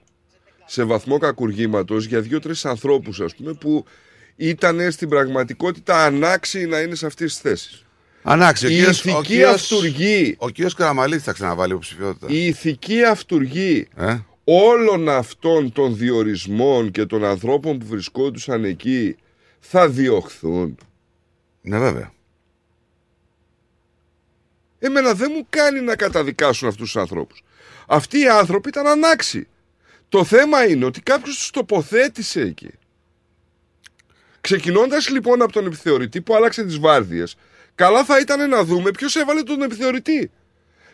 σε βαθμό κακουργήματος για δύο-τρεις ανθρώπους ας πούμε που ήταν στην πραγματικότητα ανάξιοι να είναι σε αυτές τις θέσεις. Ανάξιο. Η ηθική αυτουργή. Ο κύριος Καραμαλής θα ξαναβάλει υποψηφιότητα. Η ηθική αυτουργή Ε; όλων αυτών των διορισμών και των ανθρώπων που βρισκόντουσαν εκεί θα διωχθούν. Ναι, βέβαια. Εμένα δεν μου κάνει να καταδικάσουν αυτούς τους ανθρώπους. Αυτοί οι άνθρωποι ήταν ανάξιοι. Το θέμα είναι ότι κάποιος τους τοποθέτησε εκεί. Ξεκινώντας λοιπόν από τον επιθεωρητή που άλλαξε τις βάρδιες, καλά θα ήταν να δούμε ποιος έβαλε τον επιθεωρητή.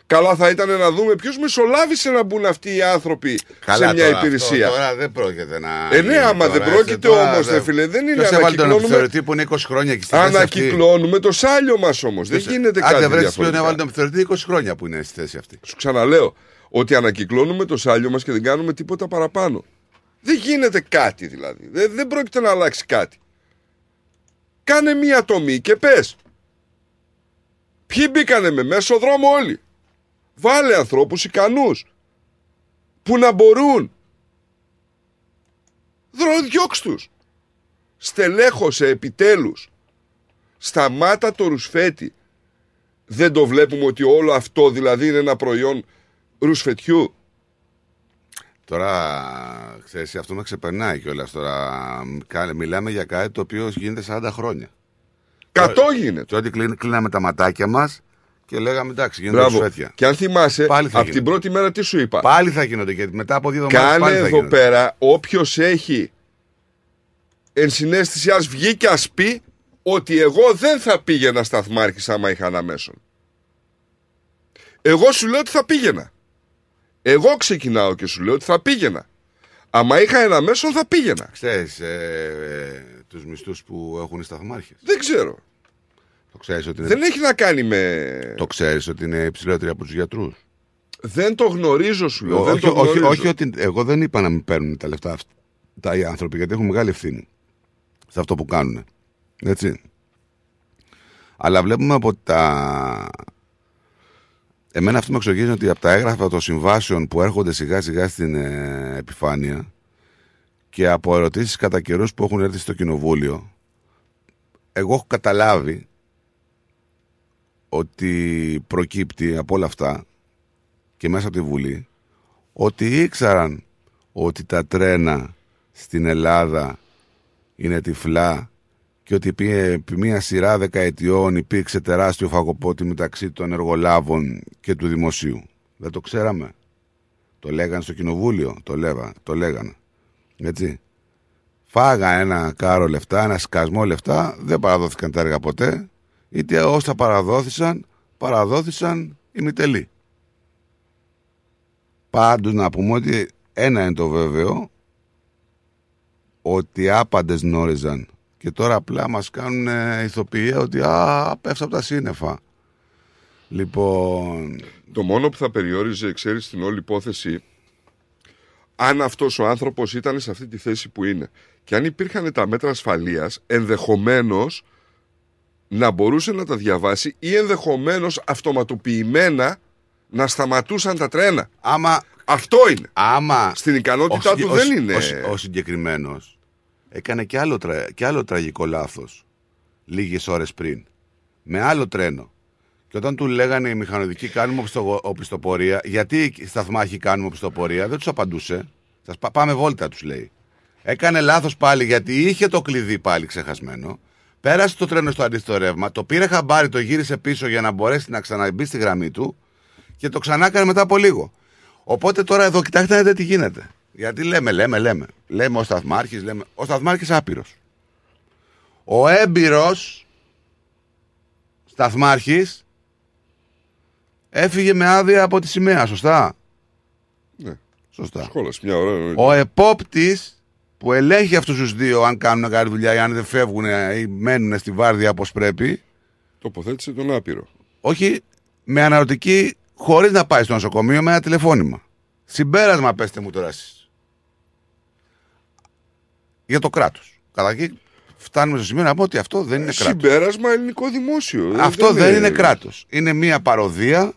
Καλά θα ήταν να δούμε ποιος μεσολάβησε να μπουν αυτοί οι άνθρωποι Καλά σε μια τώρα, υπηρεσία. Αυτό, τώρα δεν πρόκειται να. Ε, ναι, γίνει άμα τώρα, δεν έτσι, πρόκειται τώρα όμως, δεν- ρε φίλε, δεν είναι Ποιος έβαλε τον ανακυκλώνουμε- επιθεωρητή που είναι 20 χρόνια εκεί στη θέση αυτή; Ανακυκλώνουμε το σάλιο μας όμως. Δεν γίνεται κάτι Αν δεν βρέσεις ποιον διαφορετικά. έβαλε τον επιθεωρητή 20 χρόνια που είναι στη θέση αυτή. Σου ξαναλέω ότι ανακυκλώνουμε το σάλιο μας και δεν κάνουμε τίποτα παραπάνω. Δεν γίνεται κάτι δηλαδή. Δεν, δεν πρόκειται να αλλάξει κάτι. Κάνε μία τομή και πες. Ποιοι μπήκανε με μέσο δρόμο όλοι; Βάλε ανθρώπους ικανούς. Που να μπορούν. Δρό, διώξ' τους. Στελέχωσε επιτέλους. Σταμάτα το ρουσφέτη. Δεν το βλέπουμε ότι όλο αυτό δηλαδή είναι ένα προϊόν ρουσφετιού. Τώρα, ξέρεις, αυτό με ξεπερνάει κιόλας. Τώρα, Κα- μιλάμε για κάτι το οποίο γίνεται 40 χρόνια. Κατό γίνεται. Και ότι κλείν- κλείναμε τα ματάκια μας και λέγαμε εντάξει, γίνονται Μπράβο. σφέτια. Και αν θυμάσαι, Πάλι θα από την γίνονται. πρώτη μέρα τι σου είπα; Πάλι θα γίνονται γιατί μετά από δύο εβδομάδε Κάνε πάλι θα εδώ γίνονται. πέρα όποιος έχει ενσυναίσθηση ας βγει και ας πει ότι εγώ δεν θα πήγαινα σταθμάρχης άμα είχα ένα μέσον. Εγώ σου λέω ότι θα πήγαινα. Εγώ ξεκινάω και σου λέω ότι θα πήγαινα. Άμα είχα ένα μέσον θα πήγαινα. Ξέρεις ε, ε, τους μισθούς που έχουν οι σταθμάρχες. Δεν ξέρω. Το ξέρεις ότι είναι, Δεν έχει να κάνει με... το ξέρεις ότι είναι υψηλότεροι από τους γιατρούς; Δεν το γνωρίζω σου λέω. δεν όχι, το όχι, γνωρίζω. όχι ότι εγώ δεν είπα να μην παίρνουν τα λεφτά αυτά οι άνθρωποι γιατί έχουν μεγάλη ευθύνη σε αυτό που κάνουν. Έτσι. Αλλά βλέπουμε από τα. Εμένα αυτό με εξογίζει ότι από τα έγγραφα των συμβάσεων που έρχονται σιγά σιγά στην ε, επιφάνεια και από ερωτήσεις κατά καιρούς που έχουν έρθει στο κοινοβούλιο εγώ έχω καταλάβει ότι προκύπτει από όλα αυτά και μέσα από τη Βουλή ότι ήξεραν ότι τα τρένα στην Ελλάδα είναι τυφλά και ότι επί επί μία σειρά δεκαετιών υπήρξε τεράστιο φαγοπότη μεταξύ των εργολάβων και του δημοσίου. Δεν το ξέραμε. Το λέγανε στο κοινοβούλιο, το, λέγα, το λέγανε. Έτσι. Φάγα ένα κάρο λεφτά, ένα σκασμό λεφτά, δεν παραδόθηκαν τα έργα ποτέ, είτε όσα παραδόθησαν, παραδόθησαν ημιτελεί. Πάντως να πούμε ότι ένα είναι το βέβαιο ότι άπαντες γνώριζαν και τώρα απλά μας κάνουν ε, ηθοποιία ότι α, πέφτει από τα σύννεφα. Λοιπόν, Το μόνο που θα περιόριζε, ξέρεις, την όλη υπόθεση, αν αυτός ο άνθρωπος ήταν σε αυτή τη θέση που είναι και αν υπήρχαν τα μέτρα ασφαλείας, ενδεχομένως να μπορούσε να τα διαβάσει ή ενδεχομένως αυτοματοποιημένα να σταματούσαν τα τρένα. Άμα Αυτό είναι. Άμα. Στην ικανότητά ο, του ο- δεν ο- είναι. Ο, ο συγκεκριμένος έκανε και άλλο, τρα- και άλλο τραγικό λάθος λίγες ώρες πριν. Με άλλο τρένο. Και όταν του λέγανε οι μηχανοδικοί κάνουμε οπισθο- οπισθοπορία, γιατί σταθμάρχοι κάνουμε οπισθοπορία, δεν τους απαντούσε. Σας πά- πάμε βόλτα, τους λέει. Έκανε λάθος πάλι γιατί είχε το κλειδί πάλι ξεχασμένο. Πέρασε το τρένο στο αντίθετο ρεύμα, το πήρε χαμπάρι, το γύρισε πίσω για να μπορέσει να ξαναμπεί στη γραμμή του και το ξανά έκανε μετά από λίγο. Οπότε τώρα εδώ κοιτάξτε να δείτε τι γίνεται. Γιατί λέμε, λέμε, λέμε. Λέμε ο Σταθμάρχης, λέμε. Ο Σταθμάρχης άπειρος. Ο έμπειρος Σταθμάρχης έφυγε με άδεια από τη σημαία, σωστά; Ναι. Σωστά. Σχόλασε μια ώρα. εννοείται. Ο επόπτης που ελέγχει αυτούς τους δύο, αν κάνουν καλή δουλειά ή αν δεν φεύγουν ή μένουν στη βάρδια όπως πρέπει, Τοποθέτησε τον άπειρο. όχι με αναρωτική, χωρίς να πάει στο νοσοκομείο, με ένα τηλεφώνημα. Συμπέρασμα, πέστε μου τώρα εσείς. Για το κράτος. Καταρχήν, φτάνουμε στο σημείο να πω ότι αυτό δεν είναι κράτος. Συμπέρασμα ελληνικό δημόσιο. Αυτό δεν είναι κράτος. Είναι μία παροδία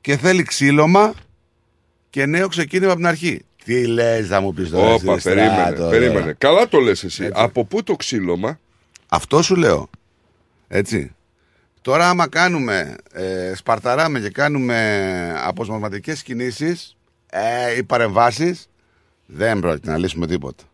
και θέλει ξύλωμα και νέο ξεκίνημα από την αρχή. Τι λες, θα μου πεις τώρα. Όπα, εσύ, περίμενε, στράτο, περίμενε. τώρα. Καλά το λες εσύ. Από πού το ξύλωμα; Αυτό σου λέω. Έτσι. Τώρα άμα κάνουμε, ε, σπαρταράμε και κάνουμε αποσπασματικές κινήσεις ε, ή παρεμβάσεις, δεν πρόκειται να λύσουμε τίποτα.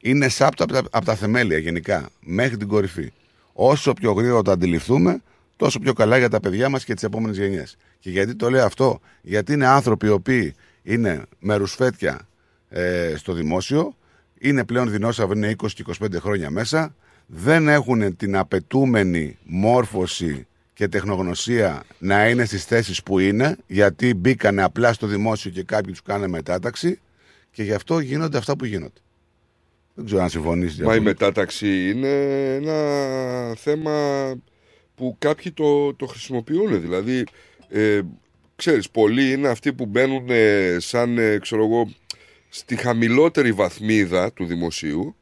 Είναι σάπτο από τα, από τα θεμέλια γενικά, μέχρι την κορυφή. Όσο πιο γρήγορα το αντιληφθούμε, τόσο πιο καλά για τα παιδιά μας και τις επόμενες γενιές. Και γιατί το λέω αυτό, γιατί είναι άνθρωποι οι οποίοι είναι με ρουσφέτια ε, στο δημόσιο, είναι πλέον δεινόσαυροι, είναι 20 και 25 χρόνια μέσα, δεν έχουν την απαιτούμενη μόρφωση και τεχνογνωσία να είναι στις θέσεις που είναι, γιατί μπήκανε απλά στο δημόσιο και κάποιοι τους κάνανε μετάταξη και γι' αυτό γίνονται αυτά που γίνονται. Δεν ξέρω αν συμφωνείς. Μα η μετάταξη είναι ένα θέμα που κάποιοι το, το χρησιμοποιούν. Δηλαδή, ε, ξέρεις, πολλοί είναι αυτοί που μπαίνουν ε, σαν, ε, ξέρω εγώ, στη χαμηλότερη βαθμίδα του δημοσίου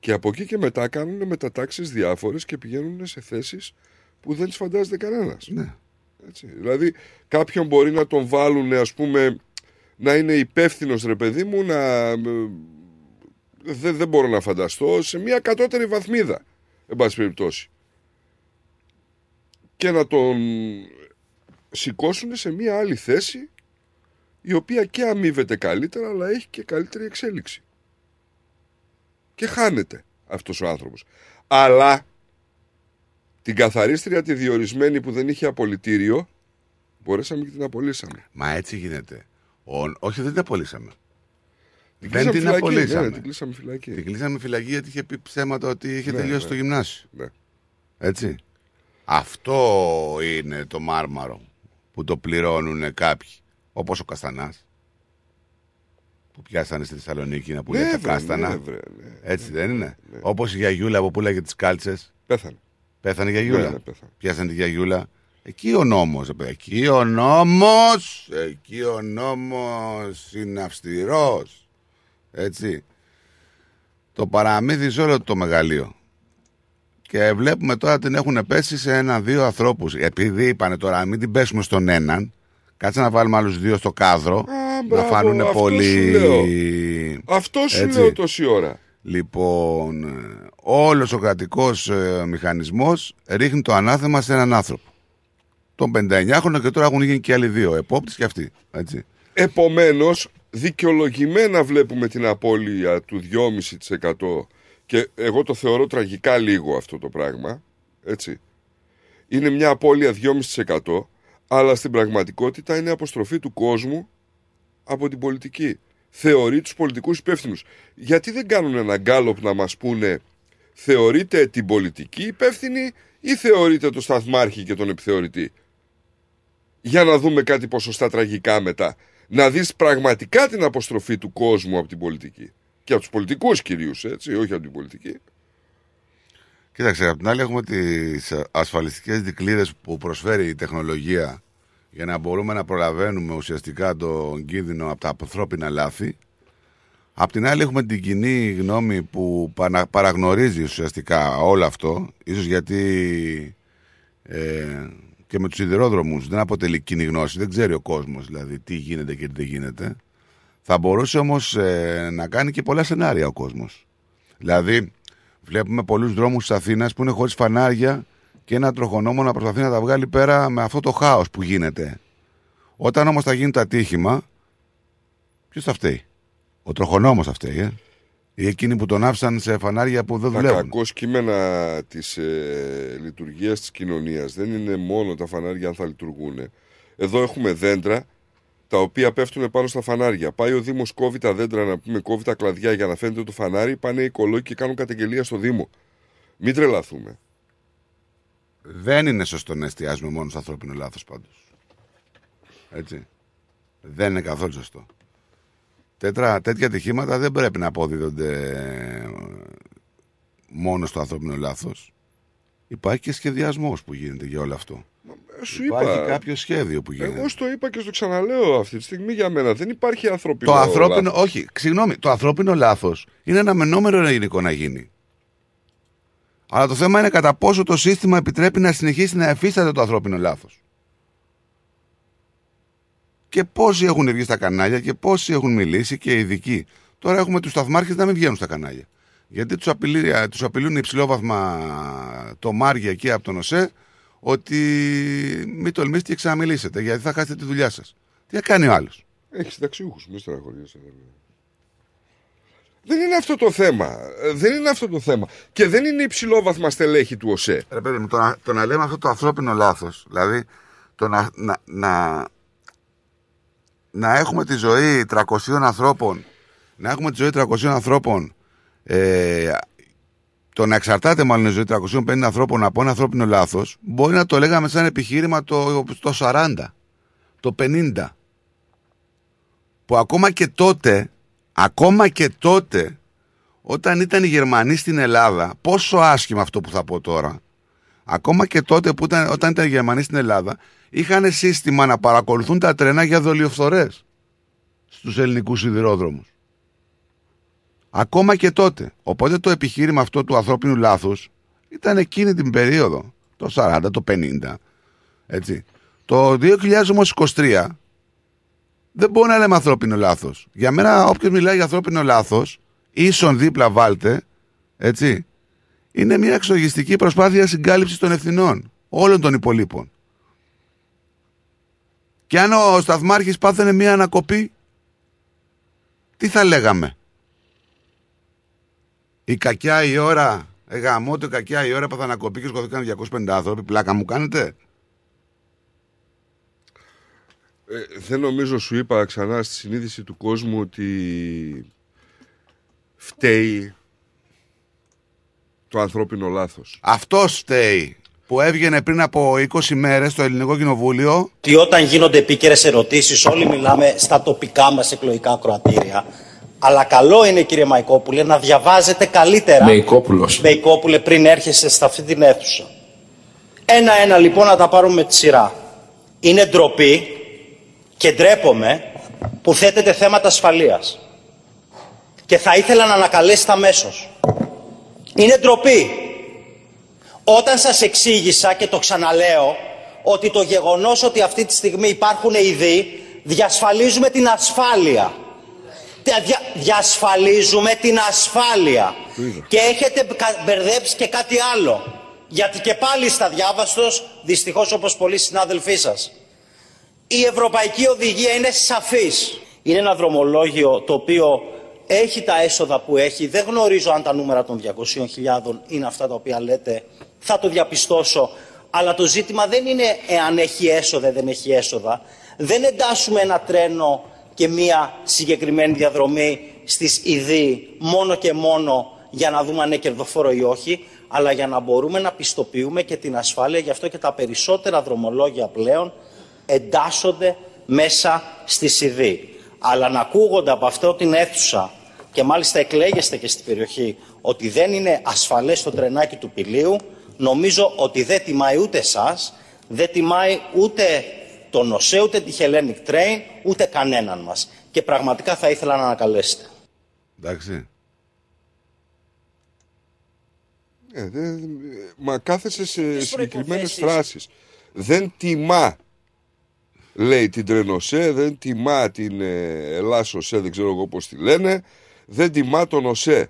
και από εκεί και μετά κάνουν μετατάξεις διάφορες και πηγαίνουν σε θέσεις που δεν τις φαντάζεται κανένας. Ναι. Έτσι. Δηλαδή, κάποιον μπορεί να τον βάλουν, ας πούμε, να είναι υπεύθυνος ρε παιδί μου, να... ε, Δεν, δεν μπορώ να φανταστώ, σε μια κατώτερη βαθμίδα, εν πάση περιπτώσει. Και να τον σηκώσουν σε μια άλλη θέση, η οποία και αμείβεται καλύτερα, αλλά έχει και καλύτερη εξέλιξη. Και χάνεται αυτός ο άνθρωπος. Αλλά την καθαρίστρια τη διορισμένη που δεν είχε απολυτήριο, μπορέσαμε και την απολύσαμε. Μα έτσι γίνεται. Ο, όχι, δεν την απολύσαμε. Την δεν κλείσαμε την φυλακή, απολύσαμε. ναι, την κλείσαμε φυλακή. Την κλείσαμε φυλακή γιατί είχε πει ψέματα ότι είχε Ναι, τελειώσει ναι. το γυμνάσιο. Ναι. Έτσι. Αυτό είναι το μάρμαρο που το πληρώνουν κάποιοι. Όπως ο Καστανάς που πιάσανε στη Θεσσαλονίκη να πουλάει Ναι, τα βρε, κάστανα. ναι, βρε, ναι. Έτσι δεν είναι. Όπως η Γιαγιούλα που πουλάγε τις κάλτσες. Πέθανε. Πέθανε η Γιαγιούλα. Ναι, ναι, πέθανε. Πιάσανε τη Γιαγιούλα. Εκεί ο νόμος, ρε παιδί. Εκεί ο νόμος, εκεί ο νόμος είναι αυστηρός. Έτσι. Το παραμύθι σε όλο το μεγαλείο. Και βλέπουμε τώρα την έχουν πέσει σε ένα-δύο ανθρώπους. Επειδή είπανε τώρα, μην την πέσουμε στον έναν, κάτσε να βάλουμε άλλους δύο στο κάδρο, να μπράβο, φανούν αυτό πολύ. σου λέω. Αυτό σου Έτσι. λέω τόση ώρα. Λοιπόν, ε, όλος ο κρατικός ε, μηχανισμός ρίχνει το ανάθεμα σε έναν άνθρωπο. Τον 59χρονο και τώρα έχουν γίνει και άλλοι δύο, επόπτης και αυτοί. Έτσι. Επομένως, δικαιολογημένα βλέπουμε την απώλεια του 2,5% και εγώ το θεωρώ τραγικά λίγο αυτό το πράγμα, έτσι. Είναι μια απώλεια 2,5% αλλά στην πραγματικότητα είναι αποστροφή του κόσμου από την πολιτική. Θεωρεί τους πολιτικούς υπεύθυνους. Γιατί δεν κάνουν ένα γκάλωπ να μας πούνε θεωρείτε την πολιτική υπεύθυνη ή θεωρείτε το σταθμάρχη και τον επιθεωρητή; Για να δούμε κάτι ποσοστά τραγικά μετά. Να δεις πραγματικά την αποστροφή του κόσμου από την πολιτική. Και από τους πολιτικούς κυρίως, έτσι, όχι από την πολιτική. Κοίταξε, απ' την άλλη έχουμε τις ασφαλιστικές δικλείδες που προσφέρει η τεχνολογία για να μπορούμε να προλαβαίνουμε ουσιαστικά τον κίνδυνο από τα ανθρώπινα λάθη. Απ' την άλλη έχουμε την κοινή γνώμη που παρα- παραγνωρίζει ουσιαστικά όλο αυτό, ίσως γιατί ε, και με τους σιδηρόδρομους δεν αποτελεί κοινή γνώση, δεν ξέρει ο κόσμος δηλαδή τι γίνεται και τι δεν γίνεται. Θα μπορούσε όμως να κάνει και πολλά σενάρια ο κόσμος. Δηλαδή, βλέπουμε πολλούς δρόμους της Αθήνας που είναι χωρίς φανάρια και ένα τροχονόμο να προσπαθεί να τα βγάλει πέρα με αυτό το χάος που γίνεται. Όταν όμως θα γίνει το ατύχημα, ποιος θα φταίει; Ο τροχονόμος θα φταίει, ε. Ή εκείνοι που τον άφησαν σε φανάρια που δεν Τα δουλεύουν. κακός κείμενα της ε, λειτουργίας της κοινωνίας δεν είναι μόνο τα φανάρια αν θα λειτουργούν. Εδώ έχουμε δέντρα τα οποία πέφτουν πάνω στα φανάρια. Πάει ο Δήμος, κόβει τα δέντρα, να πούμε, κόβει τα κλαδιά για να φαίνεται το φανάρι. Πάνε οι οικολόγοι και κάνουν καταγγελία στο Δήμο. Μην τρελαθούμε. Δεν είναι σωστό να εστιάζουμε μόνο στο ανθρώπινο λάθος πάντως. Έτσι. Δεν είναι καθόλου σωστό. Τέτρα, τέτοια ατυχήματα δεν πρέπει να αποδίδονται ε, μόνο στο ανθρώπινο λάθος. Υπάρχει και σχεδιασμός που γίνεται για όλο αυτό. Σου Υπάρχει είπα. κάποιο σχέδιο που γίνεται. Εγώ στο είπα και στο ξαναλέω αυτή τη στιγμή για μένα. Δεν υπάρχει ανθρωπινό. Το ανθρώπινο, λάθος. όχι, συγγνώμη, το ανθρώπινο λάθος είναι αναμενόμενο υλικό να γίνει. Αλλά το θέμα είναι κατά πόσο το σύστημα επιτρέπει να συνεχίσει να εφίσταται το ανθρώπινο λάθος. Και πόσοι έχουν βγει στα κανάλια και πόσοι έχουν μιλήσει και οι ειδικοί. Τώρα έχουμε τους σταθμάρχες να μην βγαίνουν στα κανάλια. Γιατί τους απειλεί, τους απειλούν υψηλόβαθμα το Μάρια εκεί από τον ΟΣΕ ότι μην τολμήσετε και ξαναμιλήσετε γιατί θα χάσετε τη δουλειά σας. Τι θα κάνει ο άλλος; Έχεις συνταξιούχου, μην στεναχωριέσαι. Δεν είναι αυτό το θέμα. Ε, Δεν είναι αυτό το θέμα. Και δεν είναι υψηλόβαθμα στελέχη του ΟΣΕ. Ρε παιδί μου, το να, το να λέμε αυτό το ανθρώπινο λάθος, δηλαδή το να, να, να, να έχουμε τη ζωή 300 ανθρώπων, να έχουμε τη ζωή 300 ανθρώπων, ε, το να εξαρτάται μάλλον η ζωή 350 ανθρώπων από ένα ανθρώπινο λάθος, μπορεί να το λέγαμε σαν επιχείρημα το, το 40, το 50. Που ακόμα και τότε, ακόμα και τότε, όταν ήταν οι Γερμανοί στην Ελλάδα, πόσο άσχημα αυτό που θα πω τώρα, ακόμα και τότε που ήταν, όταν ήταν οι Γερμανοί στην Ελλάδα, είχαν σύστημα να παρακολουθούν τα τρένα για δολιοφθορές στους ελληνικούς σιδηρόδρομους. Ακόμα και τότε. Οπότε το επιχείρημα αυτό του ανθρώπινου λάθους ήταν εκείνη την περίοδο, το 40, το 50. Έτσι. Το 2023 δεν μπορεί να λέμε ανθρώπινο λάθος. Για μένα όποιος μιλάει για ανθρώπινο λάθος, ίσον δίπλα βάλτε, έτσι, είναι μια εξογιστική προσπάθεια συγκάλυψης των ευθυνών όλων των υπολείπων. Και αν ο σταθμάρχης πάθαινε μια ανακοπή, τι θα λέγαμε; Η κακιά η ώρα, ε, γαμώ το η κακιά η ώρα που θα ανακοπεί και σκοτώθηκαν 250 άνθρωποι, πλάκα μου κάνετε. Ε, δεν νομίζω, σου είπα ξανά στη συνείδηση του κόσμου ότι φταίει το ανθρώπινο λάθος. Αυτό φταίει που έβγαινε πριν από 20 μέρες στο Ελληνικό Κοινοβούλιο ότι όταν γίνονται επίκαιρες ερωτήσεις, όλοι μιλάμε στα τοπικά μας εκλογικά ακροατήρια. Αλλά καλό είναι, κύριε Μαϊκόπουλε, να διαβάζετε καλύτερα. Μεϊκόπουλος. Μεϊκόπουλε, πριν έρχεστε σε αυτή την αίθουσα. Ένα-ένα λοιπόν να τα πάρουμε με τη σειρά. Είναι ντροπή και ντρέπομαι που θέτετε θέματα ασφαλείας. Και θα ήθελα να ανακαλέσετε αμέσω. Είναι ντροπή. Όταν σας εξήγησα και το ξαναλέω ότι το γεγονός ότι αυτή τη στιγμή υπάρχουν ειδοί διασφαλίζουμε την ασφάλεια. Τε- δια- διασφαλίζουμε την ασφάλεια. Και έχετε κα- μπερδέψει και κάτι άλλο. Γιατί και πάλι στα διάβαστος, δυστυχώς όπως πολλοί συνάδελφοί σας, η Ευρωπαϊκή Οδηγία είναι σαφής. Είναι ένα δρομολόγιο το οποίο έχει τα έσοδα που έχει. Δεν γνωρίζω αν τα νούμερα των 200.000 είναι αυτά τα οποία λέτε. Θα το διαπιστώσω. Αλλά το ζήτημα δεν είναι εάν έχει έσοδα ή δεν έχει έσοδα. Δεν εντάσσουμε ένα τρένο και μία συγκεκριμένη διαδρομή στις ιδί μόνο και μόνο για να δούμε αν είναι κερδοφόρο ή όχι, αλλά για να μπορούμε να πιστοποιούμε και την ασφάλεια. Γι' αυτό και τα περισσότερα δρομολόγια πλέον εντάσσονται μέσα στη ΣΥΔΗ. Αλλά να ακούγονται από αυτό την αίθουσα και μάλιστα εκλέγεστε και στην περιοχή ότι δεν είναι ασφαλές το τρενάκι του Πηλίου, νομίζω ότι δεν τιμάει ούτε εσά, δεν τιμάει ούτε τον ΟΣΕ, ούτε τη Hellenic Train, ούτε κανέναν μας. Και πραγματικά θα ήθελα να ανακαλέσετε. Εντάξει. Ε, δε- μα κάθεσαι σε συγκεκριμένε προϋποθέσεις. φράσεις. δεν τιμά λέει την Τρενοσέ, δεν τιμά την ε, Ελλάσοσέ, δεν ξέρω εγώ πώς τη λένε, δεν τιμά τον ΟΣΕ.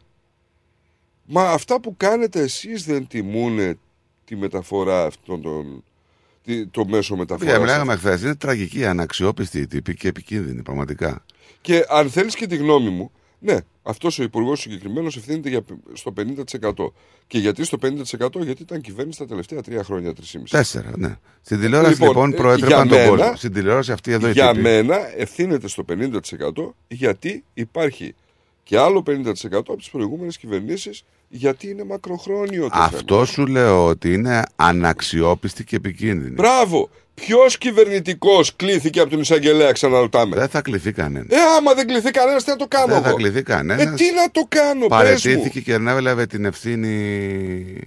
Μα αυτά που κάνετε εσείς δεν τιμούν τη μεταφορά αυτών των, τη- το μέσο μεταφοράς. Για μιλάγαμε χθε. Είναι τραγική, αναξιόπιστη η τύπη και επικίνδυνη, πραγματικά. Και αν θέλεις και τη γνώμη μου, ναι, αυτός ο υπουργός συγκεκριμένος ευθύνεται για, στο 50%. Και γιατί στο 50% γιατί ήταν κυβέρνηση τα τελευταία τρία χρόνια, 3,5. Τέσσερα, ναι. Στην τηλεόραση λοιπόν, ε, προέτρεπαν για τον μένα- κόσμο. Στην τηλεόραση αυτή εδώ η Για τύπη. μένα ευθύνεται στο 50% γιατί υπάρχει και άλλο 50% από τις προηγούμενες κυβερνήσεις γιατί είναι μακροχρόνιο το θέμα. Αυτό σου λέω ότι είναι αναξιόπιστη και επικίνδυνη. Μπράβο! Ποιος κυβερνητικός κλήθηκε από τον εισαγγελέα, ξαναρωτάμε. Δεν θα κληθεί κανένας. Ε, άμα δεν κληθεί κανένας, τι να το κάνω. Δεν θα εγώ; κληθεί κανένας. Ε, τι να το κάνω, πες μου. Παρετήθηκε και ανέλαβε την ευθύνη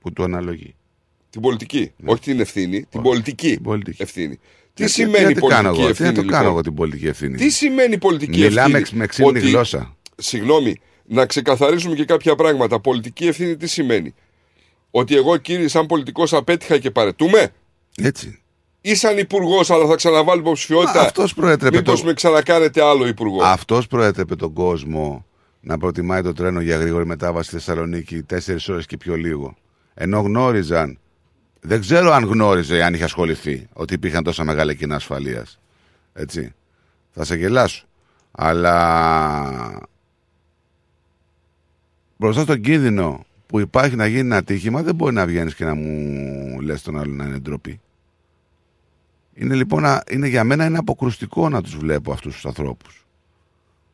που του αναλογεί. Την πολιτική. Όχι την ευθύνη, την πολιτική, ευθύνη. Τι Ε, σημαίνει τι να κάνω πολιτική εγώ, ευθύνη, Τι να το κάνω λοιπόν; εγώ την πολιτική ευθύνη. Τι σημαίνει πολιτική Μιλάμε ευθύνη; με ξύλινη Ότι- γλώσσα. Συγγνώμη, να ξεκαθαρίσουμε και κάποια πράγματα. Πολιτική ευθύνη τι σημαίνει; Ότι εγώ κύριε σαν πολιτικός απέτυχα και παρετούμε; Έτσι. Ή σαν υπουργός, αλλά θα ξαναβάλω υποψηφιότητα; Μα αυτός προέτρεπε Μήπως το- με ξανακάνετε άλλο υπουργό; Αυτός προέτρεπε τον κόσμο να προτιμάει το τρένο για γρήγορη μετάβαση στη Θεσσαλονίκη τέσσερις ώρες και πιο λίγο. Ενώ γνώριζαν, δεν ξέρω αν γνώριζε, αν είχε ασχοληθεί, ότι υπήρχαν τόσα μεγάλα κοινά ασφαλείας. Έτσι. Θα σε γελάσω. Αλλά μπροστά στον κίνδυνο που υπάρχει να γίνει ένα ατύχημα, δεν μπορεί να βγαίνεις και να μου λες τον άλλο να είναι ντροπή. Είναι λοιπόν, α- είναι για μένα είναι αποκρουστικό να τους βλέπω αυτούς τους ανθρώπους.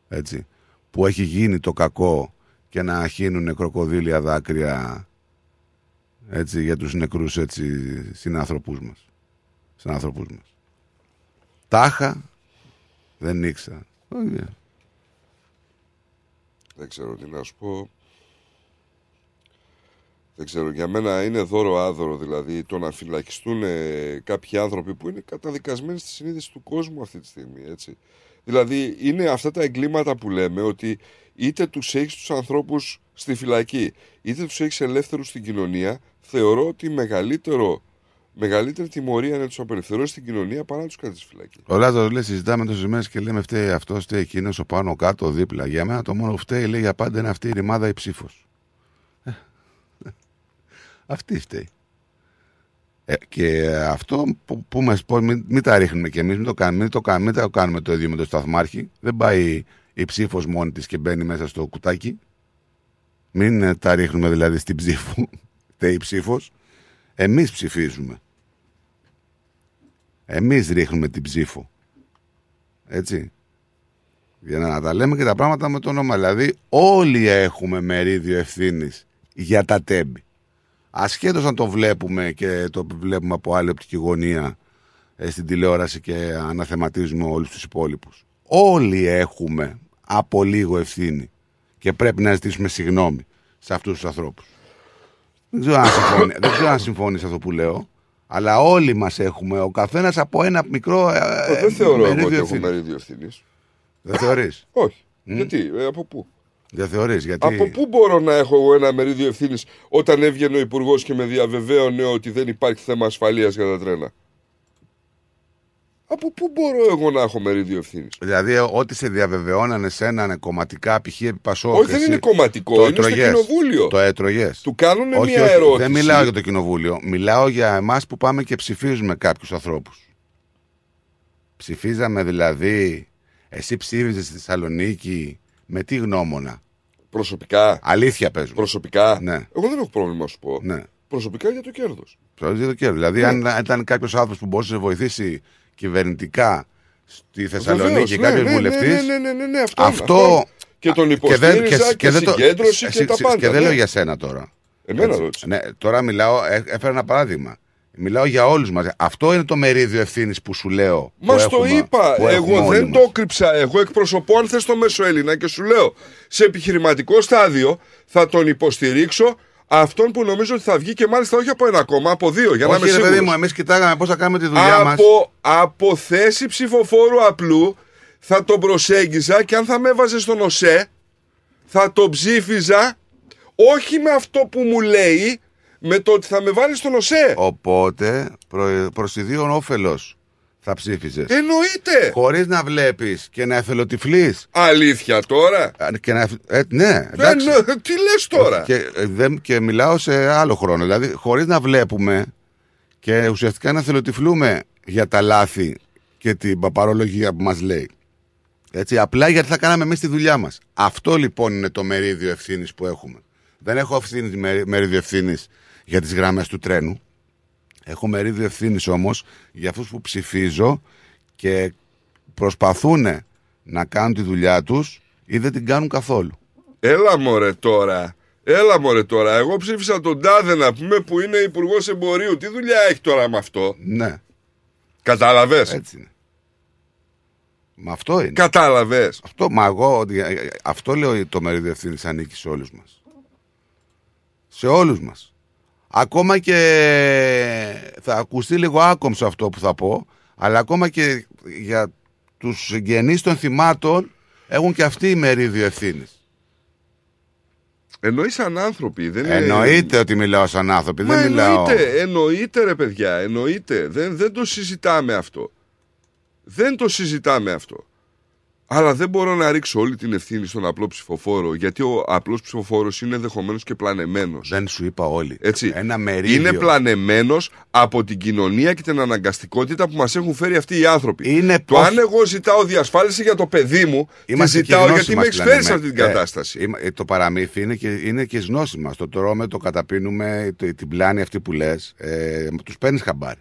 Έτσι. Που έχει γίνει το κακό και να χύνουν κροκοδίλια δάκρυα έτσι, για τους νεκρούς έτσι, συνάνθρωπους μας. Συνάνθρωπους μας. Τάχα δεν ήξερα. Όχι. Δεν ξέρω τι να σου πω. Δεν ξέρω, για μένα είναι δώρο άδωρο δηλαδή το να φυλακιστούν ε, κάποιοι άνθρωποι που είναι καταδικασμένοι στη συνείδηση του κόσμου αυτή τη στιγμή. Έτσι. Δηλαδή είναι αυτά τα εγκλήματα που λέμε ότι είτε τους έχεις τους ανθρώπους στη φυλακή είτε τους έχεις ελεύθερους στην κοινωνία θεωρώ ότι μεγαλύτερο, μεγαλύτερη τιμωρία είναι να τους απελευθερώσει στην κοινωνία παρά να τους κρατήσει στη φυλακή. Ο Λάζαρος λέει συζητάμε τόσες μέρες και λέμε φταίει αυτός, φταίει εκείνος, ο πάνω κάτω, δίπλα. Για μένα το μόνο που φταίει λέει για πάντα είναι αυτή η ρημάδα η ψήφος. Ε, Αυτή φταίει. Ε, και αυτό που, που μας πω, μην, μην τα ρίχνουμε κι εμείς, μην το κάνουμε, μην το κάνουμε, μην το κάνουμε το ίδιο με το σταθμάρχη. Δεν πάει η ψήφος μόνη της και μπαίνει μέσα στο κουτάκι. Μην ε, τα ρίχνουμε δηλαδή στην ψήφο, [LAUGHS] φταίει η ψήφος. Εμείς ψηφίζουμε. Εμείς ρίχνουμε την ψήφο. Έτσι. Για να τα λέμε και τα πράγματα με το όνομα. Δηλαδή όλοι έχουμε μερίδιο ευθύνης για τα τέμπη. Ασχέτως αν το βλέπουμε και το βλέπουμε από άλλη οπτική γωνία ε, στην τηλεόραση και αναθεματίζουμε όλους τους υπόλοιπους. Όλοι έχουμε από λίγο ευθύνη και πρέπει να ζητήσουμε συγγνώμη σε αυτούς τους ανθρώπους. Δεν ξέρω αν συμφωνεί, δεν ξέρω αν συμφωνεί σε αυτό που λέω, αλλά όλοι μας έχουμε, ο καθένας από ένα μικρό ε, Ε, δεν θεωρώ εγώ μερίδιο ότι έχω ευθύνης. μερίδιο ευθύνης. Δεν θεωρείς; Όχι. Μμ. Γιατί, ε, από πού; Δεν θεωρείς, γιατί... Από πού μπορώ να έχω εγώ ένα μερίδιο ευθύνης όταν έβγαινε ο Υπουργός και με διαβεβαίωνε ότι δεν υπάρχει θέμα ασφαλείας για τα τρένα; Από πού μπορώ εγώ να έχω μερίδιο ευθύνης; Δηλαδή, ό,τι σε διαβεβαιώνανε σε έναν κομματικά π.χ. επί Πασόκ, Όχι, δεν εσύ είναι κομματικό, το είναι στο έτρωγες. κοινοβούλιο. Το έτρωγες. Του κάνουν όχι, μια όχι, ερώτηση. Δεν μιλάω για το κοινοβούλιο. Μιλάω για εμάς που πάμε και ψηφίζουμε κάποιους ανθρώπους. Ψηφίζαμε δηλαδή. Εσύ ψήφιζες στη Θεσσαλονίκη με τι γνώμονα; Προσωπικά. Αλήθεια παίζουμε. Προσωπικά. Ναι. Εγώ δεν έχω πρόβλημα να σου πω. Ναι. Προσωπικά για το κέρδος. Ψηφίζεις για το κέρδος. Δηλαδή, Ναι. αν ήταν κάποιος άνθρωπος που μπορούσε να σε βοηθήσει κυβερνητικά στη Θεσσαλονίκη Βεβαίως, και ναι, κάποιος ναι, ναι, βουλευτής. ναι, ναι, ναι, ναι, ναι, αυτό, αυτό, Και τον δεν- υποστήριζα και, δεν το- συγκέντρωση και εσύ- τα εσύ- πάντα. Και δεν ναι. λέω για σένα τώρα. Εμένα Έτσι. ρώτησε. Ναι, τώρα μιλάω, ε, έφερα ένα παράδειγμα. Μιλάω για όλους μας. Αυτό είναι το μερίδιο ευθύνης που σου λέω. Μας που στο έχουμε- είπα. που έχουμε Εγώ όλοι δεν μας. το κρύψα. Εγώ εκπροσωπώ αν θες το μέσο Έλληνα και σου λέω σε επιχειρηματικό στάδιο θα τον υποστηρίξω αυτόν που νομίζω ότι θα βγει και μάλιστα όχι από ένα κόμμα, από δύο. Για να Όχι, είμαι ρε παιδί σίγουρος. μου, εμείς κοιτάγαμε πώς θα κάνουμε τη δουλειά μας. από, από θέση ψηφοφόρου απλού θα τον προσέγγιζα και αν θα με έβαζε στον ΟΣΕ θα τον ψήφιζα όχι με αυτό που μου λέει με το ότι θα με βάλεις στον ΟΣΕ. Οπότε προ, προς ιδίον όφελος θα ψήφιζες. Εννοείται. Χωρίς να βλέπεις και να εθελοτυφλείς. Αλήθεια τώρα; Και να, ε, ναι, εντάξει. Εννο- τι λες τώρα; Και, ε, δεν, και μιλάω σε άλλο χρόνο. Δηλαδή, χωρίς να βλέπουμε και ουσιαστικά να θελοτυφλούμε για τα λάθη και την παπαρολογία που μας λέει. Έτσι, απλά γιατί θα κάναμε εμείς τη δουλειά μας. Αυτό λοιπόν είναι το μερίδιο ευθύνης που έχουμε. Δεν έχω ευθύνη, μερί- μερίδιο ευθύνης για τις γραμμές του τρένου. Έχω μερίδιο ευθύνης όμως για αυτούς που ψηφίζω και προσπαθούν να κάνουν τη δουλειά τους ή δεν την κάνουν καθόλου. Έλα μωρέ τώρα. Έλα μωρέ τώρα. Εγώ ψήφισα τον Τάδε να πούμε που είναι υπουργός εμπορίου. Τι δουλειά έχει τώρα με αυτό; Ναι. Κατάλαβες; Έτσι είναι. Μα αυτό είναι. Κατάλαβες; Αυτό, μα εγώ, ότι- ε, ε, αυτό λέω το μερίδιο ευθύνης ανήκει σε όλους μας. Σε όλους μας. Ακόμα και θα ακουστεί λίγο άκομψο αυτό που θα πω, αλλά ακόμα και για τους συγγενείς των θυμάτων έχουν και αυτοί μερίδιο ευθύνης. Εννοείς σαν άνθρωποι. Δεν είναι- Εννοείται ότι μιλάω σαν άνθρωποι. Μα δεν μιλάω. εννοείται, εννοείται ρε παιδιά, εννοείται. Δεν, δεν το συζητάμε αυτό. Δεν το συζητάμε αυτό. Αλλά δεν μπορώ να ρίξω όλη την ευθύνη στον απλό ψηφοφόρο, γιατί ο απλός ψηφοφόρος είναι ενδεχομένως και πλανεμένος. Δεν σου είπα όλοι. Έτσι. Ένα μερίδιο. Είναι πλανεμένος από την κοινωνία και την αναγκαστικότητα που μας έχουν φέρει αυτοί οι άνθρωποι. Είναι το πώς- αν εγώ ζητάω διασφάλιση για το παιδί μου, τη Είμαστε και ζητάω γνώση γιατί με μας έχει φέρει σε πλανεμένοι. αυτή την Ε, κατάσταση. είμα- ε, το παραμύθι είναι και, είναι και η γνώση μας. Το τρώμε, το καταπίνουμε, το- την πλάνη αυτή που λες, ε, τους παίρνεις χαμπάρι.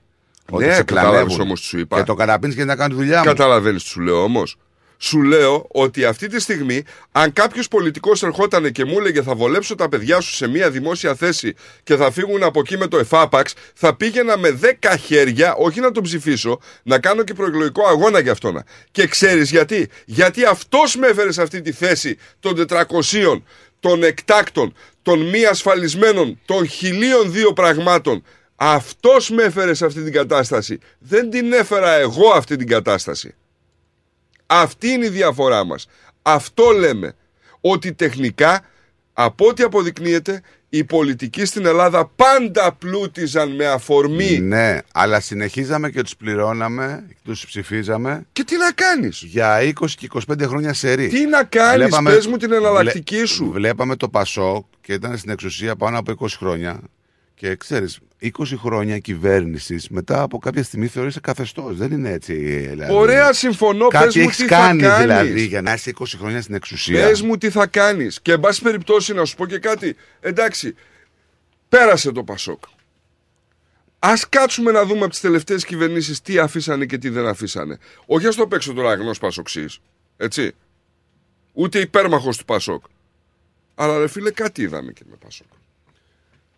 Ότι ναι, σε κατάλαβες πλανεύουν. όμως τι σου είπα. Και το καταπίνεις και να κάνεις τη δουλειά μου. Καταλαβαίνεις τι σου λέω όμως. Σου λέω ότι αυτή τη στιγμή, αν κάποιος πολιτικός ερχόταν και μου έλεγε θα βολέψω τα παιδιά σου σε μια δημόσια θέση και θα φύγουν από εκεί με το εφάπαξ, θα πήγαινα με 10 χέρια, όχι να τον ψηφίσω, να κάνω και προεκλογικό αγώνα για αυτόν. Και ξέρεις γιατί; Γιατί αυτός με έφερε σε αυτή τη θέση των 400, των εκτάκτων, των μη ασφαλισμένων, των χιλίων δύο πραγμάτων. Αυτός με έφερε σε αυτή την κατάσταση. Δεν την έφερα εγώ αυτή την κατάσταση. Αυτή είναι η διαφορά μας. Αυτό λέμε. Ότι τεχνικά, από ό,τι αποδεικνύεται, οι πολιτικοί στην Ελλάδα πάντα πλούτιζαν με αφορμή. Ναι, αλλά συνεχίζαμε και τους πληρώναμε, τους ψηφίζαμε. Και τι να κάνεις; Για 20 και 25 χρόνια σε ρί. Τι να κάνεις, πες μου την εναλλακτική σου. Βλέπαμε το Πασόκ και ήταν στην εξουσία πάνω από 20 χρόνια. Και ξέρεις, 20 χρόνια κυβέρνησης μετά από κάποια στιγμή θεωρείσαι καθεστώς. Δεν είναι έτσι. Δηλαδή. Ωραία, συμφωνώ. Κάτι πες μου έχεις τι κάνει θα κάνεις. δηλαδή για να είσαι 20 χρόνια στην εξουσία. Πες μου τι θα κάνεις. Και εν πάση περιπτώσει να σου πω και κάτι. Εντάξει, πέρασε το Πασόκ. Ας κάτσουμε να δούμε από τις τελευταίες κυβερνήσεις τι αφήσανε και τι δεν αφήσανε. Όχι ας το παίξω τώρα αγνός Πασοξής. Έτσι. Ούτε υπέρμαχος του Πασόκ. Αλλά ρε φίλε κάτι είδαμε και με Πασόκ.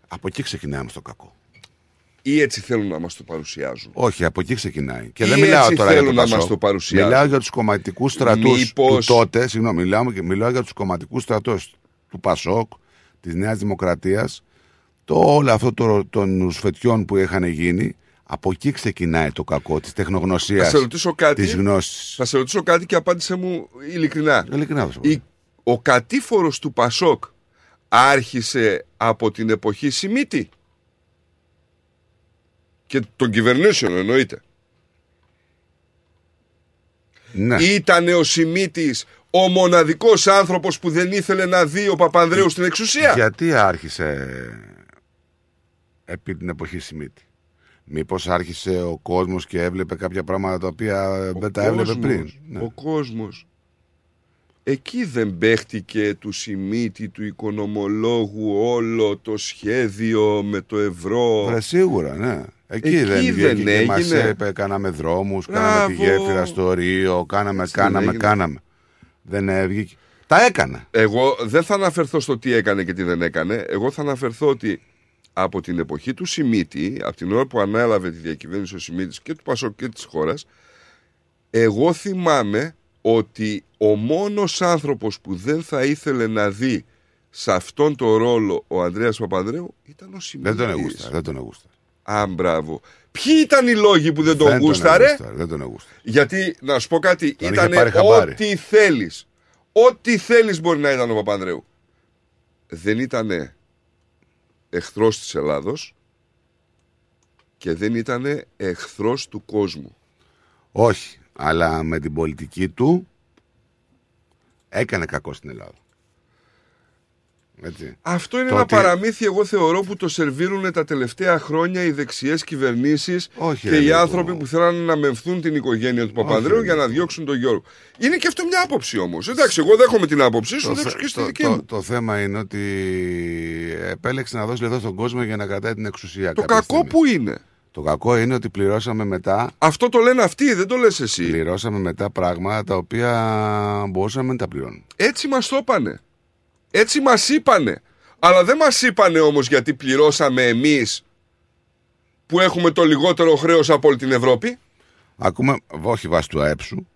Από εκεί ξεκινάμε στο κακό. Ή έτσι θέλουν να μας το παρουσιάζουν. Όχι, από εκεί ξεκινάει. Και Ή δεν μιλάω έτσι τώρα για το θέλουν να Πασόκ. μας το παρουσιάζουν. Μιλάω για τους κομματικούς στρατούς Μήπως- του τότε. Συγγνώμη, μιλάω, και- μιλάω για τους κομματικούς στρατούς του Πασόκ, της Νέας Δημοκρατίας. Το όλο αυτό το, των σφετιών που είχαν γίνει. Από εκεί ξεκινάει το κακό της τεχνογνωσίας. Θα σε ρωτήσω κάτι. Της γνώσης. Θα σε ρωτήσω κάτι και απάντησε μου ειλικρινά. Ειλικρινά θα σου πω. Η- ο κατήφορος του Πασόκ άρχισε από την εποχή Σιμίτη και των κυβερνήσεων εννοείται. Ναι. Ήτανε ο Σιμίτης ο μοναδικός άνθρωπος που δεν ήθελε να δει ο Παπανδρέου στην εξουσία. Γιατί άρχισε επί την εποχή Σιμίτη; Μήπως άρχισε ο κόσμος και έβλεπε κάποια πράγματα τα οποία δεν τα έβλεπε κόσμος, πριν; Ναι. Ο κόσμος. Εκεί δεν παίχτηκε του Σιμίτη, του οικονομολόγου όλο το σχέδιο με το ευρώ. Βρε, σίγουρα, ναι. Εκεί, Εκεί δεν, δεν βγήκε και μας έγινε. είπε, κάναμε δρόμους, κάναμε τη Μπράβο. γέφυρα στο Ρίο, κάναμε, Έτσι δεν κάναμε, έγινε. κάναμε. Δεν ε, βγήκε. Τα έκανε. Εγώ δεν θα αναφερθώ στο τι έκανε και τι δεν έκανε. Εγώ θα αναφερθώ ότι από την εποχή του Σιμίτη, από την ώρα που ανέλαβε τη διακυβέρνηση ο Σιμίτης και του Πασόκ και της χώρας, εγώ θυμάμαι ότι ο μόνος άνθρωπος που δεν θα ήθελε να δει σε αυτόν τον ρόλο ο Ανδρέας Παπανδρέου ήταν ο Σιμίτης. Δεν τον εγούστα. Δεν τον εγούστα. Α, μπράβο. Ποιοι ήταν οι λόγοι που δεν τον Δεν τον γούσταρε; εγούσταρε, Δεν τον εγούστα. Γιατί, να σου πω κάτι, Τον ήταν είχε πάρει χαμπάρι. ό,τι θέλεις. Ό,τι θέλεις μπορεί να ήταν ο Παπανδρέου. Δεν ήτανε εχθρός της Ελλάδος και δεν ήταν εχθρός του κόσμου. Όχι, αλλά με την πολιτική του έκανε κακό στην Ελλάδα. Έτσι. Αυτό είναι Το ένα ότι- παραμύθι, εγώ θεωρώ, που το σερβίρουν τα τελευταία χρόνια οι δεξιές κυβερνήσεις Όχι, και ρε, οι Νίκο. άνθρωποι που θέλουν να μεμφθούν την οικογένεια του Παπανδρέου ρε, για να διώξουν τον Γιώργο. Είναι και αυτό μια άποψη όμως. Εντάξει, εγώ δέχομαι την άποψή σου, Το, δέχομαι θε- και στη το, δική το- μου. το θέμα είναι ότι επέλεξε να δώσει λεφτά στον κόσμο για να κρατάει την εξουσία. Το κάποια κακό στιγμή. που είναι. Το κακό είναι ότι πληρώσαμε μετά. Αυτό το λένε αυτοί, δεν το λες εσύ. Πληρώσαμε μετά πράγματα τα οποία μπορούσαμε να μην τα πληρώνουμε. Έτσι μας το είπανε. Έτσι μας είπανε. Αλλά δεν μας είπανε όμως γιατί πληρώσαμε εμείς που έχουμε το λιγότερο χρέος από όλη την Ευρώπη. Ακούμε, όχι βάσει του ΑΕΠ σου.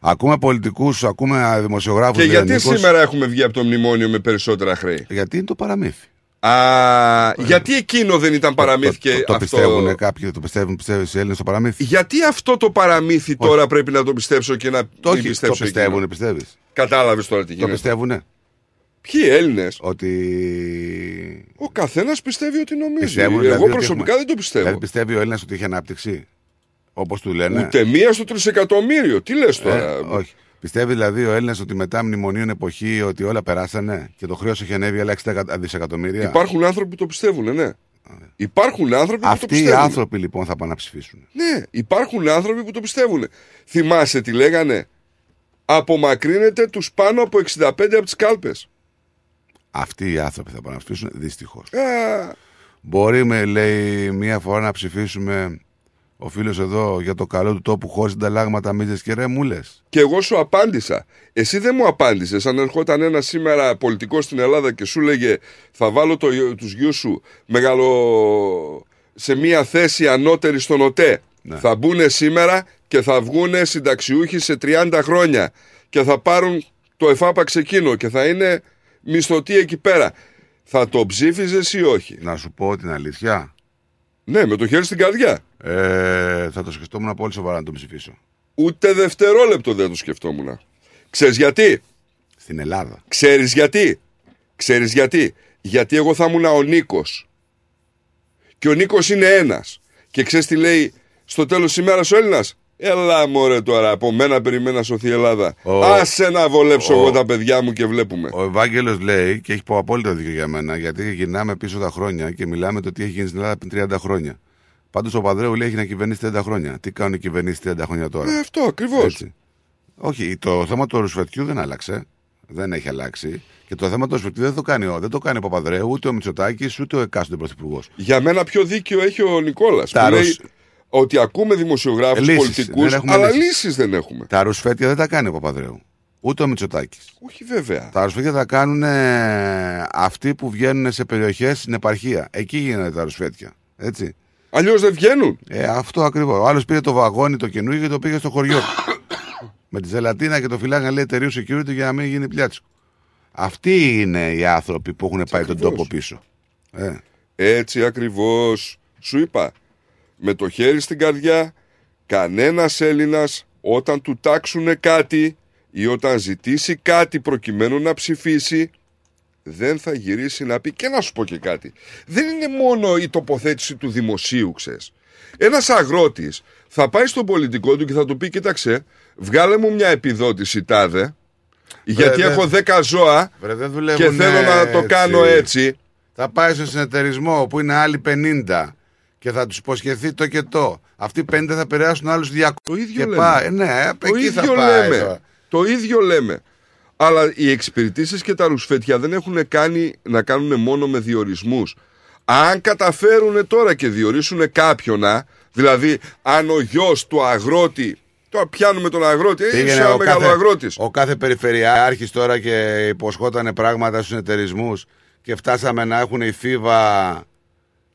Ακούμε πολιτικούς, ακούμε δημοσιογράφους. Και γιατί σήμερα έχουμε βγει από το μνημόνιο με περισσότερα χρέη; Γιατί είναι το παραμύθι. Α, γιατί εκείνο δεν ήταν παραμύθι και Το, το, το αυτό. πιστεύουν κάποιοι, το πιστεύουν, πιστεύουν οι Έλληνες το παραμύθι; Γιατί αυτό το παραμύθι τώρα πρέπει να το πιστέψω και να Το, μην όχι, πιστέψω το πιστεύουν, εκείνο. πιστεύεις; Κατάλαβες τώρα τι Το γίνεται. πιστεύουνε. Ποιοι Έλληνες; Ότι. Ο καθένας πιστεύει ότι νομίζει. Πιστεύουν, Εγώ δηλαδή, ότι προσωπικά έχουμε- δεν το πιστεύω. Δηλαδή πιστεύει ο Έλληνας ότι έχει ανάπτυξη. Όπως του λένε; Ούτε μία στο τρισεκατομμύριο. Τι λες τώρα; Ε, όχι. Πιστεύει δηλαδή ο Έλληνας ότι μετά μνημονίων εποχή ότι όλα περάσανε και το χρέος έχει ανέβει άλλα 60 δισεκατομμύρια; Υπάρχουν άνθρωποι που το πιστεύουν, ναι. Υπάρχουν άνθρωποι που το Αυτοί οι πιστεύουν. άνθρωποι λοιπόν θα πάνε να ψηφίσουν. Ναι, υπάρχουν άνθρωποι που το πιστεύουν. Θυμάσαι τι λέγανε; Απομακρύνετε τους πάνω από 65 από τις κάλπες. Αυτοί οι άνθρωποι θα πάνε να ψηφίσουν δυστυχώς. Α, Μπορεί, με λέει, μία φορά να ψηφίσουμε ο φίλος εδώ για το καλό του τόπου χωρί συνταλλάγματα, μίζε και ρεμούλε. και εγώ σου απάντησα. Εσύ δεν μου απάντησες αν ερχόταν ένας σήμερα πολιτικός στην Ελλάδα και σου λέγε θα βάλω το, γιο- τους γιους σου μεγαλο... σε μια θέση ανώτερη στον ΟΤΕ. Ναι. Θα μπουν σήμερα και θα βγουν συνταξιούχοι σε 30 χρόνια και θα πάρουν το εφάπαξ εκείνο και θα είναι μισθωτοί εκεί πέρα. Θα το ψήφιζες ή όχι; Να σου πω την αλήθεια. Ναι, με το χέρι στην καρδιά. Ε, θα το σκεφτόμουν πολύ σοβαρά να τον ψηφίσω. Ούτε δευτερόλεπτο δεν το σκεφτόμουν. Ξέρεις γιατί; Στην Ελλάδα. Ξέρεις γιατί; Ξέρεις γιατί; Γιατί εγώ θα ήμουν ο Νίκος. Και ο Νίκος είναι ένας. Και ξέρεις τι λέει στο τέλος της ημέρας ο Έλληνας; Έλα μωρέ τώρα, από μένα περιμένει να σωθεί η Ελλάδα. Ο- Άσε να βολέψω ο- εγώ τα παιδιά μου και βλέπουμε. Ο Ευάγγελος λέει και έχει πω απόλυτο δίκιο για μένα, γιατί γυρνάμε πίσω τα χρόνια και μιλάμε το τι έχει γίνει στην Ελλάδα πριν 30 χρόνια. Πάντως ο Παδρέου λέει έχει να κυβερνήσει 30 χρόνια. Τι κάνουν οι κυβερνήσεις 30 χρόνια τώρα; Ε, αυτό ακριβώς. Έτσι. Όχι, το θέμα του ρουσφετιού δεν άλλαξε. Δεν έχει αλλάξει. Και το θέμα του ρουσφετιού δεν το κάνει ο, δεν το κάνει ο Παπαδρέου, ούτε ο Μητσοτάκης, ούτε ο εκάστοτε πρωθυπουργός. Για μένα πιο δίκιο έχει ο Νικόλας Τα που λέει ρους- ότι ακούμε δημοσιογράφους Λύσεις, πολιτικούς δεν έχουμε αλλά λύσεις. λύσεις δεν έχουμε. Τα ρουσφέτια δεν τα κάνει ο Παπαδρέου. Ούτε ο Μητσοτάκης. Όχι βέβαια. Τα ρουσφέτια τα κάνουν ε, αυτοί που βγαίνουν σε περιοχές στην επαρχία. Εκεί γίνονται τα ρουσφέτια. Έτσι. Αλλιώς δεν βγαίνουν. Ε, αυτό ακριβώς. Ο άλλος πήρε το βαγόνι το καινούργιο και το πήγε στο χωριό του. [COUGHS] Με τη ζελατίνα και το φυλάγαν λέει εταιρείου security για να μην γίνει πλιάτσικο. Αυτοί είναι οι άνθρωποι που έχουν πάει τον τόπο πίσω. Ε. Έτσι ακριβώς σου είπα με το χέρι στην καρδιά κανένας Έλληνας όταν του τάξουνε κάτι ή όταν ζητήσει κάτι προκειμένου να ψηφίσει δεν θα γυρίσει να πει και να σου πω και κάτι. Δεν είναι μόνο η τοποθέτηση του δημοσίου ξέρεις. Ένας αγρότης θα πάει στον πολιτικό του και θα του πει κοίταξε βγάλε μου μια επιδότηση τάδε γιατί δεν- έχω 10 ζώα Βρε, δεν και δουλεύουν θέλω να το κάνω έτσι. Θα πάει στον συνεταιρισμό που είναι άλλοι 50 και θα τους υποσχεθεί το και το. Αυτοί οι 50 θα περάσουν άλλους 200. Το ίδιο και λέμε. πάει. Ναι, Το εκεί θα ίδιο πάει λέμε. τώρα. Το ίδιο λέμε. Αλλά οι εξυπηρετήσεις και τα ρουσφέτια δεν έχουν κάνει να κάνουν μόνο με διορισμούς. Αν καταφέρουν τώρα και διορίσουν κάποιον, α, δηλαδή αν ο γιος του αγρότη, τώρα πιάνουμε τον αγρότη, ε, είσαι ένα μεγάλο αγρότης. ο κάθε περιφερειάρχης τώρα και υποσχότανε πράγματα στους εταιρισμούς και φτάσαμε να έχουν η Φίβα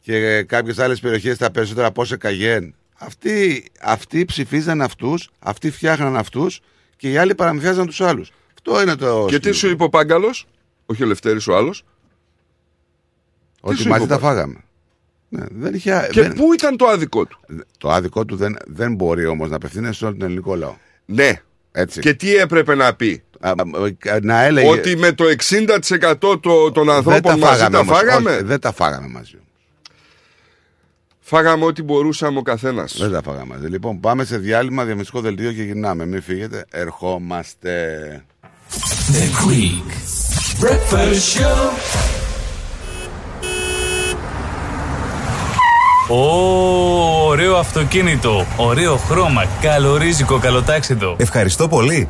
και κάποιες άλλες περιοχές τα περισσότερα από σε Καγέν. Αυτοί, αυτοί ψηφίζαν αυτούς, αυτοί φτιάχναν αυτούς και οι άλλοι παραμυθιάζαν τους άλλους. Αυτό είναι το... Και τι σου είπε ο Πάγκαλος, όχι ο Λευτέρης ο άλλος. Ότι σου μαζί είπε ο τα φάγαμε. Ναι, δεν είχε, Και δεν- πού ήταν το άδικο του; Το άδικο του δεν, δεν μπορεί όμως να απευθύνεται στον ελληνικό λαό. Ναι. Έτσι. Και τι έπρεπε να πει; Α, α, Να έλεγε. Ότι με το 60% το- των δεν ανθρώπων τα μαζί φάγαμε. τα όμως. φάγαμε; Όχι, δεν τα φάγαμε μαζί. Φάγαμε ό,τι μπορούσαμε ο καθένας. Δεν τα φάγαμε μαζί. Λοιπόν, πάμε σε διάλειμμα, διαμεσικό δελτίο και γυρνάμε. Μην φύγετε. Ερχόμαστε. The Greek Breakfast Show. Ω, ωραίο αυτοκίνητο, ωραίο χρώμα, καλορίζικο, καλοτάξιδο. Ευχαριστώ πολύ.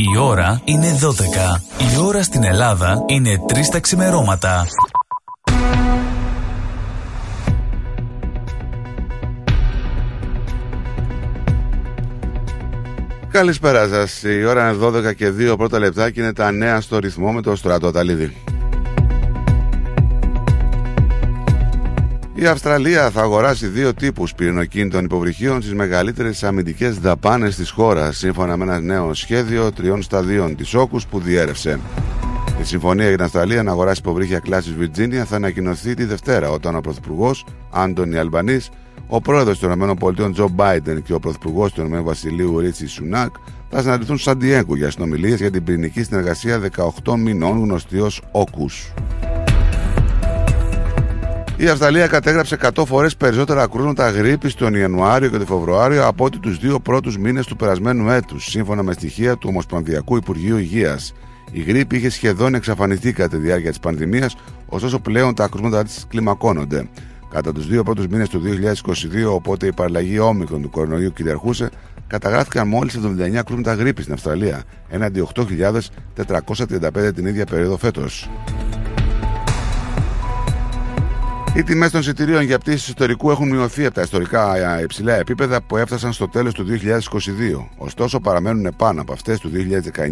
Η ώρα είναι 12. Η ώρα στην Ελλάδα είναι 3 τα ξημερώματα. Καλησπέρα σας. Η ώρα είναι 12 και 2 πρώτα λεπτά και είναι τα νέα στο ρυθμό με το στρατό Ταλίδη. Η Αυστραλία θα αγοράσει δύο τύπους πυρηνοκίνητων υποβρυχίων στις μεγαλύτερες αμυντικές δαπάνες της χώρας, σύμφωνα με ένα νέο σχέδιο τριών σταδίων της όκους που διέρευσε. Η συμφωνία για την Αυστραλία να αγοράσει υποβρύχια κλάσης Virginia θα ανακοινωθεί τη Δευτέρα, όταν ο Πρωθυπουργός Άντωνι Αλμπανής, ο πρόεδρος των ΗΠΑ Τζο Μπάιντεν και ο Πρωθυπουργός του Ηνωμένου Βασιλείου Ρίτσι Σουνάκ θα συναντηθούν στο Σαντιέγκο για συνομιλίες για την πυρηνική συνεργασία 18 μηνών γνωστή ως όκους. Η Αυστραλία κατέγραψε 100 φορές περισσότερα κρούσματα γρήπης τον Ιανουάριο και τον Φεβρουάριο από ότι τους δύο πρώτους μήνες του περασμένου έτους, σύμφωνα με στοιχεία του Ομοσπονδιακού Υπουργείου Υγείας. Η γρήπη είχε σχεδόν εξαφανιστεί κατά τη διάρκεια της πανδημίας, ωστόσο πλέον τα κρούσματα της κλιμακώνονται. Κατά τους δύο πρώτους μήνες του 2022, οπότε η παραλλαγή όμικρον του κορονοϊού κυριαρχούσε, καταγράφηκαν μόλις 79 κρούσματα γρήπης στην Αυστραλία, έναντι 8.435 την ίδια περίοδο φέτος. Οι τιμές των εισιτηρίων για πτήσεις ιστορικού έχουν μειωθεί από τα ιστορικά ε, υψηλά επίπεδα που έφτασαν στο τέλος του 2022. Ωστόσο, παραμένουν πάνω από αυτές του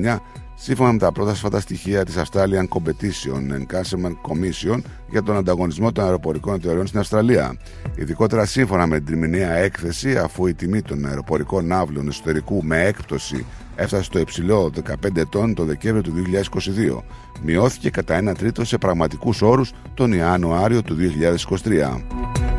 2019, σύμφωνα με τα πρώτα σφατά στοιχεία της Australian Competition and Customer Commission για τον ανταγωνισμό των αεροπορικών εταιρεών στην Αυστραλία. Ειδικότερα σύμφωνα με την τριμηνία έκθεση, αφού η τιμή των αεροπορικών ναύλων εσωτερικού με έκπτωση έφτασε στο υψηλό 15 ετών το Δεκέμβριο του 2022. Μειώθηκε κατά 1 τρίτο σε πραγματικούς όρους τον Ιανουάριο του 2023.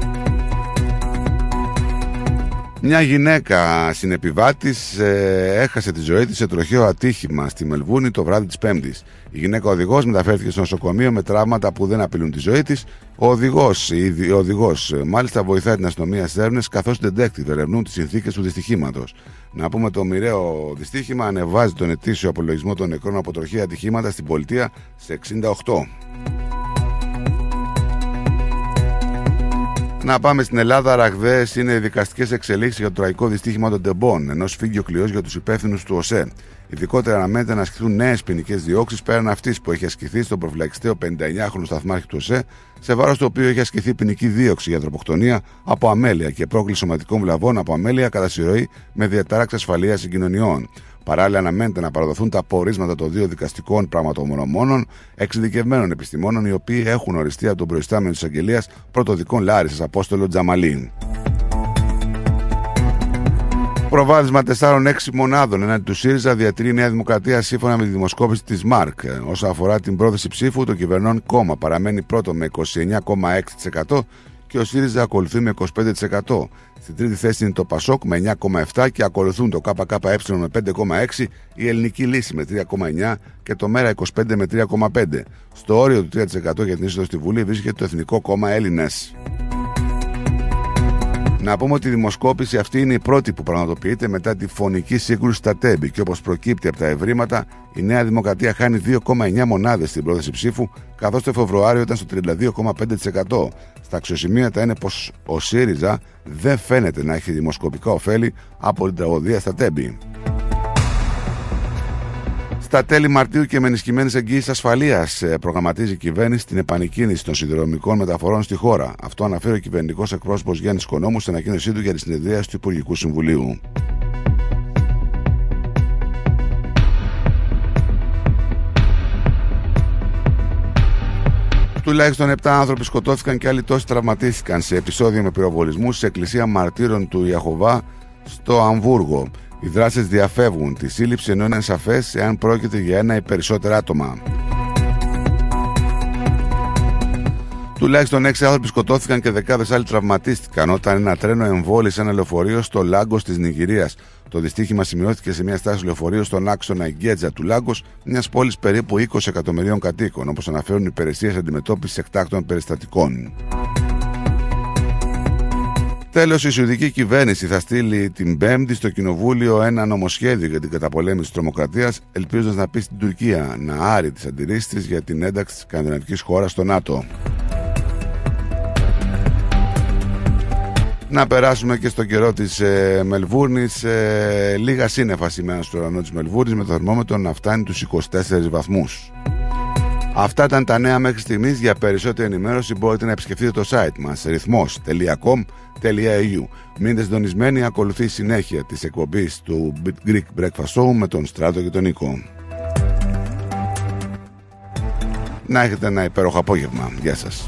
Μια γυναίκα συνεπιβάτης ε, έχασε τη ζωή της σε τροχαίο ατύχημα στη Μελβούνη το βράδυ της Πέμπτης. Η γυναίκα οδηγός μεταφέρθηκε στο νοσοκομείο με τραύματα που δεν απειλούν τη ζωή της. Ο οδηγός, η, ο οδηγός ε, μάλιστα βοηθάει την αστυνομία στις έρευνες καθώς οι detective ερευνούν τις συνθήκες του δυστυχήματος. Να πούμε το μοιραίο δυστύχημα ανεβάζει τον ετήσιο απολογισμό των νεκρών από τροχαία ατυχήματα στην πολιτεία σε 68. Να πάμε στην Ελλάδα. Ραγδαίες είναι οι δικαστικές εξελίξεις για το τραγικό δυστύχημα των Τεμπών, ενός φύγει ο κλειός για τους υπεύθυνους του ΟΣΕ. Ειδικότερα αναμένεται να ασκηθούν νέες ποινικές διώξεις πέραν αυτής που έχει ασκηθεί στον προφυλακιστέο 59χρονο σταθμάρχη του ΟΣΕ, σε βάρος του οποίου έχει ασκηθεί ποινική δίωξη για τροποκτονία από αμέλεια και πρόκληση σωματικών βλαβών από αμέλεια κατά συρροή με διατάραξη ασφαλείας συγκοινωνιών. Παράλληλα, αναμένεται να παραδοθούν τα πορίσματα των δύο δικαστικών πραγματογνωμόνων εξειδικευμένων επιστημόνων, οι οποίοι έχουν οριστεί από τον προϊστάμενο της Αγγελίας Πρωτοδικών Λάρισας Απόστολο Τζαμαλίν. Προβάδισμα 4-6 μονάδων έναντι του ΣΥΡΙΖΑ διατηρεί η Νέα Δημοκρατία σύμφωνα με τη δημοσκόπηση της ΜΑΡΚ. Όσον αφορά την πρόθεση ψήφου, το κυβερνών κόμμα παραμένει πρώτο με 29,6% και ο ΣΥΡΙΖΑ ακολουθεί με 25%. Στην τρίτη θέση είναι το ΠΑΣΟΚ με 9,7% και ακολουθούν το ΚΚΕ με 5,6%, η Ελληνική Λύση με 3,9% και το ΜΕΡΑ 25 με 3,5%. Στο όριο του 3% για την είσοδο στη Βουλή βρίσκεται το Εθνικό Κόμμα Έλληνες. Να πούμε ότι η δημοσκόπηση αυτή είναι η πρώτη που πραγματοποιείται μετά τη φωνική σύγκρουση στα Τέμπη και όπως προκύπτει από τα ευρήματα, η Νέα Δημοκρατία χάνει 2,9 μονάδες στην πρόθεση ψήφου, καθώς το Φεβρουάριο ήταν στο 32,5%. Στα αξιοσημείωτα είναι πως ο ΣΥΡΙΖΑ δεν φαίνεται να έχει δημοσκοπικά ωφέλη από την τραγωδία στα Τέμπη. Στα τέλη Μαρτίου και με ενισχυμένες εγγύησεις ασφαλείας προγραμματίζει η κυβέρνηση την επανεκκίνηση των σιδηροδρομικών μεταφορών στη χώρα. Αυτό αναφέρει ο κυβερνητικός εκπρόσωπος Γιάννης Κονόμου στην ανακοίνωσή του για τη συνεδρίαση του Υπουργικού Συμβουλίου. Τουλάχιστον 7 άνθρωποι σκοτώθηκαν και άλλοι τόσοι τραυματίστηκαν σε επεισόδιο με πυροβολισμούς σε εκκλησία μαρτύρων του Ιαχοβά στο Αμβούργο. Οι δράσεις διαφεύγουν τη σύλληψη ενώ είναι σαφές εάν πρόκειται για ένα ή περισσότερα άτομα. Τουλάχιστον 6 άνθρωποι σκοτώθηκαν και δεκάδες άλλοι τραυματίστηκαν όταν ένα τρένο εμβόλησε ένα λεωφορείο στο Λάγκο της Νιγηρίας. Το δυστύχημα σημειώθηκε σε μια στάση λεωφορείου στον άξονα Γκέτζα του Λάγκος, μιας πόλης περίπου 20 εκατομμυρίων κατοίκων, όπως αναφέρουν οι υπηρεσίες αντιμετώπισης εκτάκτων περιστατικών. Τέλος, η Σουηδική κυβέρνηση θα στείλει την Πέμπτη στο Κοινοβούλιο ένα νομοσχέδιο για την καταπολέμηση της τρομοκρατίας, ελπίζοντας να πει στην Τουρκία να άρει τις αντιρρήσεις της για την ένταξη της σκανδιναβική χώρας στο ΝΑΤΟ. Να περάσουμε και στον καιρό της ε, Μελβούρνης. Ε, λίγα σύννεφα σήμερα στο ουρανό της Μελβούρνης με το θερμόμετρο να φτάνει τους 24 βαθμούς. Αυτά ήταν τα νέα μέχρι στιγμής. Για περισσότερη ενημέρωση μπορείτε να επισκεφτείτε το site μας ρυθμός.com.au. Μείνετε συντονισμένοι, ακολουθεί η συνέχεια της εκπομπής του Greek Breakfast Show με τον Στράτο και τον Νίκο. Να έχετε ένα υπέροχο απόγευμα. Γεια σας.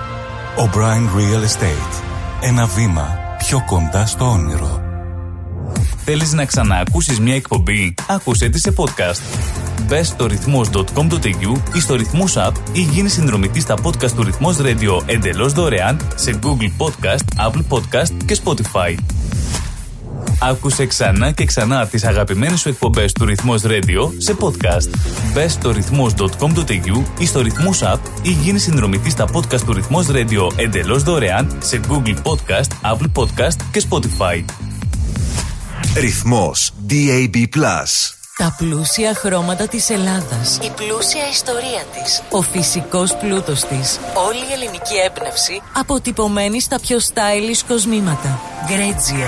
O'Brien Real Estate. Ένα βήμα πιο κοντά στο όνειρο. Θέλεις να ξαναακούσεις μια εκπομπή; Άκουσέ τη σε podcast. Μπες στο ρυθμός.com.au ή στο ρυθμός app ή γίνεις συνδρομητής στα podcast του ρυθμός radio εντελώς δωρεάν σε Google Podcast, Apple Podcast και Spotify. Άκουσε ξανά και ξανά τις αγαπημένες σου εκπομπές του Ρυθμός Radio σε podcast. Μπες στο ρυθμός.com.au ή στο Ρυθμός App ή γίνει συνδρομητής στα podcast του Ρυθμός Radio εντελώς δωρεάν σε Google Podcast, Apple Podcast και Spotify. Ρυθμός DAB+. Τα πλούσια χρώματα της Ελλάδας. Η πλούσια ιστορία της. Ο φυσικός πλούτος της. Όλη η ελληνική έμπνευση. Αποτυπωμένη στα πιο stylish κοσμήματα. Γκρέτζιο.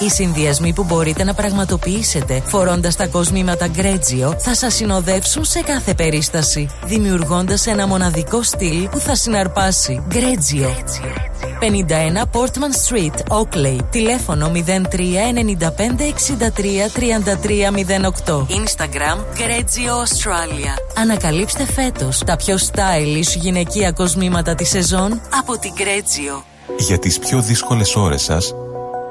Οι συνδυασμοί που μπορείτε να πραγματοποιήσετε φορώντας τα κοσμήματα Grezio θα σας συνοδεύσουν σε κάθε περίσταση, δημιουργώντας ένα μοναδικό στυλ που θα συναρπάσει. Grezio. 51 Portman Street, Oakley. Τηλέφωνο 03 95 63 33 08. Instagram Grezio Australia. Ανακαλύψτε φέτος τα πιο stylish γυναικεία κοσμήματα της σεζόν από την Grezio. Για τις πιο δύσκολες ώρες σας,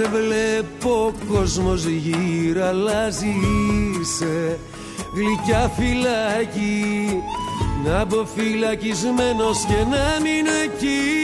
Σε βλέπω ο κόσμος γύρω αλλάζει Είσαι γλυκιά φυλακή. Να μπω φυλακισμένος και να μείνω εκεί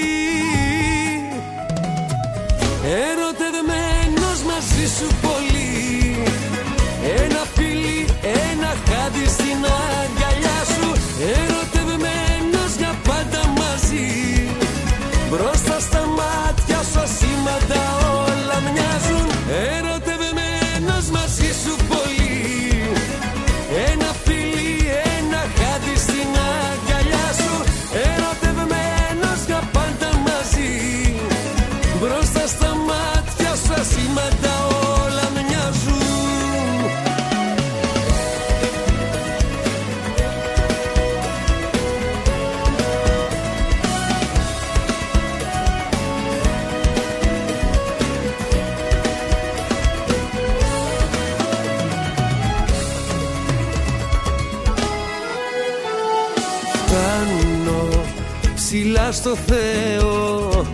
στο Θεό.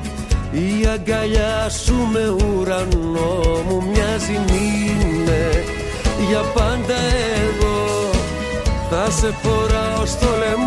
Η αγκαλιά σου με ουρανό μου μοιάζει μήνε. Για πάντα εγώ θα σε φοράω στο λαιμό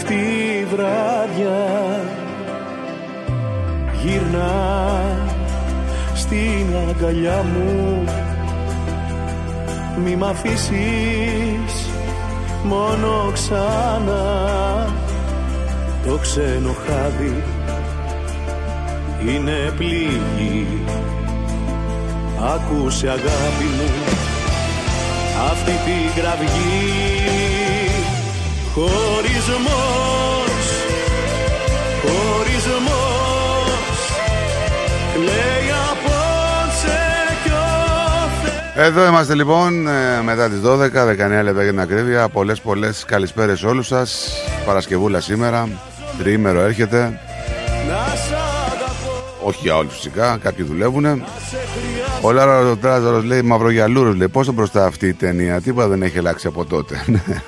αυτή η βράδια γυρνά στην αγκαλιά μου. Μη μ' αφήσεις μόνο ξανά το ξένο χάδι είναι πληγή. Άκουσε αγάπη μου αυτή τη κραυγή Χωρισμός, χωρισμός, κλαίει απόψε κι Εδώ είμαστε λοιπόν ε, μετά τις 12, 19 λεπτά για την ακρίβεια. Πολλές πολλές καλησπέρες σε όλους σας. Παρασκευούλα σήμερα, τριήμερο έρχεται. Όχι για όλους φυσικά, κάποιοι δουλεύουν. Ο Λάρος Τράζαρος λέει Μαυρογιαλούρου λέει πόσο μπροστά αυτή η ταινία, τίποτα δεν έχει αλλάξει από τότε. [LAUGHS] Ναι.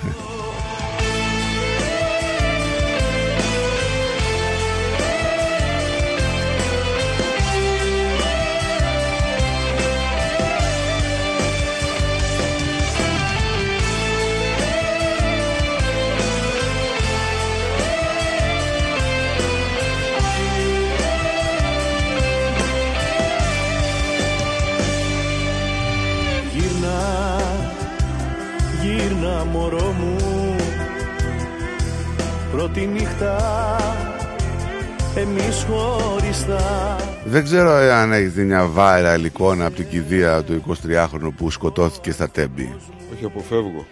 Αν έχει δει μια viral εικόνα από την κηδεία του 23χρονου που σκοτώθηκε στα Τέμπη. Όχι, αποφεύγω.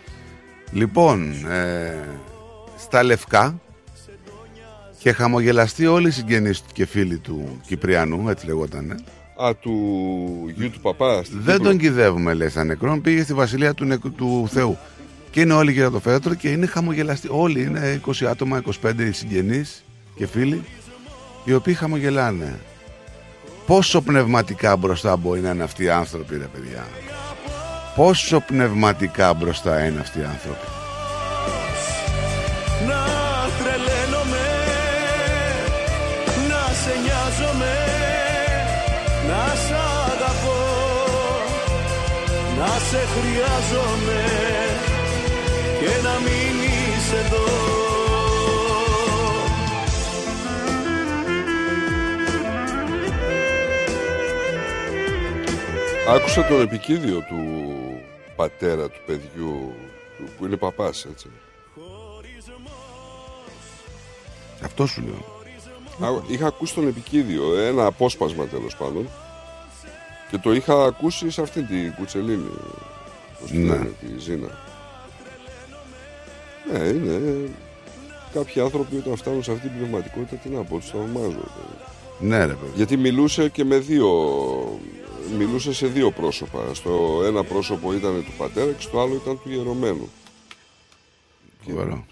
Λοιπόν, ε, στα Λευκά και χαμογελαστεί όλοι οι συγγενείς και φίλοι του Κυπριανού, έτσι λεγότανε. Α, του γιου του παπά. στην Δεν Κύπρο. τον κυδεύουμε, λέει, σαν νεκρόν. Πήγε στη βασιλεία του, νεκ- του Θεού. Και είναι όλοι γύρω από το φέτρο και είναι χαμογελαστοί. Όλοι είναι 20 άτομα, 25 οι συγγενείς και φίλοι, οι οποίοι χαμογελάνε. Πόσο πνευματικά μπροστά μπορεί να είναι αυτοί οι άνθρωποι, ρε παιδιά; Πόσο πνευματικά μπροστά είναι αυτοί οι άνθρωποι; Να τρελαίνομαι Να σε νοιάζομαι Να σ' αγαπώ Να σε χρειάζομαι Και να μείνεις εδώ Άκουσα τον επικίδιο του πατέρα του παιδιού του- που είναι παπάς, έτσι. Αυτό σου λέω. Α, Είχα ακούσει τον επικίδιο, ένα απόσπασμα τέλος πάντων. Και το είχα ακούσει σε αυτήν την κουτσελίνη. Πώς τη Ναι. λένε, τη Ζήνα. Ναι, είναι. Κάποιοι άνθρωποι όταν φτάνουν σε αυτή την πνευματικότητα, τι να πω, τους θαυμάζω. Ναι, ρε παιδί. Γιατί μιλούσε και με δύο. Μιλούσε σε δύο πρόσωπα. Στο ένα πρόσωπο ήταν του πατέρα και στο άλλο ήταν του ιερωμένου. Φοβερό.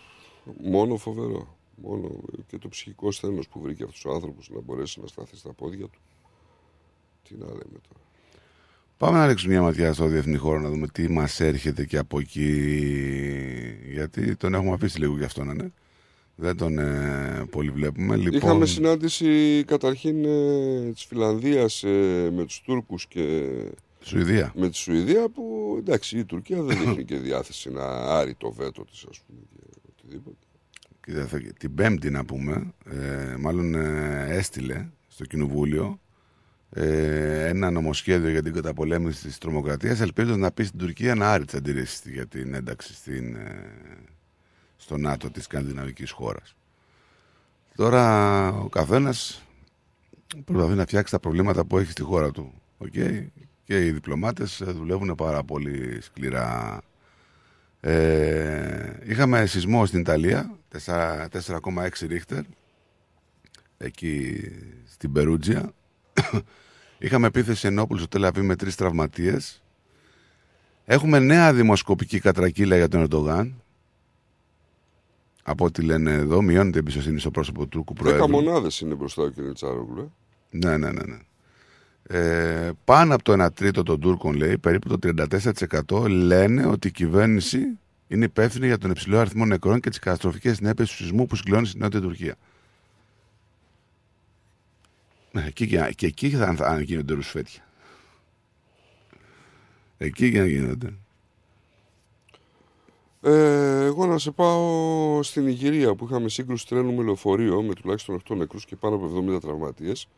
Μόνο φοβερό. Μόνο και το ψυχικό σθένος που βρήκε αυτούς τους άνθρωπους να μπορέσει να σταθεί στα πόδια του. Τι να λέμε τώρα. Πάμε να ρίξουμε μια ματιά στο διεθνή χώρο να δούμε τι μας έρχεται και από εκεί. Γιατί τον έχουμε αφήσει λίγο γι' αυτό να είναι. Δεν τον ε, πολύ βλέπουμε. Λοιπόν, Είχαμε συνάντηση καταρχήν ε, της Φιλανδίας ε, με τους Τούρκους και Σουηδία. με τη Σουηδία που εντάξει η Τουρκία δεν δείχνει και διάθεση να άρει το βέτο της ας πούμε και οτιδήποτε. Κοίτα, θα- την Πέμπτη να πούμε, ε, μάλλον ε, έστειλε στο Κοινοβούλιο ε, ένα νομοσχέδιο για την καταπολέμηση της τρομοκρατίας ελπίζοντας να πείσει την Τουρκία να άρει τις αντιρρήσεις της για την ένταξη στην, ε, στο ΝΑΤΟ της σκανδιναβικής χώρας. Τώρα ο καθένας προσπαθεί να φτιάξει τα προβλήματα που έχει στη χώρα του. οκ. Και οι διπλωμάτες ε, δουλεύουν πάρα πολύ σκληρά. Ε, είχαμε σεισμό στην Ιταλία, 4 4,6 ρίχτερ, εκεί στην Περούτζια. [COUGHS] είχαμε επίθεση Ενόπουλου στο Τελαβή με τρεις τραυματίες. Έχουμε νέα δημοσκοπική κατρακύλα για τον Ερντογάν. Από ό,τι λένε εδώ, μειώνεται η εμπιστοσύνη στο πρόσωπο του Τούρκου Δέκα Προέδρου. μονάδες είναι μπροστά ο κ. Τσάρογλου. ε. Ναι, ναι, ναι. ναι. Ε, πάνω από το 1 τρίτο των Τούρκων, λέει, περίπου το 34% λένε ότι η κυβέρνηση είναι υπεύθυνη για τον υψηλό αριθμό νεκρών και τις καταστροφικές συνέπειες του σεισμού που συγκλώνει στην Νότια Τουρκία. Ναι, εκεί και, και εκεί θα, θα γίνονται ρουσφέτια. Εκεί και να γίνονται. Ε, εγώ να σε πάω στην Ιγυρία που είχαμε σύγκρουση τρένου με λεωφορείο με τουλάχιστον 8 νεκρούς και πάνω από 70 τραυματίες.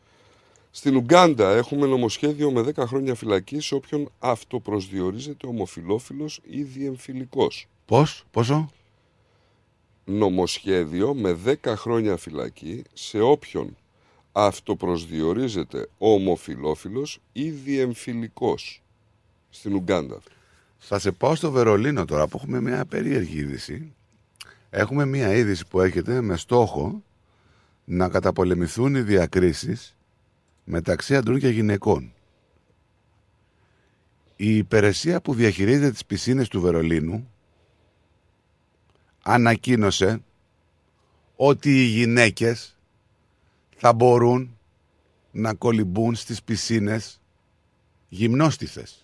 Στην Ουγκάντα έχουμε νομοσχέδιο με 10 χρόνια φυλακή σε όποιον αυτοπροσδιορίζεται ομοφιλόφιλος ή διεμφυλικός. Πώς, πόσο; Νομοσχέδιο με 10 χρόνια φυλακή σε όποιον αυτοπροσδιορίζεται ομοφιλόφιλος ή διεμφυλικός. Στην Ουγκάντα. Θα σε πάω στο Βερολίνο τώρα που έχουμε μια περίεργη είδηση. Έχουμε μια είδηση που έρχεται με στόχο να καταπολεμηθούν οι διακρίσεις μεταξύ αντρών και γυναικών. Η υπηρεσία που διαχειρίζεται τις πισίνες του Βερολίνου ανακοίνωσε ότι οι γυναίκες θα μπορούν να κολυμπούν στις πισίνες γυμνόστιθες.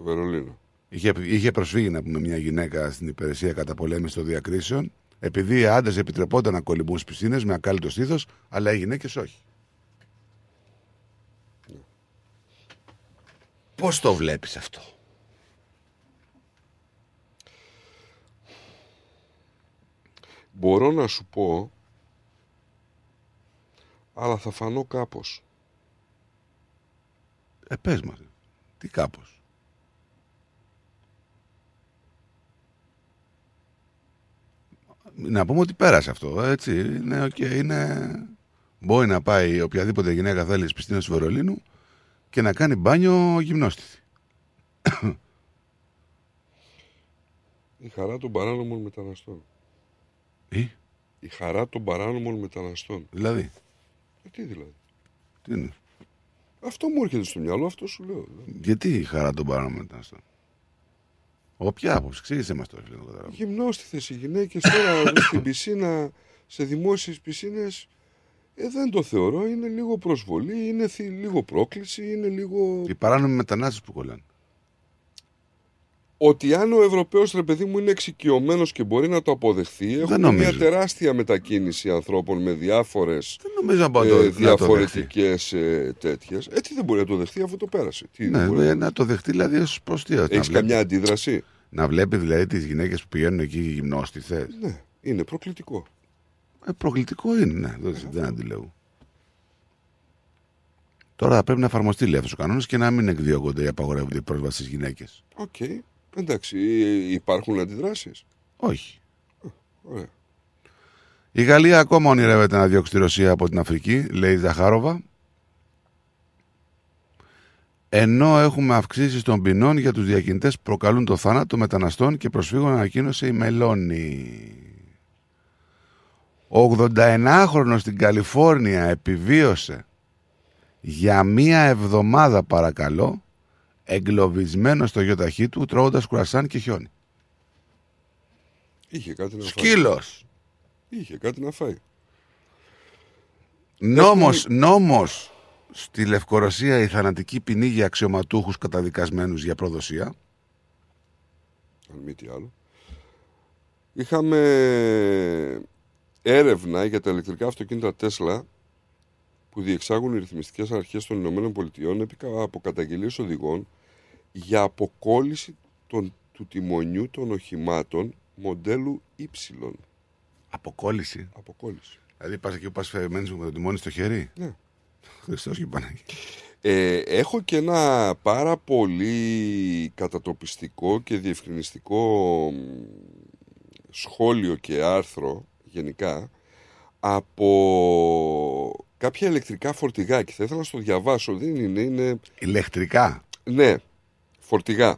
Στο Βερολίνο. Είχε, είχε προσφύγει να πούμε μια γυναίκα στην υπηρεσία καταπολέμηση των διακρίσεων, επειδή οι άντρες επιτρεπόνταν να κολυμπούν στις πισίνες με ακάλυπτο στήθος, αλλά οι γυναίκες όχι. Πώς το βλέπεις αυτό, Μπορώ να σου πω, αλλά θα φανώ κάπως. Ε, πες μας. Τι κάπως; Να πούμε ότι πέρασε αυτό. Έτσι. Είναι, οκ, είναι... Μπορεί να πάει οποιαδήποτε γυναίκα θέλει στις πιστίνες του Βερολίνου και να κάνει μπάνιο γυμνόστιθη. Η χαρά των παράνομων μεταναστών. Η; Η χαρά των παράνομων μεταναστών. Δηλαδή, Ε, τι δηλαδή; τι είναι; Αυτό μου έρχεται στο μυαλό, αυτό σου λέω. Γιατί η χαρά των παράνομων μεταναστών; Όποια άποψη, εξήγησε μας το. φίλε, να το καταλάβω. Γυμνόστιθες οι γυναίκες τώρα [LAUGHS] στην πισίνα, σε δημόσιες πισίνες, ε, δεν το θεωρώ. Είναι λίγο προσβολή, είναι θη- λίγο πρόκληση, είναι λίγο... Οι παράνομοι μετανάστες που κολλάνε. Ότι αν ο Ευρωπαίος ρε παιδί μου είναι εξοικειωμένος και μπορεί να το αποδεχθεί, έχουμε μια νομίζω. τεράστια μετακίνηση ανθρώπων με διάφορες Δεν νομίζω να μπορεί να το- ε, να το διαφορετικές ε, τέτοιες. Ε, τι δεν μπορεί να το δεχθεί αφού το πέρασε. Τι δεν Ναι, μπορεί ε, να το δεχτεί δηλαδή ως προς τι. να Έχεις βλέπει- καμιά αντίδραση; Να βλέπει δηλαδή τις γυναίκες που πηγαίνουν εκεί γυμνόστιθες. Ναι, είναι προκλητικό. Ε, προκλητικό είναι, ναι, δεν, δεν αντιλέγω. Τώρα θα πρέπει να εφαρμοστεί λέει αυτός ο κανόνας και να μην εκδιώκονται ή απαγορεύονται η πρόσβαση στις γυναίκες. Οκ. Εντάξει, ε, υπάρχουν αντιδράσεις. Όχι. Ωραία. Η Γαλλία ακόμα ονειρεύεται να διώξει τη Ρωσία από την Αφρική, λέει η Ζαχάροβα. Ενώ έχουμε αυξήσεις των ποινών για τους διακινητές που προκαλούν το θάνατο μεταναστών και προσφύγων ανακοίνωσε η Μελόνι. Ο 81χρονος στην Καλιφόρνια επιβίωσε για μία εβδομάδα παρακαλώ εγκλωβισμένο στο γιοταχή του τρώγοντας κουρασάν και χιόνι. Είχε κάτι να φάει. Σκύλος. Είχε κάτι να φάει. Νόμος, νόμος στη Λευκορωσία η θανατική ποινή για αξιωματούχους καταδικασμένους για προδοσία. αν μη τι άλλο. Είχαμε έρευνα για τα ηλεκτρικά αυτοκίνητα Tesla που διεξάγουν οι ρυθμιστικές αρχές των Ηνωμένων Πολιτειών έπειτα από καταγγελίες οδηγών για αποκόλληση των, του τιμονιού των οχημάτων μοντέλου Y. Αποκόλληση. Αποκόλληση. Δηλαδή πας εκεί που πας φερμένεις με το τιμόνι στο χέρι. Ναι. Χριστός και Παναγία. Ε, έχω και ένα πάρα πολύ κατατοπιστικό και διευκρινιστικό μ, σχόλιο και άρθρο γενικά από κάποια ηλεκτρικά φορτηγά και θα ήθελα να στο διαβάσω. Δεν είναι, είναι... Ηλεκτρικά; Ναι, φορτηγά.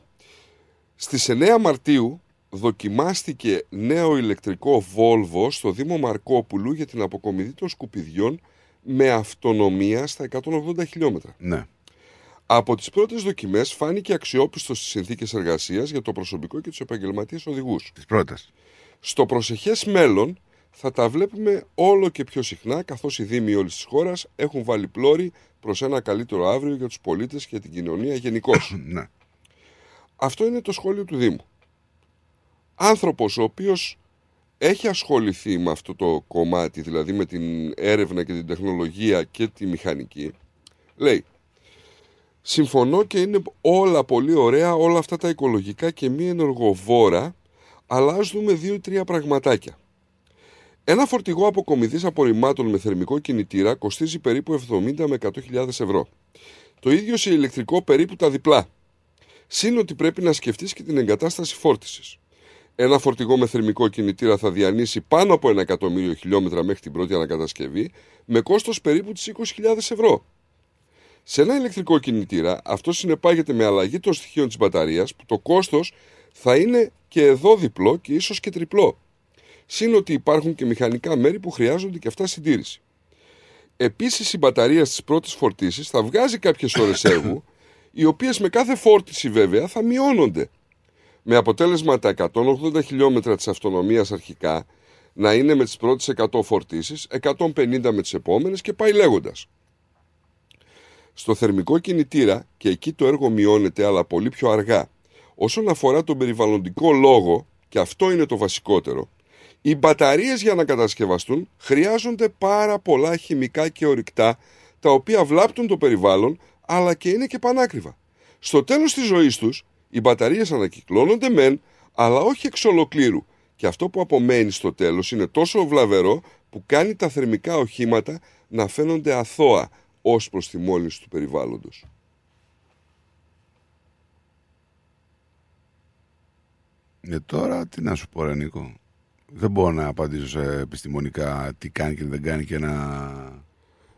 Στις 9 Μαρτίου δοκιμάστηκε νέο ηλεκτρικό Volvo στο Δήμο Μαρκόπουλου για την αποκομιδή των σκουπιδιών με αυτονομία στα 180 χιλιόμετρα. Ναι. Από τις πρώτες δοκιμές φάνηκε αξιόπιστος στις συνθήκες εργασίας για το προσωπικό και τους επαγγελματίες οδηγούς. Τις πρώτες. Στο προσεχές μέλλον θα τα βλέπουμε όλο και πιο συχνά καθώς οι δήμοι όλης της χώρας έχουν βάλει πλώρη προς ένα καλύτερο αύριο για τους πολίτες και την κοινωνία γενικώς. [COUGHS] ναι. Αυτό είναι το σχόλιο του Δήμου. Άνθρωπος ο οποίος έχει ασχοληθεί με αυτό το κομμάτι, δηλαδή με την έρευνα και την τεχνολογία και τη μηχανική, λέει Συμφωνώ και είναι όλα πολύ ωραία, όλα αυτά τα οικολογικά και μη ενεργοβόρα, αλλά ας δούμε δύο-τρία πραγματάκια. Ένα φορτηγό αποκομιδής απορριμμάτων με θερμικό κινητήρα κοστίζει περίπου 70 με 100.000 ευρώ. Το ίδιο σε ηλεκτρικό περίπου τα διπλά. Συν ότι πρέπει να σκεφτείς και την εγκατάσταση φόρτισης. Ένα φορτηγό με θερμικό κινητήρα θα διανύσει πάνω από ένα εκατομμύριο χιλιόμετρα μέχρι την πρώτη ανακατασκευή με κόστος περίπου τις 20.000 ευρώ. Σε ένα ηλεκτρικό κινητήρα αυτό συνεπάγεται με αλλαγή των στοιχείων της μπαταρίας που το κόστος θα είναι και εδώ διπλό και ίσως και τριπλό. Συν ότι υπάρχουν και μηχανικά μέρη που χρειάζονται και αυτά συντήρηση. Επίσης η μπαταρία στις πρώτες φορτίσεις θα βγάζει κάποιες ώρες [COUGHS] έργου οι οποίες με κάθε φόρτιση βέβαια θα μειώνονται. Με αποτέλεσμα τα 180 χιλιόμετρα της αυτονομίας αρχικά να είναι με τις πρώτες 100 φορτίσεις, 150 με τις επόμενες και πάει λέγοντας. Στο θερμικό κινητήρα, και εκεί το έργο μειώνεται αλλά πολύ πιο αργά, όσον αφορά τον περιβαλλοντικό λόγο, και αυτό είναι το βασικότερο, οι μπαταρίες για να κατασκευαστούν χρειάζονται πάρα πολλά χημικά και ορυκτά, τα οποία βλάπτουν το περιβάλλον, αλλά και είναι και πανάκριβα. Στο τέλος της ζωής τους, οι μπαταρίες ανακυκλώνονται μεν, αλλά όχι εξ ολοκλήρου. Και αυτό που απομένει στο τέλος είναι τόσο βλαβερό που κάνει τα θερμικά οχήματα να φαίνονται αθώα ως προς τη μόλυνση του περιβάλλοντος. Ε, τώρα τι να σου πω ρε Νίκο. Δεν μπορώ να απαντήσω σε επιστημονικά τι κάνει και δεν κάνει και να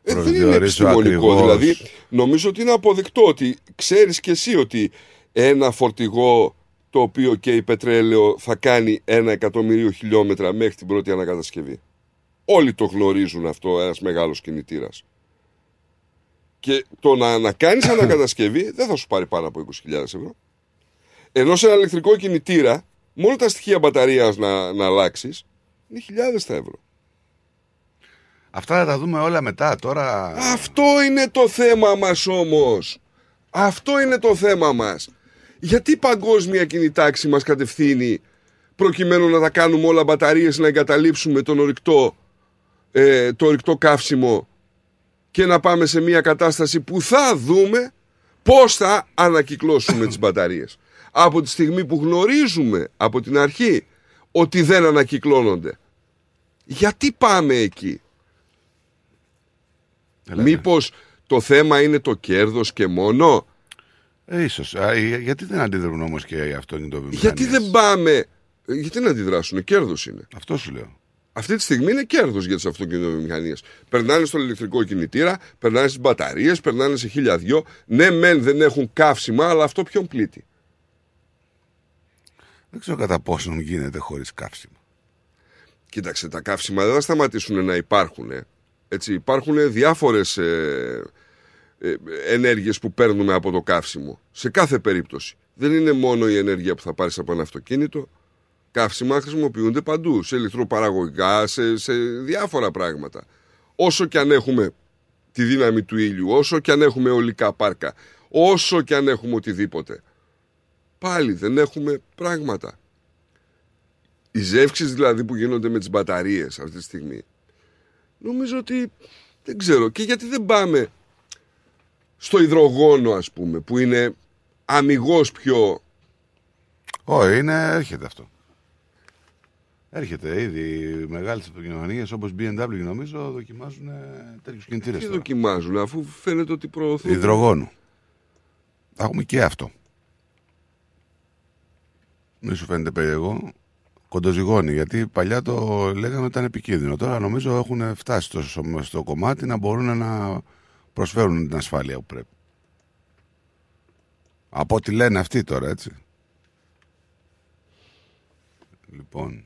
Ε, δεν είναι προσδιορίσω επιστημονικό. ακριβώς. Δηλαδή, νομίζω ότι είναι αποδεικτό ότι ξέρεις και εσύ ότι ένα φορτηγό το οποίο καίει πετρέλαιο θα κάνει ένα εκατομμύριο χιλιόμετρα μέχρι την πρώτη ανακατασκευή. Όλοι το γνωρίζουν αυτό ένας μεγάλος κινητήρας. Και το να, να κάνεις [COUGHS] ανακατασκευή δεν θα σου πάρει πάνω από 20.000 ευρώ. Ενώ σε ένα ηλεκτρικό κινητήρα, μόνο τα στοιχεία μπαταρίας να, να αλλάξεις, είναι χιλιάδες τα ευρώ. Αυτά θα τα δούμε όλα μετά. Τώρα. Αυτό είναι το θέμα μας όμως. Αυτό είναι το θέμα μας. Γιατί η παγκόσμια κινητάξη μας κατευθύνει προκειμένου να τα κάνουμε όλα μπαταρίες να εγκαταλείψουμε τον ορυκτό, ε, το ορυκτό καύσιμο και να πάμε σε μια κατάσταση που θα δούμε πώς θα ανακυκλώσουμε τις μπαταρίες. Από τη στιγμή που γνωρίζουμε από την αρχή ότι δεν ανακυκλώνονται. Γιατί πάμε εκεί; Μήπως το θέμα είναι το κέρδος και μόνο; Ε, ίσως. Α, ε, γιατί δεν αντιδρούν όμως και οι αυτοκινητοβιομηχανίες; Γιατί δεν πάμε; Γιατί να αντιδράσουν, κέρδος είναι. Αυτό σου λέω. Αυτή τη στιγμή είναι κέρδος για τις αυτοκινητοβιομηχανίες. Περνάνε στο ηλεκτρικό κινητήρα, περνάνε στις μπαταρίες, περνάνε σε χίλια δυο. Ναι, μεν δεν έχουν καύσιμα, αλλά αυτό ποιον πλήττει; Δεν ξέρω κατά πόσο γίνεται χωρίς καύσιμο. Κοίταξε, τα καύσιμα δεν θα σταματήσουν να υπάρχουν. ε. Έτσι, υπάρχουν διάφορες ε, ε, ενέργειες που παίρνουμε από το καύσιμο. Σε κάθε περίπτωση. Δεν είναι μόνο η ενέργεια που θα πάρεις από ένα αυτοκίνητο. Καύσιμα χρησιμοποιούνται παντού. Σε ηλεκτροπαραγωγικά, σε, σε διάφορα πράγματα. Όσο και αν έχουμε τη δύναμη του ήλιου, όσο και αν έχουμε ολικά πάρκα, όσο και αν έχουμε οτιδήποτε. Πάλι δεν έχουμε πράγματα. Οι ζεύξεις δηλαδή που γίνονται με τις μπαταρίες αυτή τη στιγμή νομίζω ότι δεν ξέρω και γιατί δεν πάμε στο υδρογόνο ας πούμε που είναι αμυγός πιο Όχι, είναι, έρχεται αυτό. Έρχεται ήδη. Οι μεγάλες αυτοκινητοβιομηχανίε όπως BMW νομίζω δοκιμάζουν τέτοιους κινητήρες. τι δοκιμάζουν αφού φαίνεται ότι προωθούν Υδρογόνου. Θα έχουμε και αυτό. Μη σου φαίνεται περίεργο. Κοντοζυγώνει, γιατί παλιά το λέγαμε ήταν επικίνδυνο. Τώρα νομίζω έχουν φτάσει στο, στο κομμάτι να μπορούν να προσφέρουν την ασφάλεια που πρέπει. Από ό,τι λένε αυτοί τώρα, έτσι. Λοιπόν,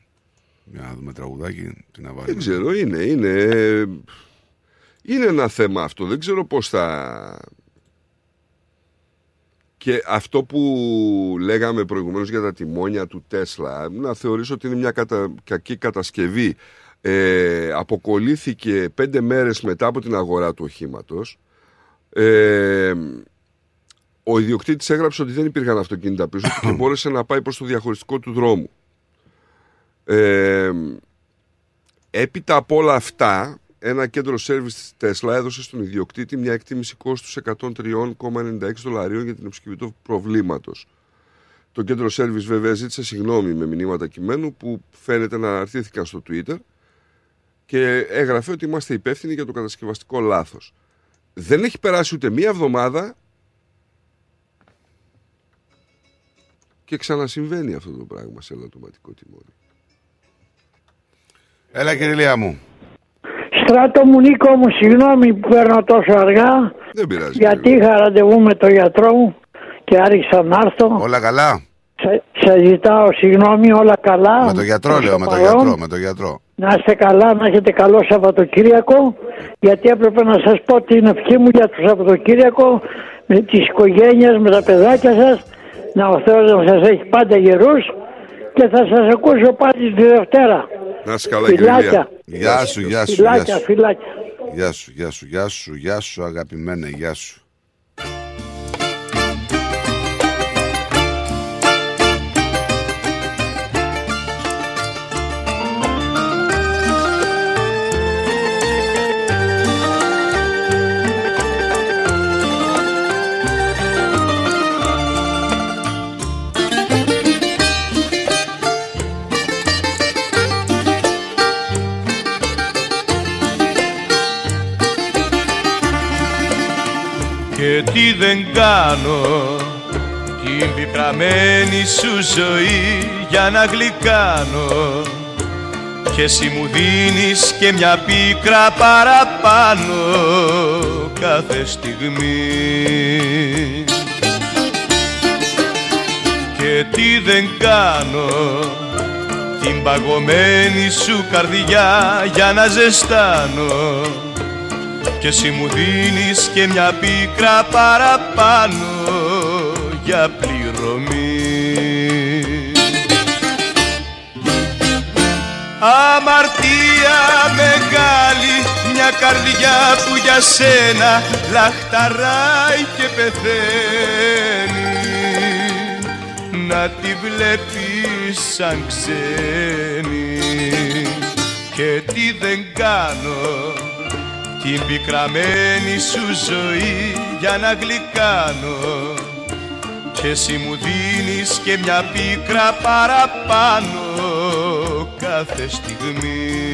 για να δούμε τραγουδάκι, τι να βάλουμε. δεν ξέρω είναι, είναι είναι ένα θέμα αυτό δεν ξέρω πως θα και αυτό που λέγαμε προηγουμένως για τα τιμόνια του Τέσλα να θεωρήσω ότι είναι μια κατα... κακή κατασκευή. Ε, αποκολλήθηκε πέντε μέρες μετά από την αγορά του οχήματος. Ε, ο ιδιοκτήτης έγραψε ότι δεν υπήρχαν αυτοκίνητα πίσω του και [COUGHS] μπόρεσε να πάει προς το διαχωριστικό του δρόμου. Ε, έπειτα από όλα αυτά, ένα κέντρο service της Tesla έδωσε στον ιδιοκτήτη μια εκτίμηση κόστους 103,96 δολαρίων για την επισκευή του προβλήματος. Το κέντρο service βέβαια ζήτησε συγγνώμη με μηνύματα κειμένου που φαίνεται να αναρτήθηκαν στο Twitter και έγραφε ότι είμαστε υπεύθυνοι για το κατασκευαστικό λάθος. Δεν έχει περάσει ούτε μία εβδομάδα και ξανασυμβαίνει αυτό το πράγμα σε ελαττωματικό τιμόνι. Έλα κύριε Λία μου. Στράτο μου Νίκο μου, συγγνώμη που παίρνω τόσο αργά. Δεν πειράζει. Γιατί είχα ραντεβού με τον γιατρό μου και άρχισα να έρθω. Όλα καλά; Σε, σε ζητάω συγγνώμη, όλα καλά. Με τον γιατρό Προς λέω, το με τον παρόν. γιατρό, με τον γιατρό. Να είστε καλά, να έχετε καλό Σαββατοκύριακο. Γιατί έπρεπε να σας πω την ευχή μου για το Σαββατοκύριακο με τις οικογένειες, με τα παιδάκια σας. Να ο Θεός να σας έχει πάντα γερούς και θα σας ακούσω πάλι τη Δευτέρα. Να είσαι καλά κύριε Φιλάκια. Λία. Γεια σου, γεια σου, γεια Φιλάκια, σου. φιλάκια. Γεια σου, γεια σου, γεια σου, γεια σου αγαπημένε, γεια σου. Και τι δεν κάνω. Την πικραμένη σου ζωή για να γλυκάνω. Και εσύ μου δίνεις και μια πίκρα παραπάνω κάθε στιγμή. Και τι δεν κάνω την παγωμένη σου καρδιά για να ζεστάνω και εσύ μου δίνεις και μια πίκρα παραπάνω για πληρωμή. Αμαρτία μεγάλη μια καρδιά που για σένα λαχταράει και πεθαίνει. Να τη βλέπεις σαν ξένη και τι δεν κάνω την πικραμένη σου ζωή για να γλυκάνω. Και εσύ μου δίνεις και μια πίκρα παραπάνω κάθε στιγμή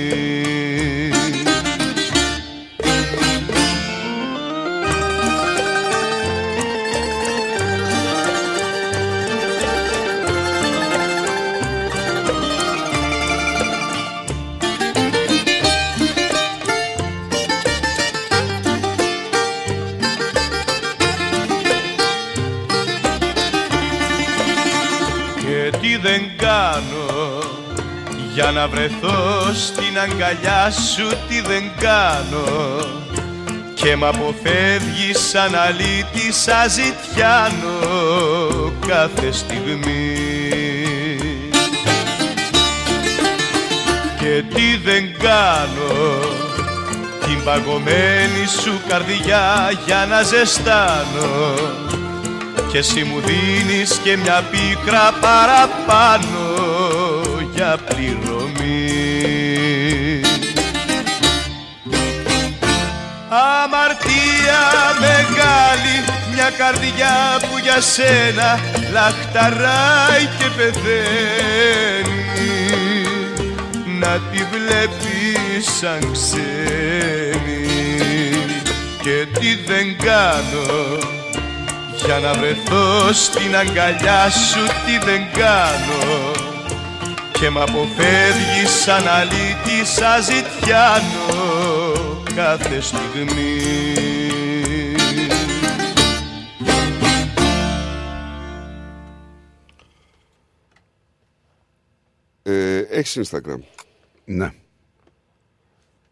για να βρεθώ στην αγκαλιά σου τι δεν κάνω. Και μ' αποφεύγεις σαν αλήτη σαν ζητιάνο κάθε στιγμή. Και τι δεν κάνω την παγωμένη σου καρδιά για να ζεστάνω. Και εσύ μου δίνεις και μια πίκρα παραπάνω για πληρωμή. Αμαρτία μεγάλη μια καρδιά που για σένα λαχταράει και πεθαίνει. Να τη βλέπεις σαν ξένη και τι δεν κάνω για να βρεθώ στην αγκαλιά σου τι δεν κάνω και μ' αποφεύγεις σαν αλήτη σαν ζητιάνο κάθε στιγμή Ε, έχεις Instagram; Ναι.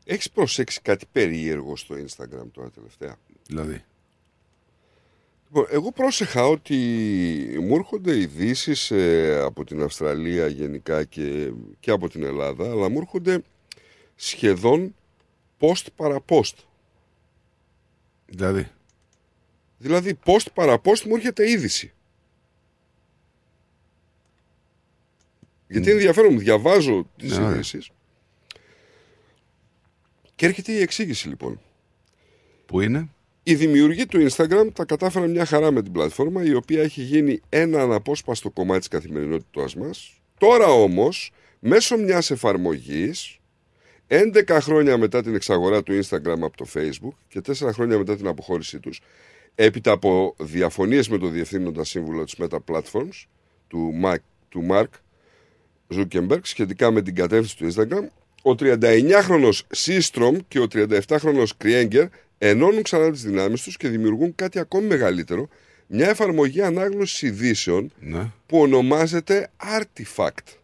Έχεις προσέξει κάτι περίεργο στο Instagram τώρα τελευταία; Δηλαδή; Λοιπόν, εγώ πρόσεχα ότι μου έρχονται ειδήσεις από την Αυστραλία γενικά και, και από την Ελλάδα, αλλά μου έρχονται σχεδόν post παρα post. Δηλαδή; Δηλαδή post παρα post μου έρχεται είδηση. Γιατί είναι ενδιαφέρον, μου διαβάζω τις Ναι, ναι. ειδήσεις. Και έρχεται η εξήγηση λοιπόν. Που είναι; Οι δημιουργοί του Instagram τα κατάφεραν μια χαρά με την πλατφόρμα η οποία έχει γίνει ένα αναπόσπαστο κομμάτι της καθημερινότητάς μας. Τώρα όμως, μέσω μιας εφαρμογής, 11 χρόνια μετά την εξαγορά του Instagram από το Facebook και 4 χρόνια μετά την αποχώρησή τους, έπειτα από διαφωνίες με το διευθύνοντα σύμβουλο της Meta Platforms, του, Mark, του Mark Zuckerberg, σχετικά με την κατεύθυνση του Instagram, ο 39χρονος Seastrom και ο 37χρονος Krieger ενώνουν ξανά τις δυνάμεις τους και δημιουργούν κάτι ακόμη μεγαλύτερο, μια εφαρμογή ανάγνωσης ειδήσεων Ναι. που ονομάζεται Artifact.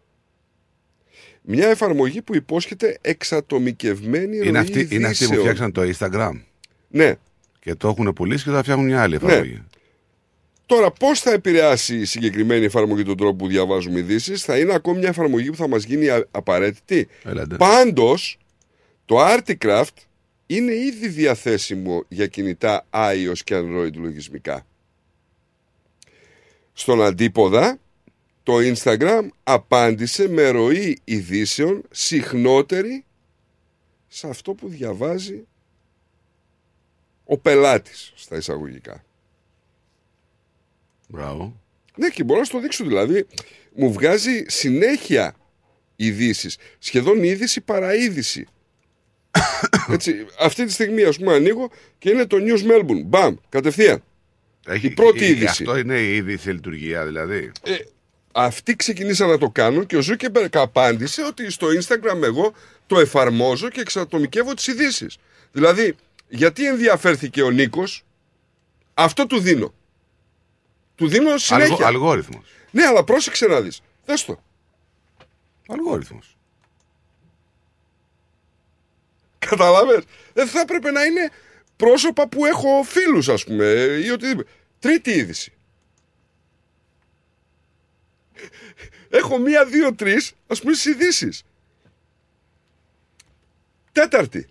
Μια εφαρμογή που υπόσχεται εξατομικευμένη ροή Είναι αυτοί, είναι αυτοί που ειδήσεων. φτιάξαν το Instagram. Ναι. Και το έχουν πουλήσει και θα φτιάχνουν μια άλλη εφαρμογή. Τώρα, πώς θα επηρεάσει η συγκεκριμένη εφαρμογή τον τρόπο που διαβάζουμε ειδήσεις, θα είναι ακόμη μια εφαρμογή που θα μας γίνει α- απαραίτητη; Έλατε. Πάντως, το Articraft είναι ήδη διαθέσιμο για κινητά iOS και Android λογισμικά. Στον αντίποδα, το Instagram απάντησε με ροή ειδήσεων συχνότερη σε αυτό που διαβάζει ο πελάτης στα εισαγωγικά. Μπράβο. Ναι, και μπορώ να σου το δείξω. Δηλαδή, μου βγάζει συνέχεια ειδήσεις. Σχεδόν είδηση παρά είδηση. [COUGHS] Έτσι, αυτή τη στιγμή, ας πούμε, ανοίγω και είναι το News Melbourne. Μπαμ, κατευθείαν. Έχει, η πρώτη ε, είδηση. Αυτό είναι η είδηση λειτουργία δηλαδή. Ε, αυτοί ξεκινήσαν να το κάνουν και ο Ζούκερμπεργκ απάντησε ότι στο Instagram εγώ το εφαρμόζω και εξατομικεύω τις ειδήσεις. Δηλαδή, για τι ενδιαφέρθηκε ο Νίκος, αυτό του δίνω. Του δίνω συνέχεια. Αλγο, αλγόριθμος. Ναι, αλλά πρόσεξε να δεις. Δες το. Αλγόριθμος. Καταλάβες; Δεν θα έπρεπε να είναι πρόσωπα που έχω φίλους ας πούμε ή οτιδήποτε. Τρίτη είδηση. Έχω μία, δύο, τρεις ας πούμε στις ειδήσεις. Τέταρτη.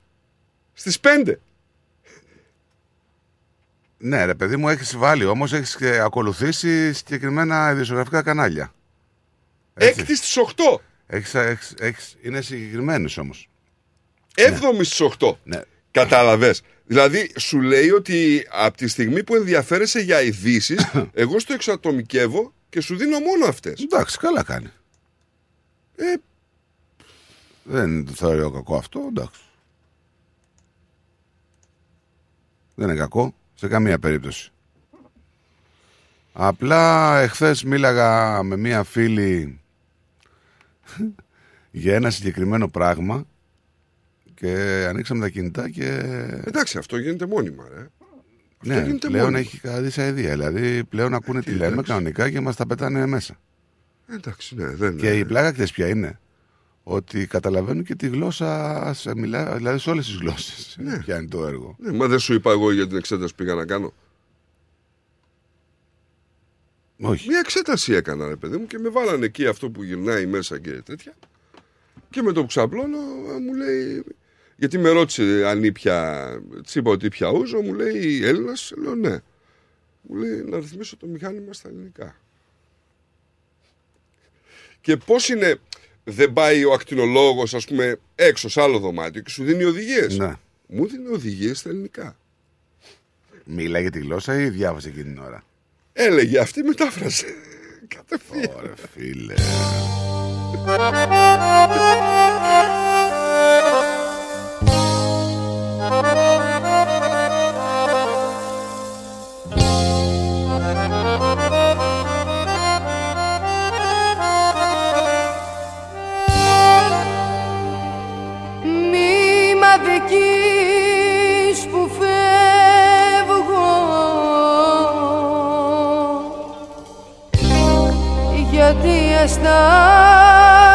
Στις πέντε. Ναι, ρε παιδί μου, έχεις βάλει όμως, έχεις ακολουθήσει συγκεκριμένα ειδησιογραφικά κανάλια. Έκτη στις οχτώ. Έχεις, έχεις, έχεις, είναι συγκεκριμένες όμως. Έβδομης στις οχτώ. Ναι. Κατάλαβες. Δηλαδή σου λέει ότι από τη στιγμή που ενδιαφέρεσαι για ειδήσεις, [COUGHS] εγώ στο εξατομικεύω και σου δίνω μόνο αυτές. Εντάξει, καλά κάνει. Ε, Δεν το θεωρώ κακό αυτό, εντάξει. Δεν είναι κακό, σε καμία περίπτωση. Απλά εχθές μίλαγα με μία φίλη [LAUGHS] για ένα συγκεκριμένο πράγμα και ανοίξαμε τα κινητά και... εντάξει, αυτό γίνεται μόνιμα, ρε. Ναι, γίνεται πλέον μόνιμα. έχει καταδύσει αηδία. Δηλαδή πλέον ακούνε τι λέμε εντάξει. κανονικά και μας τα πετάνε μέσα. Εντάξει, ναι, δεν Και η πλάκα ξέρεις ποια είναι; Ότι καταλαβαίνουν και τη γλώσσα, σε μιλά, δηλαδή σε όλες τις γλώσσες. Ναι. Ποια είναι το έργο. Ναι, μα δεν σου είπα εγώ για την εξέταση που πήγα να κάνω. Όχι. Μια εξέταση έκανα, ρε παιδί μου, και με βάλανε εκεί αυτό που γυρνάει μέσα και τέτοια. Και με το που ξαπλώνω, ε, μου λέει. Γιατί με ρώτησε αν ήπια. Της είπα ότι ήπια ούζο, μου λέει Έλληνας. Λέω ναι. Μου λέει να ρυθμίσω το μηχάνημα στα ελληνικά. Και πώς είναι. Δεν πάει ο ακτινολόγος, ας πούμε, έξω σε άλλο δωμάτιο και σου δίνει οδηγίες; Ναι. Μου δίνει οδηγίες στα ελληνικά. Μίλαγε τη γλώσσα ή διάβασε εκείνη την ώρα; Έλεγε αυτή μετάφρασε. Κατευθείαν. Ωραία, φίλε. [LAUGHS] γιατί αισθάνομαι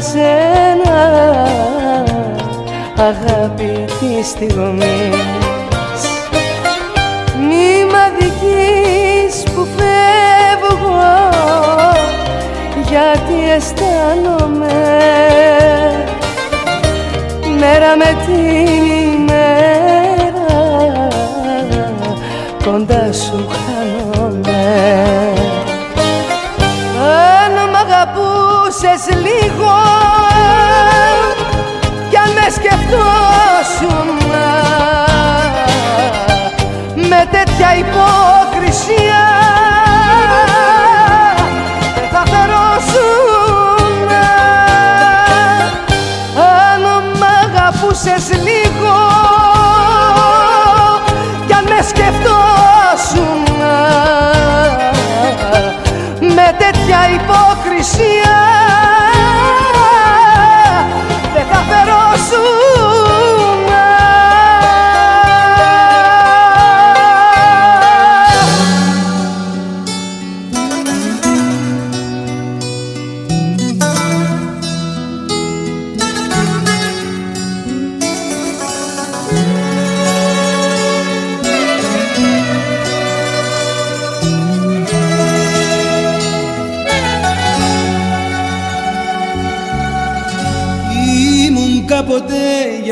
σένα Αγάπη της στιγμής. Μη μ' αδικείς που φεύγω Γιατί αισθάνομαι. Μέρα με τη μέρα κοντά σου χάνομαι. Αν μ' αγαπούσες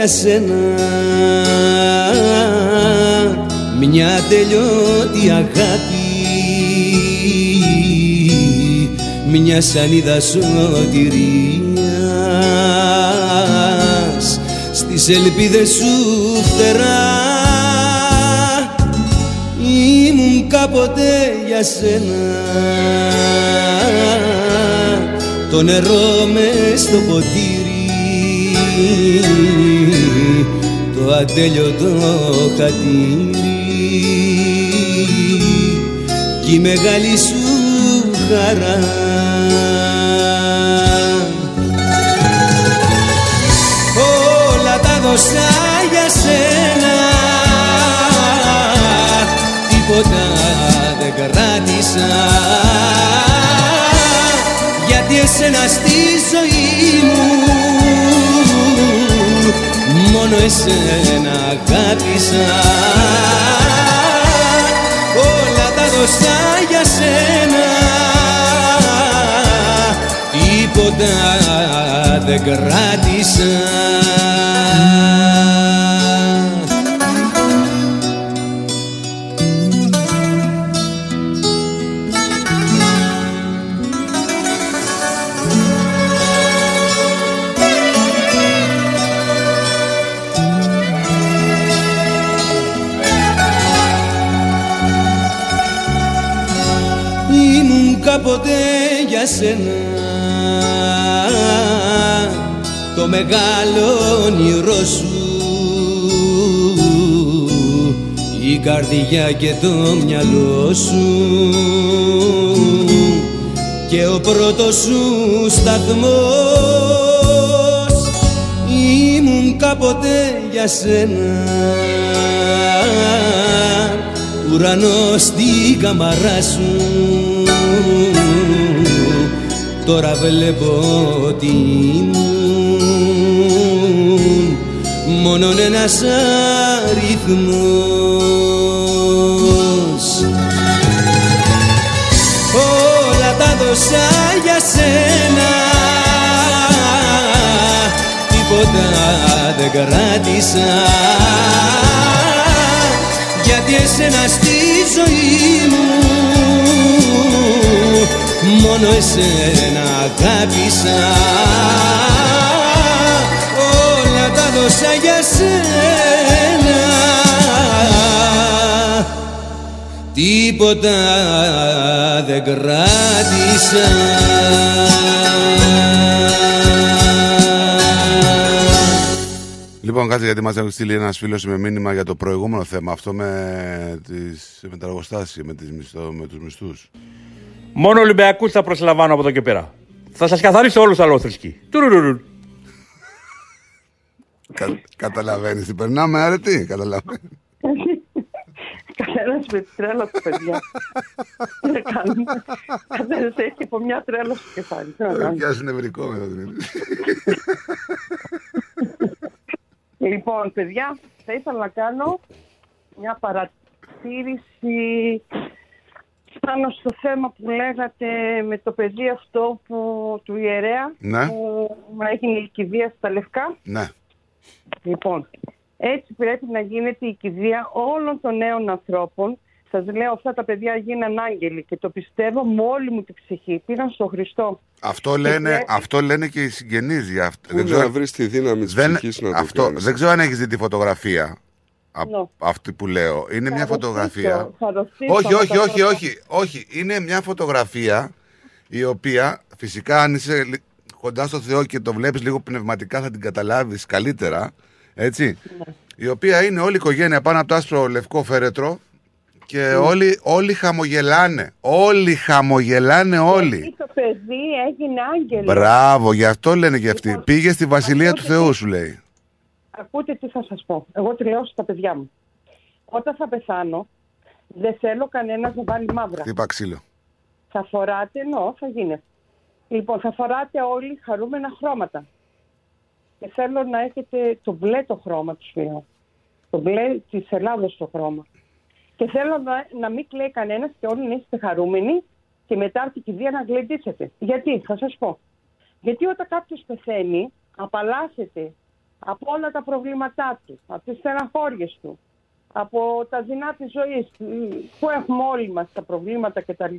για σένα μια τελειώτη αγάπη. Μια σανίδα σωτηρίας. Στις ελπίδες σου φτερά. Ήμουν κάποτε για σένα. Το νερό μες στο ποτήρι το ατέλειωτο χατήρι κι η μεγάλη σου χαρά. Όλα τα δώσα για σένα τίποτα δεν κράτησα. Γιατί εσένα στη ζωή μόνο εσένα αγάπησα. Όλα τα δώσα για σένα. Τίποτα δεν κράτησα ήμουν κάποτε για σένα. Το μεγάλο όνειρό σου. Η καρδιά και το μυαλό σου. Και ο πρώτος σου σταθμός. Ήμουν κάποτε για σένα. Ουρανός στην καμαρά σου τώρα βλέπω ότι ήμουν μόνον ένας αριθμός. Όλα τα δώσα για σένα τίποτα δεν κράτησα. Γιατί εσένα στη ζωή μου μόνο εσένα αγάπησα όλα τα δώσα για σένα τίποτα δεν κράτησα Λοιπόν, κάτσε γιατί μας έχει στείλει ένας φίλος με μήνυμα για το προηγούμενο θέμα. Αυτό με, τις, με τα εργοστάσια, με, τις, μισθό, με τους μισθούς. Μόνο Ολυμπιακούς θα προσλαμβάνω από εδώ και πέρα. Θα σας καθαρίσω όλους αλόθρησκοι. Τουρουρουρου. Κα, Καταλαβαίνεις τι περνάμε, άρε τι, καταλαβαίνεις. Καθένα με τη τρέλα του, παιδιά. Τι να κάνουμε. Καθένα έχει από μια τρέλα στο κεφάλι. Τι να κάνουμε. Πιάσει νευρικό με το την Λοιπόν, παιδιά, θα ήθελα να κάνω μια παρατήρηση πάνω στο θέμα που λέγατε με το παιδί αυτό που, του ιερέα Ναι. που έγινε η κηδεία στα Λευκά. Ναι. Λοιπόν, έτσι πρέπει να γίνεται η κηδεία όλων των νέων ανθρώπων. Σας λέω, αυτά τα παιδιά γίναν άγγελοι και το πιστεύω με όλη μου την ψυχή. Πήγαν στον Χριστό. Αυτό λένε, πρέπει- αυτό λένε και οι συγγενείς για αυτό. Πού να βρεις τη δύναμη της δεν, ψυχής να το αυτό, κάνεις. Δεν ξέρω αν έχεις δει τη φωτογραφία. Α- Ναι. Αυτή που λέω. Είναι μια Θα φωτογραφία. ρωτήσω, θα ρωτήσω Όχι, με όχι, τα όχι, πρώτα. όχι, όχι. Είναι μια φωτογραφία η οποία φυσικά αν είσαι λι- κοντά στο Θεό και το βλέπεις λίγο πνευματικά θα την καταλάβεις καλύτερα. Έτσι. Η οποία είναι όλη η οικογένεια πάνω από το άσπρο λευκό φέρετρο και όλοι, όλοι χαμογελάνε. Όλοι χαμογελάνε όλοι. Γιατί το παιδί έγινε άγγελος. Μπράβο, γι' αυτό λένε και αυτοί. Πήγε στη βασιλεία του Θεού, σου λέει. Ακούτε τι θα σας πω. Εγώ τη λέω στα παιδιά μου. Όταν θα πεθάνω, δεν θέλω κανένας να βάλει μαύρα. Χτύπα ξύλο. Θα φοράτε, εννοώ, θα γίνει. Λοιπόν, θα φοράτε όλοι χαρούμενα χρώματα. Και θέλω να έχετε το μπλε το χρώμα τους σπίτι. Το μπλε της Ελλάδος το χρώμα. Και θέλω να, να μην κλαίει κανένας και όλοι να είστε χαρούμενοι και μετά από την κηδεία να γλεντήσετε. Γιατί, θα σας πω. Γιατί όταν κάποιος πεθαίνει, απαλλάσσεται από όλα τα προβλήματά τους, από τις στεναχώριες του, από τα δεινά της ζωής που έχουμε όλοι μας τα προβλήματα κτλ.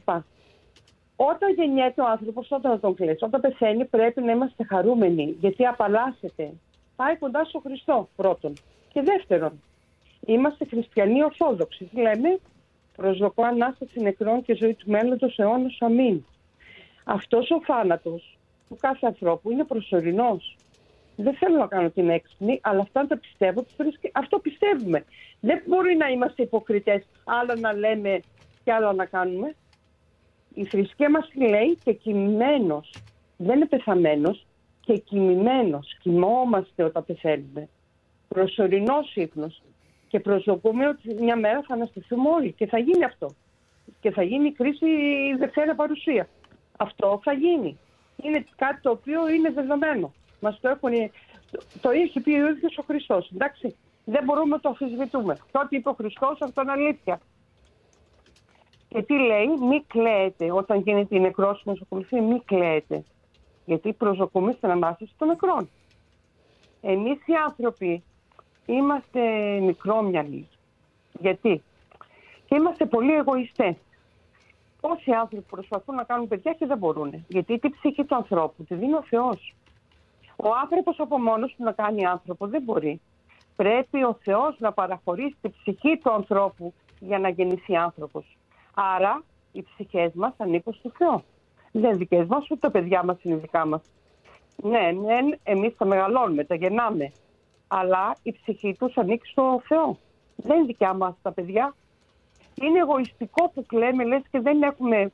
Όταν γεννιέται ο άνθρωπος, όταν να τον κλαις, όταν πεθαίνει πρέπει να είμαστε χαρούμενοι, γιατί απαλλάσσεται. Πάει κοντά στο Χριστό πρώτον. Και δεύτερον, είμαστε χριστιανοί ορθόδοξοι. Λέμε, προσδοκώ Ανάσταση νεκρών και ζωή του μέλλοντος αιώνος αμήν. Αυτός ο θάνατος του κάθε ανθρώπου είναι προσωρινός. Δεν θέλω να κάνω την έξυπνη, αλλά αυτά τα πιστεύω. τις βρίσκει- Αυτό πιστεύουμε. Δεν μπορεί να είμαστε υποκριτές, άλλα να λέμε και άλλα να κάνουμε. Η θρησκεία μας λέει και κοιμημένος, δεν είναι πεθαμένος, και κοιμημένος, κοιμόμαστε όταν πεθαίνουμε. Προσωρινός ύπνος. Και προσδοκούμε ότι μια μέρα θα αναστηθούμε όλοι και θα γίνει αυτό. Και θα γίνει η κρίση η δευτέρα παρουσία. Αυτό θα γίνει. Είναι κάτι το οποίο είναι δεδομένο. Μας το έχουν... Το, το είχε πει ο ίδιος ο Χριστός, εντάξει. Δεν μπορούμε να το αμφισβητούμε. Τότε είπε ο Χριστός, αυτό είναι αλήθεια. Και τι λέει, μη κλαίτε όταν γίνεται η νεκρός νοσοκομεία, μη κλαίτε. Γιατί προσδοκούμε στην ανάσταση των νεκρών. Εμείς οι άνθρωποι είμαστε μικρόμυαλοι. Γιατί; Και είμαστε πολύ εγωιστές. Πόσοι άνθρωποι προσπαθούν να κάνουν παιδιά και δεν μπορούν. Γιατί την ψυχή του ανθρώπου τη δίνει ο Θεός. Ο άνθρωπος από μόνος του να κάνει άνθρωπο δεν μπορεί. Πρέπει ο Θεός να παραχωρήσει τη ψυχή του ανθρώπου για να γεννηθεί άνθρωπος. Άρα οι ψυχές μας ανήκουν στο Θεό. Δεν είναι δικές μας, ούτε τα παιδιά μας είναι δικά μας. Ναι, ναι, εμείς τα μεγαλώνουμε, τα γεννάμε. Αλλά η ψυχή τους ανήκει στο Θεό. Δεν είναι δικιά μας τα παιδιά. Είναι εγωιστικό που κλαίμε, λες και δεν έχουμε...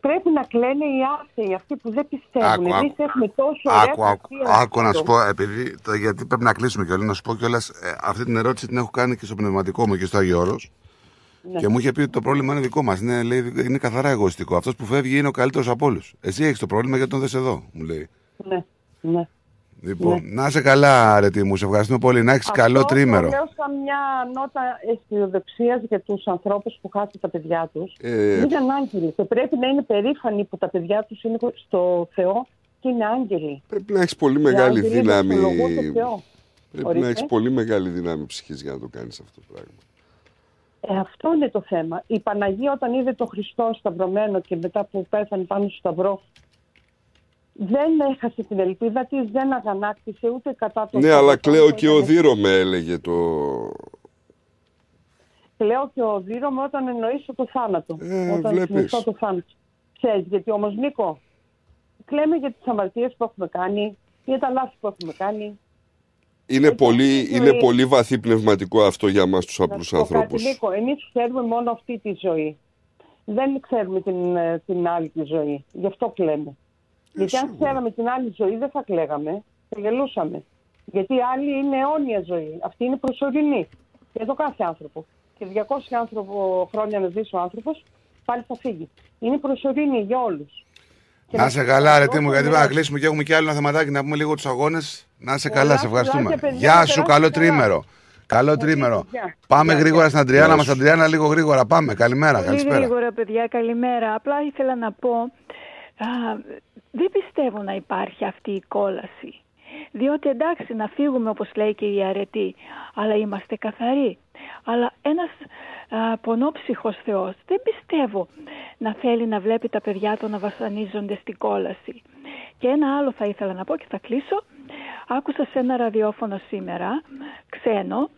Πρέπει να κλαίνε οι άθεοι, αυτοί που δεν πιστεύουν. Άκου, Εμείς άκου. έχουμε τόσο ωραία Άκου, άκου, θρησκεία. άκου να σου πω, επειδή, το, γιατί πρέπει να κλείσουμε κιόλας, να σου πω κιόλας, ε, αυτή την ερώτηση την έχω κάνει και στο πνευματικό μου και στο Άγιο Όρος. Ναι. Και μου είχε πει ότι το πρόβλημα είναι δικό μας. Είναι, λέει, είναι καθαρά εγωιστικό. Αυτός που φεύγει είναι ο καλύτερος από όλους. Εσύ έχεις το πρόβλημα γιατί τον δες εδώ, μου λέει. Ναι, ναι. Λοιπόν, να είσαι καλά, αρετή μου. Σε ευχαριστούμε πολύ. Να έχεις καλό Αυτό τρίμερο. Το λέω σαν μια νότα αισιοδοξίας για τους ανθρώπους που χάσουν τα παιδιά τους. Ε, Είναι άγγελοι και πρέπει να είναι περήφανοι που τα παιδιά τους είναι στο Θεό και είναι άγγελοι. Πρέπει να έχεις πολύ μεγάλη άγγελοι δύναμη. δοξολογούν το Θεό. Πρέπει Ορίστε. να έχεις πολύ μεγάλη δύναμη ψυχής για να το κάνεις αυτό το πράγμα. Ε, αυτό είναι το θέμα. Η Παναγία όταν είδε τον Χριστό σταυρωμένο και μετά που πέθανε πάνω στο σταυρό δεν έχασε την ελπίδα της, δεν αγανάκτησε ούτε κατά τον Ναι, Θεό. αλλά κλαίω Όταν και ήταν- ο Δήρο με έλεγε το. Κλαίω και ο Δήρωμαι όταν εννοήσω το θάνατο. Ε, όταν βλέπεις. συνιστώ το θάνατο. Ξέρεις, γιατί όμως Νίκο, κλαίμε για τις αμαρτίες που έχουμε κάνει, για τα λάθη που έχουμε κάνει. Είναι πολύ, ζωή. είναι πολύ βαθύ πνευματικό αυτό για μας τους Να απλούς σου πω κάτι, ανθρώπους. Νίκο, εμείς ξέρουμε μόνο αυτή τη ζωή. Δεν ξέρουμε την, ε, την άλλη τη ζωή. Γι' αυτό κλαίμε. Γιατί αν ξέραμε την άλλη ζωή δεν θα κλαίγαμε, θα γελούσαμε. Γιατί η άλλη είναι αιώνια ζωή. Αυτή είναι προσωρινή. Για το κάθε άνθρωπο. Και 200 άνθρωπο, χρόνια να ζήσει ο άνθρωπος, πάλι θα φύγει. Είναι προσωρινή για όλους. Και Να είσαι σου καλά, πω, αρετή μου, όταν γιατί πρέπει να λέω- κλείσουμε και έχουμε και άλλο ένα θεματάκι να πούμε λίγο τους αγώνες. Να είσαι Πολλά καλά, σε ευχαριστούμε. φιλάκια, παιδιά, Γεια να σου, περάσετε καλό καλά. τρίμερο. Καλό τρίμερο. γεια. Πάμε Γεια, γρήγορα γεια. στην Αντριάννα Γεια μας. σου. Αντριάννα, λίγο γρήγορα. Πάμε. Καλημέρα, Πολύ καλησπέρα. γρήγορα, παιδιά, καλημέρα. Απλά ήθελα να πω, α, δεν πιστεύω να υπάρχει αυτή η κόλαση. Διότι εντάξει να φύγουμε όπως λέει και η αρετή, αλλά είμαστε καθαροί. Αλλά ένας α, πονόψυχος Θεός δεν πιστεύω να θέλει να βλέπει τα παιδιά του να βασανίζονται στην κόλαση. Και ένα άλλο θα ήθελα να πω και θα κλείσω. Άκουσα σε ένα ραδιόφωνο σήμερα, ξένο,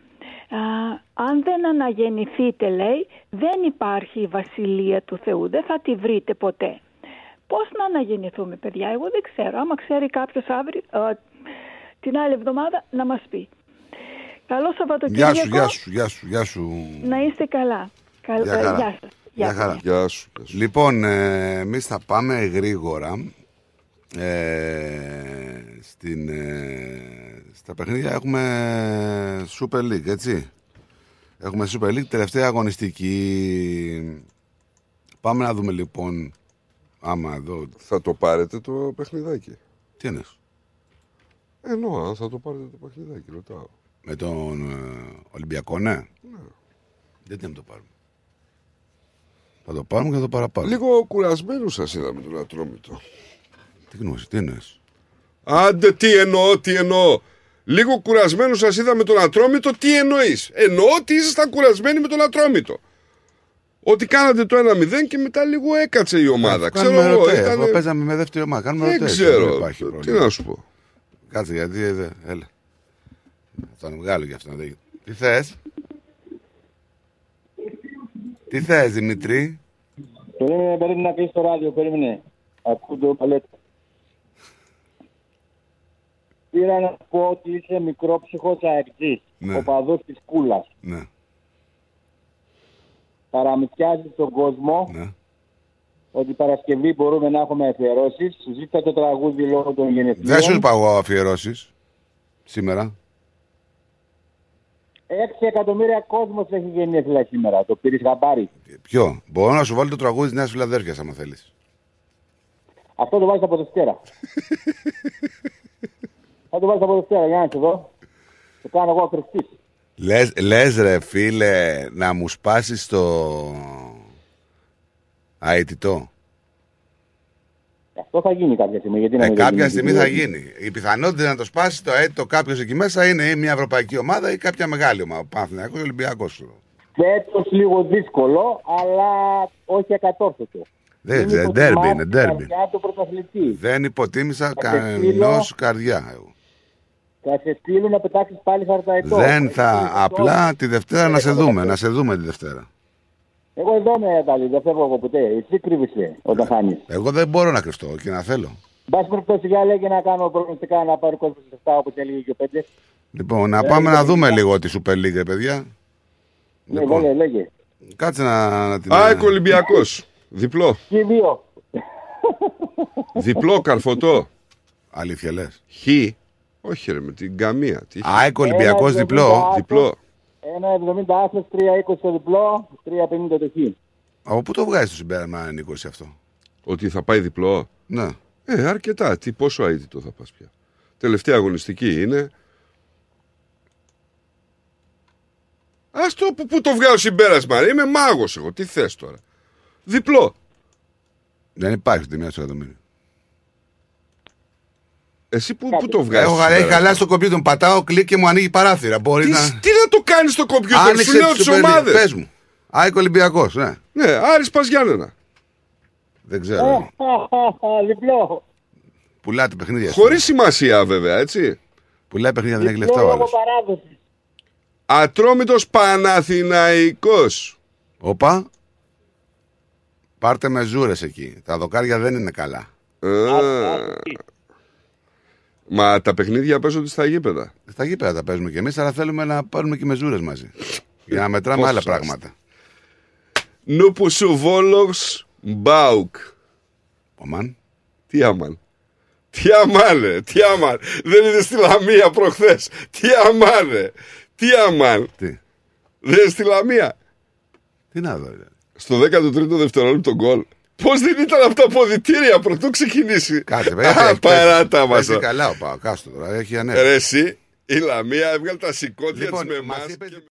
Α, αν δεν αναγεννηθείτε λέει δεν υπάρχει η βασιλεία του Θεού δεν θα τη βρείτε ποτέ πώς να αναγεννηθούμε παιδιά εγώ δεν ξέρω άμα ξέρει κάποιος αύριο α, την άλλη εβδομάδα να μας πει. Καλό Γεια Σαββατοκύριακο. σου, γεια σου, γεια σου, γεια σου. Να είστε καλά. Καλ- Γεια ε, χαρά. Γεια σας. Γεια χαρά. Γεια σου. Λοιπόν, ε, εμείς θα πάμε γρήγορα. Ε, στην, ε, στα παιχνίδια έχουμε Super League, έτσι. Έχουμε Super League, τελευταία αγωνιστική. Πάμε να δούμε λοιπόν, άμα εδώ... Θα το πάρετε το παιχνιδάκι. Τι είναι, Εννοώ, αν θα το πάρετε το παιχνιδάκι, ρωτάω. με τον ε, Ολυμπιακό, ναι. Γιατί να μην το πάρουμε. Θα το πάρουμε και θα το παραπάρουμε. Λίγο κουρασμένος σας είδαμε τον Ατρόμητο. Τι γνώση, τι εννοείς; Άντε, τι εννοώ, τι εννοώ. Λίγο κουρασμένος σας είδα με τον Ατρόμητο, τι εννοείς; Εννοώ ότι ήσασταν κουρασμένοι με τον Ατρόμητο. Ότι κάνατε το 1-0 και μετά λίγο έκατσε η ομάδα. Ξέρω Κάνουμε εγώ. ρωτέ, ήτανε- εγώ παίζαμε με δεύτερη ομάδα. Κάνουμε Δεν ρωτέ, ξέρω. δεν υπάρχει Τι πρόβλημα. να σου πω. Κάτσε γιατί, ε, δε, έλα. Θα είναι μεγάλο γι' αυτό. να δει. Τι θες; Τι θες Δημητρή. Περίμενε, περίμενε να κλείσει το ράδιο, περίμενε. Ακούω το παλέτο. Πήρα να πω ότι είσαι μικρόψυχος αεκτής, Ναι. ο παδός της κούλας. Ναι. Παραμυθιάζεις τον κόσμο Ναι. ότι Παρασκευή μπορούμε να έχουμε αφιερώσεις. Σου ζήτησα το τραγούδι λόγω των γενεθλίων. Δεν σου είπα εγώ αφιερώσεις σήμερα. Έξι εκατομμύρια κόσμος έχει γενέθλια σήμερα. Το πήρες χαμπάρι. Ποιο; Μπορώ να σου βάλω το τραγούδι της Νέας Φιλαδέρφειας άμα θέλεις. Αυτό το βάζεις από Δευτέρα. [LAUGHS] Θα το βάλεις από Δευτέρα, για να σε δω. Το κάνω εγώ ακριστής. Λες, λες ρε φίλε να μου σπάσεις το αιτητό. Αυτό θα γίνει κάποια στιγμή. Γιατί να Ε, μην κάποια γίνει. στιγμή θα γίνει. Η πιθανότητα να το σπάσει το αίτητο κάποιος εκεί μέσα είναι ή μια ευρωπαϊκή ομάδα ή κάποια μεγάλη ομάδα. Παναθηναϊκός Ολυμπιακός. Φέτος λίγο δύσκολο, αλλά όχι ακατόρθωτο. Δεν Είναι δεν- ντέρμπι υποτιμά είναι, την ντέρμπι. καρδιά του πρωταθλητή. Δεν υποτίμησα Θα σε κανένας στείλω- καρδιά. εγώ. Θα σε στείλουν να πετάξεις πάλι χαρταετό. Δεν θα. Απλά τη Δευτέρα να σε δούμε. Να σε δούμε τη Δευτέρα. Εγώ εδώ είμαι, Ταλή, δεν φεύγω εγώ ποτέ. Εσύ κρύβεσαι όταν χάνεις. Εγώ δεν μπορώ να κρυφτώ και να θέλω. Μπας περιπτώσει για λέγε να κάνω προγνωστικά να πάρει κόσμο σε 7 όπως έλεγε και ο πέντε. Λοιπόν, να Ε, πάμε να λοιπόν, δούμε λοιπόν. λίγο τη Super League, ρε παιδιά. Ναι, Λοιπόν. λέγε, λέγε. Κάτσε να, να την. ΑΕΚ Ολυμπιακός. Διπλό. Και οι δύο. Διπλό καρφωτό. Αλήθεια λες. Χ. Όχι ρε, με την καμία. Τι χ. ΑΕΚ Ολυμπιακός Ένα διπλό. 70 Διπλό. Ένα 70 άσος, 3-20 το διπλό, 3-50 το χ. Από πού το βγάζει το συμπέρασμα, Νίκο, εσύ αυτό; Ότι θα πάει διπλό; Ναι. Ε, αρκετά. Τι, πόσο αίτητο θα πας πια. Τελευταία αγωνιστική είναι. Ας το που, που το βγάζω συμπέρασμα. ρε. Είμαι μάγος εγώ. Τι θες τώρα; Διπλό. Δεν υπάρχει τιμή στο εκατομμύριο. Εσύ που, που το βγάζεις Έχω, έχει συμπέρασμα; χαλάσει το κομπιούτερ μου. Πατάω κλικ και μου ανοίγει παράθυρα. Μπορεί Τι, να. τι να το κάνεις στο κομπιούτερ. Σου Άνοιξε λέω τη τις Super League. ομάδες. Πες μου. ΑΕΚ Ολυμπιακός, ναι. Ναι, Άρης Πας Γιάννενα. Δεν Ε, ξέρω. Διπλό. Πουλάτε παιχνίδια. Χωρίς σημασία βέβαια, έτσι. Πουλάει παιχνίδια, δεν έχει Διπλό λεφτά ο λόγω άλλος. παράδοση. Ατρόμητος Παναθηναϊκός. Όπα. Πάρτε μεζούρες εκεί. Τα δοκάρια δεν είναι καλά. Α, Μα τα παιχνίδια παίζονται στα γήπεδα. Στα γήπεδα τα παίζουμε κι εμείς, αλλά θέλουμε να πάρουμε και μεζούρες μαζί. Για να μετράμε Πώς άλλα σας. πράγματα. Νούπου σου Βόλος Μπάουκ. Ομάν. Τι άμαν. Τι αμάν, ρε. Τι αμάν. Δεν είδε στη Λαμία προχθές. Τι αμάν, ρε. Τι αμάν. Τι; Δεν είναι στη Λαμία. Τι να δω, ρε. Στο 13ο δευτερόλεπτο γκολ. Πώς δεν ήταν αυτά τα αποδητήρια πρωτού ξεκινήσει; Κάτσε, βέβαια. Α, παίζει- παράτα μας. παίζει καλά ο Πάο. Κάστο τώρα. Έχει ανέβει. Ρε εσύ, η Λαμία έβγαλε τα σηκώτια Λοιπόν, της με μας εμάς είπε- και